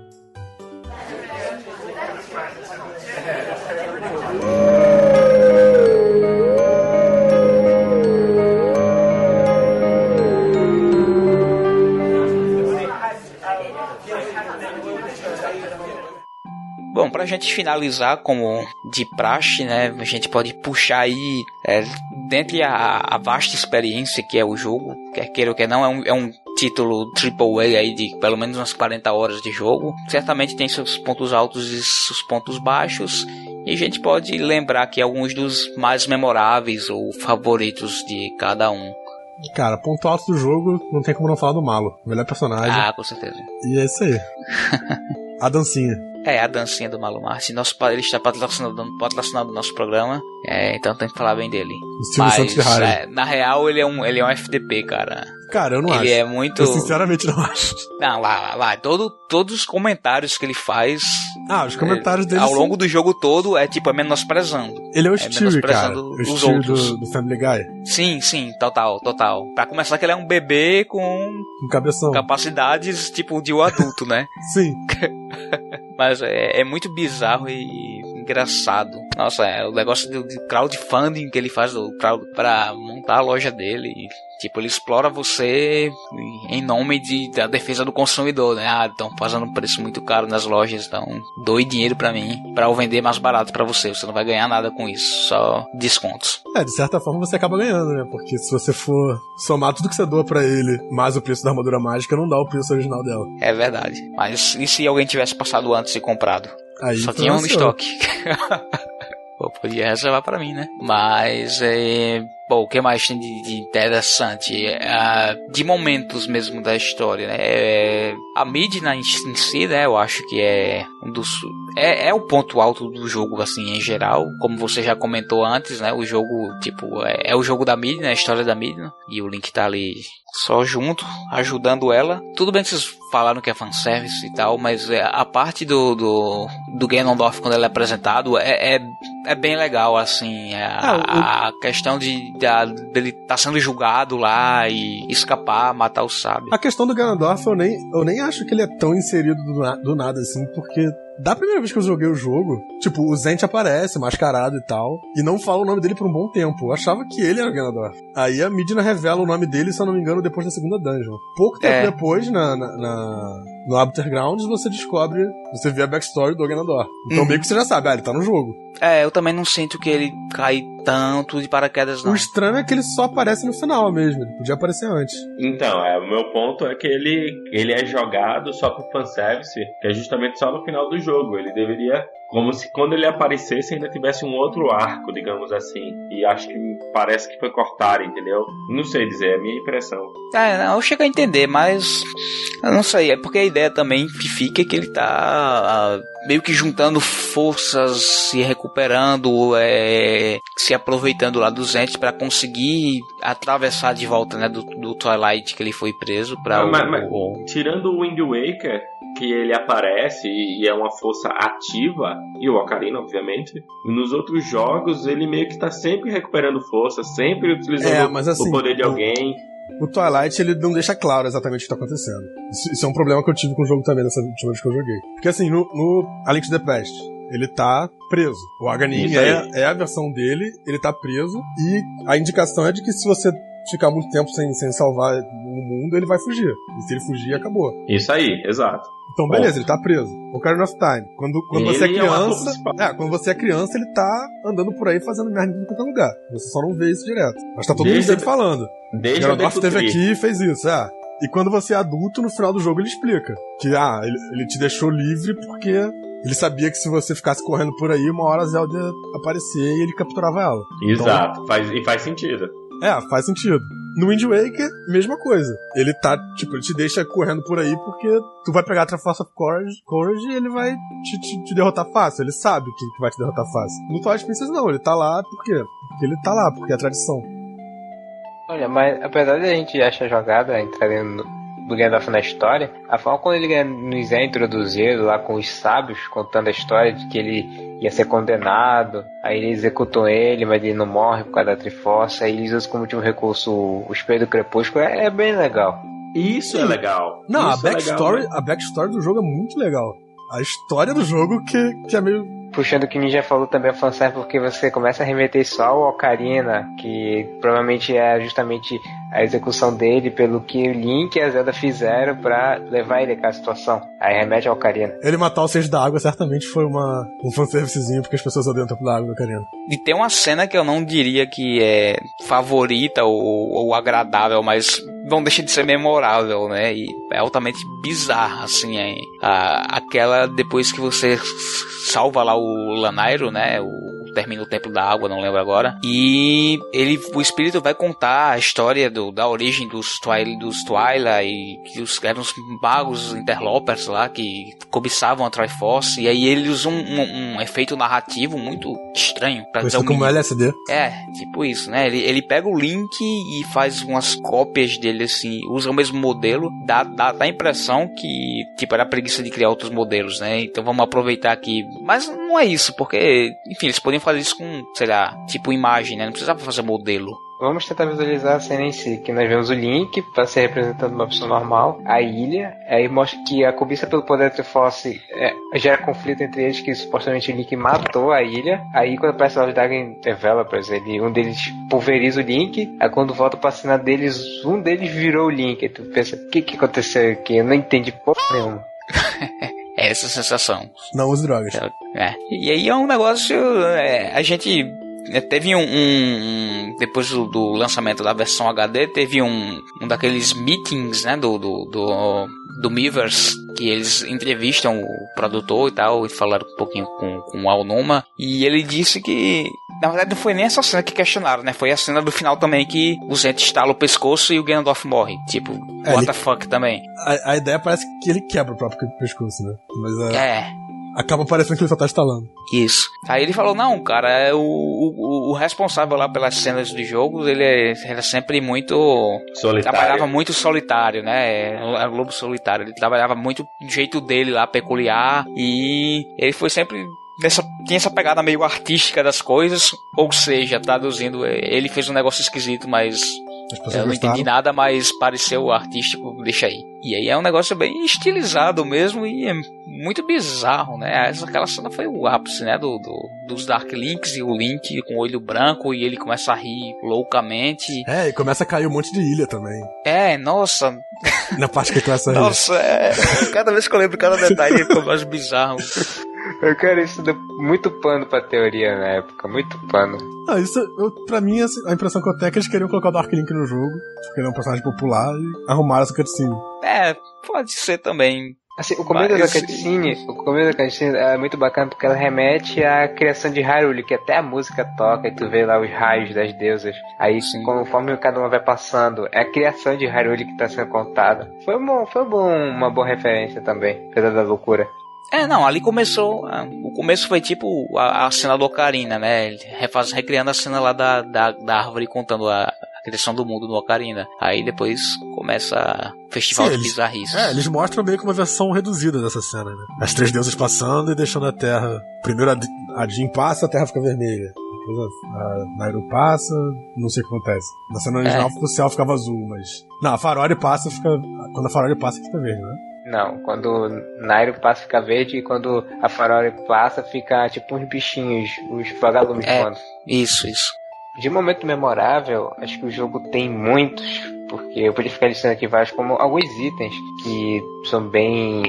Bom, pra gente finalizar como de praxe, né, a gente pode puxar aí, é, dentre a, a, vasta experiência que é o jogo, quer queira ou quer não, é um, é um título AAA aí de pelo menos umas 40 horas de jogo. Certamente tem seus pontos altos e seus pontos baixos. E a gente pode lembrar que alguns dos mais memoráveis ou favoritos de cada um. Cara, ponto alto do jogo, não tem como não falar do Malo. Melhor personagem. Ah, com certeza. E é isso aí. *laughs* a dancinha. É, a dancinha do Malu Martin. Nosso, ele está patrocinando, patrocinando o nosso programa. É, então tem que falar bem dele. Mas, é, na real, ele é um, ele é um FDP, cara. Cara, eu não ele acho. Ele é muito. Eu sinceramente não acho. Não, lá, lá. Todo, todos os comentários que ele faz. Ah, os comentários dele. Ao longo do jogo todo é tipo, é menosprezando. Ele é o Stewie, é cara. O os Stewie outros. Do, do Family Guy. Sim, sim, total, total. Pra começar, que ele é um bebê com. Um cabeção. Capacidades, tipo, de um adulto, né? *laughs* sim. *laughs* Mas é, é muito bizarro e engraçado. Nossa, é o negócio de, de crowdfunding que ele faz para montar a loja dele. Tipo, ele explora você em nome de, da defesa do consumidor, né? Ah, estão fazendo um preço muito caro nas lojas, então doe dinheiro para mim para eu vender mais barato para você. Você não vai ganhar nada com isso, só descontos. É, de certa forma você acaba ganhando, né? Porque se você for somar tudo que você doa para ele, mais o preço da armadura mágica, não dá o preço original dela. É verdade. Mas e se alguém tivesse passado antes e comprado? Aí Só tinha um no estoque. *laughs* Podia reservar para mim, né? Mas é, Bom, o que mais tem de, de interessante? Uh, de momentos mesmo da história, né? É, a Midna em, si, né? Eu acho que é um dos. É, é o ponto alto do jogo, assim, em geral. Como você já comentou antes, né? O jogo, tipo, é, é o jogo da Midna, a história da Midna. E o Link tá ali só junto, ajudando ela. Tudo bem que vocês falaram que é fanservice e tal, mas é, a parte do, do, do Ganondorf quando ele é apresentado é, é, é bem legal, assim. A, ah, a questão de, de dele tá sendo julgado lá e escapar, matar o sábio. A questão do Ganondorf eu nem, eu nem acho que ele é tão inserido do, do nada assim, porque da primeira vez que eu joguei o jogo, tipo, o Zent aparece, mascarado e tal, e não fala o nome dele por um bom tempo. Eu achava que ele era o Ganondorf. Aí a Midna revela o nome dele, se eu não me engano, depois da segunda dungeon. Pouco tempo é. depois, na, na, na, no Aftergrounds, você descobre, você vê a backstory do Ganondorf. Então uhum. meio que você já sabe, ah, ele tá no jogo. É, eu também não sinto que ele cai tanto de paraquedas, não. O estranho é que ele só aparece no final mesmo, ele podia aparecer antes. Então, é, o meu ponto é que ele, ele é jogado só com fanservice, que é justamente só no final do jogo. Ele deveria como se quando ele aparecesse ainda tivesse um outro arco, digamos assim. E acho que parece que foi cortar, entendeu? Não sei dizer, é a minha impressão. É, não, eu chego a entender, mas eu não sei, é porque a ideia também fica que ele tá meio que juntando forças, se recuperando, é, se aproveitando lá dos entes para conseguir atravessar de volta, né, do, do Twilight que ele foi preso para o, mas, o, Tirando o Wind Waker, que ele aparece e é uma força ativa, e o Ocarina, obviamente, nos outros jogos ele meio que tá sempre recuperando força, sempre utilizando É, assim, o poder de alguém. O Twilight, ele não deixa claro exatamente o que tá acontecendo. Isso, isso é um problema que eu tive com o jogo também, nessa última vez que eu joguei. Porque assim, no, no A Link to the Past, ele tá preso. O aí. é, é a versão dele, ele tá preso, e a indicação é de que se você ficar muito tempo sem, sem salvar o mundo, ele vai fugir. E se ele fugir, acabou. Isso aí, exato. Então, beleza, ele tá preso. Ocarina of Time. Quando, quando você é é o criança. principal. É, quando você é criança, ele tá andando por aí fazendo merda em qualquer lugar. Você só não vê isso direto. Mas tá todo mundo sempre falando. Desde o Deku esteve aqui e fez isso, é. E quando você é adulto, no final do jogo ele explica. Que, ah, ele, ele te deixou livre porque ele sabia que se você ficasse correndo por aí, uma hora a Zelda ia aparecer e ele capturava ela. Exato, faz, e faz sentido. É, faz sentido. No Wind Waker, mesma coisa. Ele tá, tipo, ele te deixa correndo por aí porque tu vai pegar a Triforce of Courage, Courage e ele vai te, te- te derrotar fácil. Ele sabe que, que vai te derrotar fácil. No Twilight Princess não, ele tá lá por quê? Porque ele tá lá, porque é tradição. Olha, mas apesar de a gente achar a jogada entrar no, do Gandalf na história, a forma como ele nos é introduzido lá com os sábios, contando a história de que ele ia ser condenado, aí eles executam ele, mas ele não morre por causa da Triforce, aí eles usam como último recurso o Espelho do Crepúsculo, é, é bem legal. Isso é legal. Não, a Isso é backstory, legal, a backstory do jogo é muito legal. A história do jogo que, que é meio. Puxando o que o Ninja falou também é fanservice porque você começa a remeter só ao Ocarina, que provavelmente é justamente a execução dele pelo que o Link e a Zelda fizeram pra levar ele àquela situação. Aí remete ao Ocarina. Ele matar o Seis da Água certamente foi uma, um fanservicezinho, porque as pessoas odeiam o Tempo da Água do Ocarina. E tem uma cena que eu não diria que é favorita ou, ou agradável, mas não deixa de ser memorável, né? E é altamente bizarra, assim, é, a- aquela depois que você salva lá o Lanairo, né? O termina o Templo da Água, não lembro agora. E ele, o espírito vai contar a história do, da origem dos Twilight, dos Twilight, e que os, eram os magos interlopers lá que cobiçavam a Triforce. E aí ele usa um, um- um efeito narrativo muito estranho pra Conhecido como mínimo. LSD. É, tipo isso, né? Ele, ele pega o link e faz umas cópias dele, assim, usa o mesmo modelo, dá, dá, dá a impressão que, tipo, era preguiça de criar outros modelos, né? Então vamos aproveitar aqui. Mas não é isso, porque, enfim, eles podem fazer isso com, sei lá, tipo imagem, né? Não precisava fazer modelo. Vamos tentar visualizar a cena em si, que nós vemos o Link para ser representando uma pessoa normal, a ilha, aí mostra que a cobiça pelo poder da Triforce é, gera conflito entre eles, que supostamente o Link matou a ilha, aí quando aparece os Dragon Developers, ele, um deles pulveriza o Link, aí quando volta pra cena deles, um deles virou o Link, aí tu pensa, o que que aconteceu aqui? Eu não entendi porra nenhuma. É essa sensação. Não use drogas. É. E aí é um negócio. é, a gente é, teve um. um- depois do, do lançamento da versão HD, teve um, um daqueles meetings, né? Do. do, do do Miiverse, que eles entrevistam o produtor e tal, e falaram um pouquinho com, com o Alnuma, e ele disse que, na verdade, não foi nem essa cena que questionaram, né? Foi a cena do final também que o Zent estala o pescoço e o Gandalf morre. Tipo, É, what ele- the fuck também. A, a ideia parece que ele quebra o próprio pescoço, né? Mas é, É. acaba parecendo que ele só tá estalando. Isso. Aí ele falou, não, cara, é o, o, o responsável lá pelas cenas de jogos, ele é- era sempre muito. Solitário. Trabalhava muito solitário, né? Era lobo solitário. Ele trabalhava muito do jeito dele lá, peculiar. E ele foi sempre. Nessa, tinha essa pegada meio artística das coisas, ou seja, traduzindo, ele fez um negócio esquisito, mas eu não gostaram. entendi nada, mas pareceu artístico, deixa aí. E aí é um negócio bem estilizado mesmo e é muito bizarro, né? Essa, aquela cena foi o ápice, né? Do, do- dos Dark Links e o Link com o olho branco e ele começa a rir loucamente. É, e começa a cair um monte de ilha também. É, nossa, Na parte que ele começa a rir. *laughs* nossa, é. Cada vez que eu lembro cada detalhe *laughs* fica mais bizarro. Eu quero isso deu muito pano pra teoria na época, muito pano. Ah, isso, eu, pra mim, assim, a impressão que eu tenho é que eles queriam colocar o Dark Link no jogo, porque ele é um personagem popular, e arrumaram essa cutscene. É, pode ser também. Assim, o começo Mas- da cutscene, o começo da cutscene é muito bacana porque ela remete à criação de Hyrule, que até a música toca e tu vê lá os raios das deusas. Aí, Sim. conforme cada uma vai passando, é a criação de Hyrule que tá sendo contada. Foi, bom, foi bom, uma boa referência também, apesar da loucura. É, não, ali começou. É, o começo foi tipo a, a cena do Ocarina, né? Refaz, recriando a cena lá da, da, da árvore contando a, a criação do mundo no Ocarina. Aí depois começa festival Sim, de bizarrices. É, eles mostram meio que uma versão reduzida dessa cena, né? As três deusas passando e deixando a Terra. Primeiro a, a Jin passa, a Terra fica vermelha. Depois a, a Nairo passa, não sei o que acontece. Na cena original é. o céu ficava azul, mas. Não, a Farore passa, fica. Quando a Farore passa, fica verde, né? Não, quando Nairo passa fica verde e quando a Farore passa fica tipo uns bichinhos, os vagalumes é, voando. Isso, isso. De momento memorável, acho que o jogo tem muitos, porque eu podia ficar listando aqui vários como alguns itens que são bem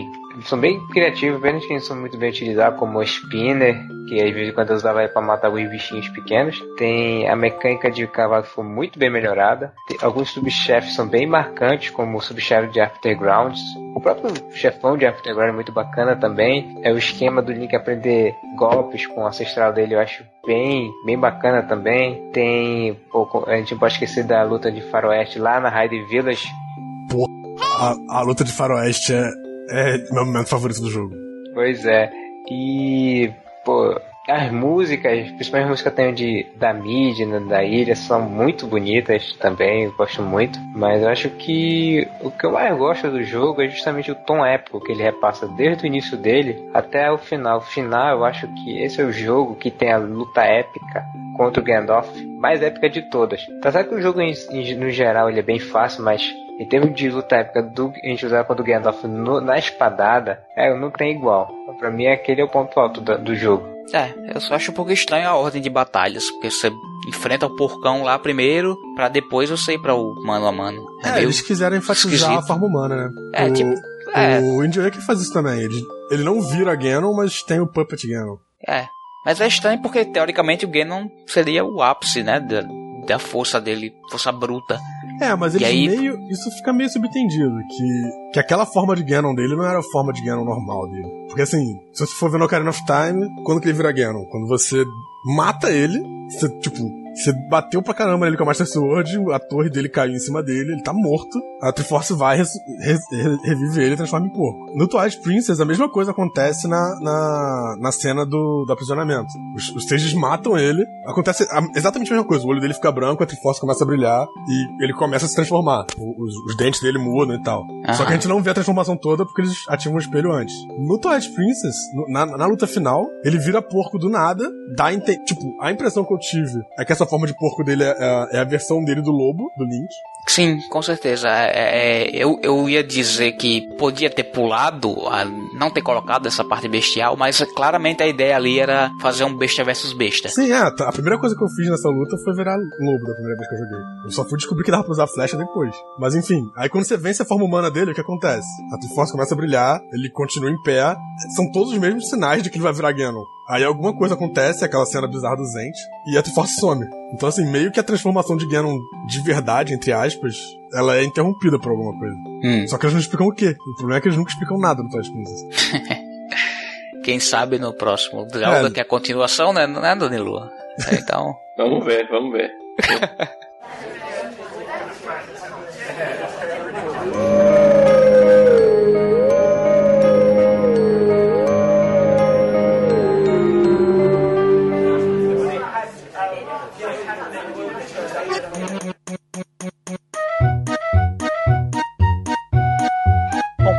são bem criativos, bem que são muito bem utilizados, como o Spinner, que às vezes quando eu usava para matar os bichinhos pequenos. Tem a mecânica de cavalo foi muito bem melhorada. Tem, alguns subchefes são bem marcantes, como o subchefe de Aftergrounds. O próprio chefão de Afterground é muito bacana também. É o esquema do Link aprender golpes com o ancestral dele, eu acho bem, bem bacana também. Tem. A gente não pode esquecer da luta de Faroeste lá na Hyde Village. A, a luta de Faroeste é é meu momento favorito do jogo. Pois é. E, pô, as músicas, principalmente as músicas tem de, da mídia, né, da ilha, são muito bonitas também, eu gosto muito. Mas eu acho que o que eu mais gosto do jogo é justamente o tom épico que ele repassa desde o início dele até o final. O final, eu acho que esse é o jogo que tem a luta épica contra o Gandalf, mais épica de todas. Tá certo que o jogo em, em, no geral ele é bem fácil, mas em termos de luta épica do a gente usar contra o Gandalf no, na espadada, é, não tem igual. Pra mim, aquele é o ponto alto do, do jogo. É, eu só acho um pouco estranho a ordem de batalhas, porque você enfrenta o porcão lá primeiro, para depois você ir para o mano a mano. É, é eles quiseram enfatizar esquisito. a forma humana, né? É, o, tipo. É. O Indie Waker faz isso também. Ele, ele não vira Ganon, mas tem o Puppet Ganon. É. Mas é estranho porque, teoricamente, o Ganon seria o ápice, né? Da, da força dele, força bruta. É, mas eles aí... meio. Isso fica meio subentendido. Que, que aquela forma de Ganon dele não era a forma de Ganon normal dele. Porque assim, se você for ver no Ocarina of Time, quando que ele vira Ganon? Quando você mata ele, você, tipo, você bateu pra caramba nele com a Master Sword, a torre dele caiu em cima dele, ele tá morto. A Triforce vai, res, res, revive ele e transforma em porco. No Twilight Princess, a mesma coisa acontece na, na, na cena do, do aprisionamento. Os, os Sages matam ele, acontece a, exatamente a mesma coisa. O olho dele fica branco, a Triforce começa a brilhar e ele começa a se transformar. Os, os dentes dele mudam e tal. Aham. Só que a gente não vê a transformação toda porque eles ativam o espelho antes. No Twilight Princess, no, na, na luta final, ele vira porco do nada, dá tipo, a impressão que eu tive é que essa forma de porco dele é, é, é a versão dele do lobo, do Link. Sim, com certeza. É, é, eu, eu ia dizer que podia ter pulado, não ter colocado essa parte bestial, mas claramente a ideia ali era fazer um besta versus besta. Sim, é. A primeira coisa que eu fiz nessa luta foi virar lobo da primeira vez que eu joguei. Eu só fui descobrir que dava pra usar flecha depois. Mas enfim, aí quando você vence a forma humana dele, o que acontece? A Triforce começa a brilhar, ele continua em pé, são todos os mesmos sinais de que ele vai virar Ganon. Aí alguma coisa acontece, aquela cena bizarra do Zent, e a Triforce some. Então, assim, meio que a transformação de Ganon de verdade, entre aspas, ela é interrompida por alguma coisa. Hum. Só que eles não explicam o quê. O problema é que eles nunca explicam nada no Twilight Princess. *laughs* Quem sabe no próximo Zelda, é. que é a continuação, né, né Danilo? Então... *laughs* vamos ver, vamos ver. *laughs*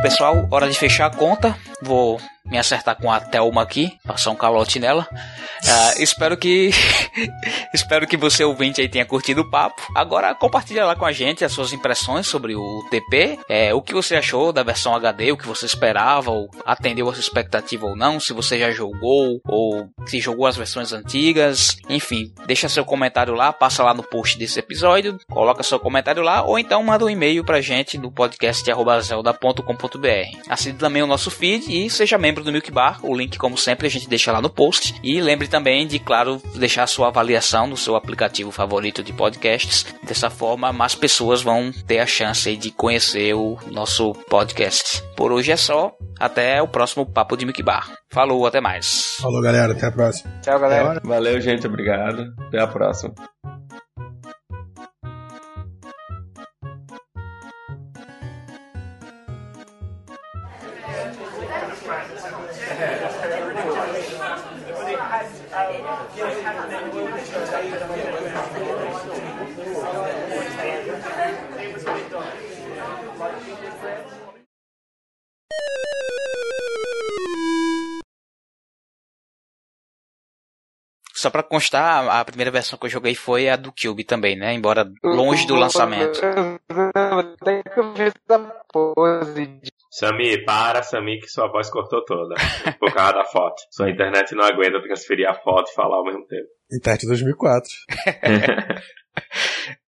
pessoal, hora de fechar a conta. Vou me acertar com a Thelma aqui, passar um calote nela. Uh, espero que *laughs* espero que você ouvinte aí tenha curtido o papo. Agora compartilha lá com a gente as suas impressões sobre o TP, é, o que você achou da versão HD, o que você esperava, ou atendeu a sua expectativa ou não, se você já jogou ou se jogou as versões antigas, enfim, deixa seu comentário lá, passa lá no post desse episódio, coloca seu comentário lá ou então manda um e-mail pra gente no podcast@zelda.com.br. Assine também o nosso feed e seja membro do Milk Bar, o link como sempre a gente deixa lá no post e lembre também de, claro, deixar sua avaliação no seu aplicativo favorito de podcasts. Dessa forma, mais pessoas vão ter a chance de conhecer o nosso podcast. Por hoje é só. Até o próximo Papo de Mickey Bar. Falou, até mais. Falou, galera. Até a próxima. Tchau, galera. Valeu, gente. Obrigado. Até a próxima. Só pra constar, a primeira versão que eu joguei foi a do Cube também, né? Embora longe do lançamento. Sami, para, Sami, que sua voz cortou toda. *laughs* Por causa da foto. Sua internet não aguenta transferir a foto e falar ao mesmo tempo. Internet 2004. *laughs*